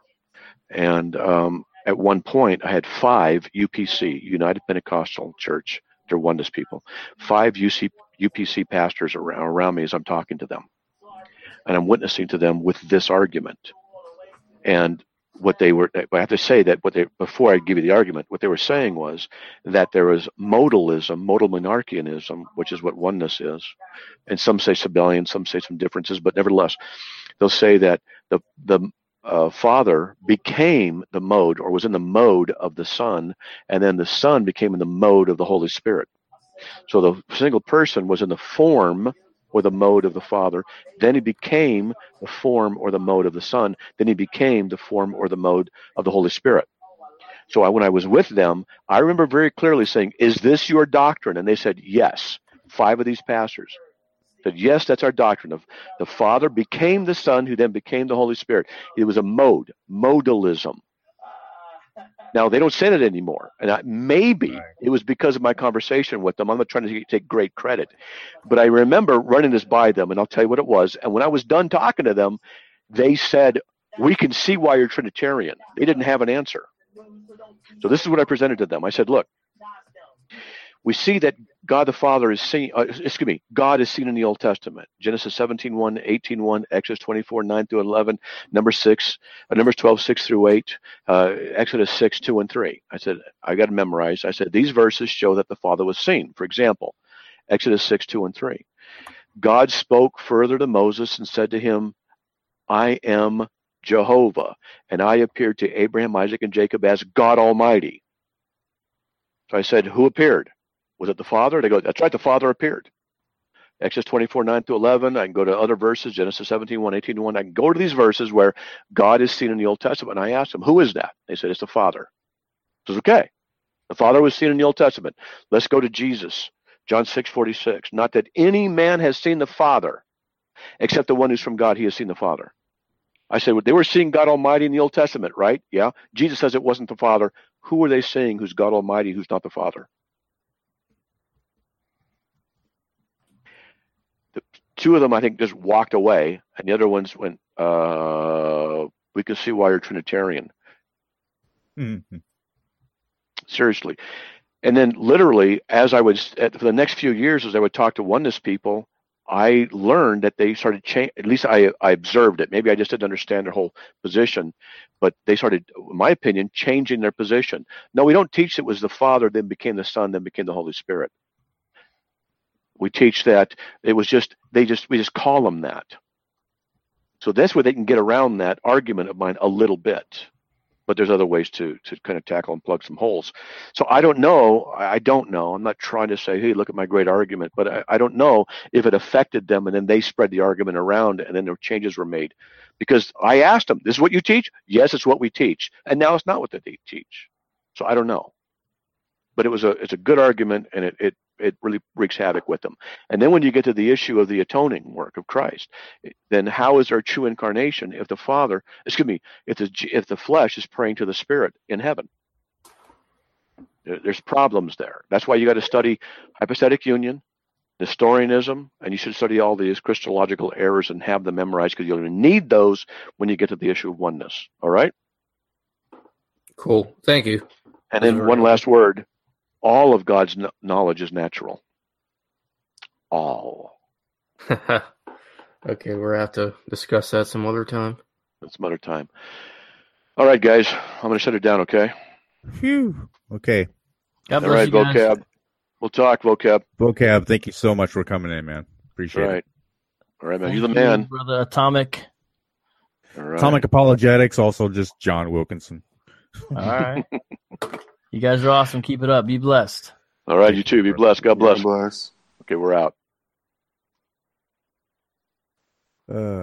And um, at one point, I had five UPC, United Pentecostal Church, they're Oneness people, five UC, UPC pastors around, around me as I'm talking to them. And I'm witnessing to them with this argument. And what they were, I have to say that what they, before I give you the argument, what they were saying was that there was modalism, modal monarchianism, which is what oneness is. And some say Sabellian, some say some differences, but nevertheless, they'll say that the, the, uh, Father became the mode or was in the mode of the Son, and then the Son became in the mode of the Holy Spirit. So the single person was in the form or the mode of the Father. Then he became the form or the mode of the Son. Then he became the form or the mode of the Holy Spirit. So I, when I was with them, I remember very clearly saying, Is this your doctrine? And they said, Yes. Five of these pastors said, Yes, that's our doctrine of the Father became the Son, who then became the Holy Spirit. It was a mode, modalism. Now they don't sin it anymore, and I, maybe Right. it was because of my conversation with them. I'm not trying to take great credit, but I remember running this by them, and I'll tell you what it was. And when I was done talking to them, they said, "We can see why you're Trinitarian." They didn't have an answer, so this is what I presented to them. I said, "Look, we see that God the Father is seen, uh, excuse me, God is seen in the Old Testament. Genesis 17, 1, 18, 1, Exodus 24, 9 through 11, number 6, uh, Numbers 12, 6 through 8, uh, Exodus 6, 2 and 3. I said, I got to memorize. I said, these verses show that the Father was seen. For example, Exodus 6, 2 and 3. God spoke further to Moses and said to him, I am Jehovah, and I appeared to Abraham, Isaac, and Jacob as God Almighty. So I said, Who appeared? Was it the Father? They go, That's right, the Father appeared. Exodus 24, 9 to 11. I can go to other verses, Genesis 17, 1, 18 to 1. I can go to these verses where God is seen in the Old Testament. And I asked them, Who is that? They said, It's the Father. I says, Okay. The Father was seen in the Old Testament. Let's go to Jesus. John 6, 46. Not that any man has seen the Father, except the one who's from God, he has seen the Father. I said, well, they were seeing God Almighty in the Old Testament, right? Yeah. Jesus says it wasn't the Father. Who are they seeing who's God Almighty, who's not the Father? The two of them, I think, just walked away, and the other ones went, uh, we can see why you're Trinitarian. Mhm. Seriously. And then literally, as I was, at, for the next few years, as I would talk to oneness people, I learned that they started change. At least I, I observed it. Maybe I just didn't understand their whole position, but they started, in my opinion, changing their position. No, we don't teach it was the Father, then became the Son, then became the Holy Spirit. We teach that it was just they just we just call them that. So that's where they can get around that argument of mine a little bit. But there's other ways to to kind of tackle and plug some holes. So I don't know. I don't know. I'm not trying to say, hey, look at my great argument, but I, I don't know if it affected them and then they spread the argument around and then their changes were made. Because I asked them, this is what you teach? Yes, it's what we teach. And now it's not what they teach. So I don't know. But it was a it's a good argument and it, it it really wreaks havoc with them. And then when you get to the issue of the atoning work of Christ, eh, then how is there true incarnation if the Father, excuse me, if the if the flesh is praying to the Spirit in heaven? There's problems there. That's why you got to study hypostatic union, Nestorianism, and you should study all these Christological errors and have them memorized because you'll need those when you get to the issue of oneness. All right. Cool. Thank you. And then one last word: all of God's knowledge is natural. All. okay, we're gonna have to discuss that some other time. That's some other time. All right, guys, I'm going to shut it down. Okay. Phew. Okay. God All bless right, you guys. vocab. We'll talk, vocab. Vocab, thank you so much for coming in, man. All Appreciate it. All right, man. Thank You're the you, man. brother Atomic. All right. Atomic Apologetics, also just John Wilkinson. All right. you guys are awesome. Keep it up. Be blessed. All right, you too. Be blessed. God bless. God bless. Okay, we're out. Uh,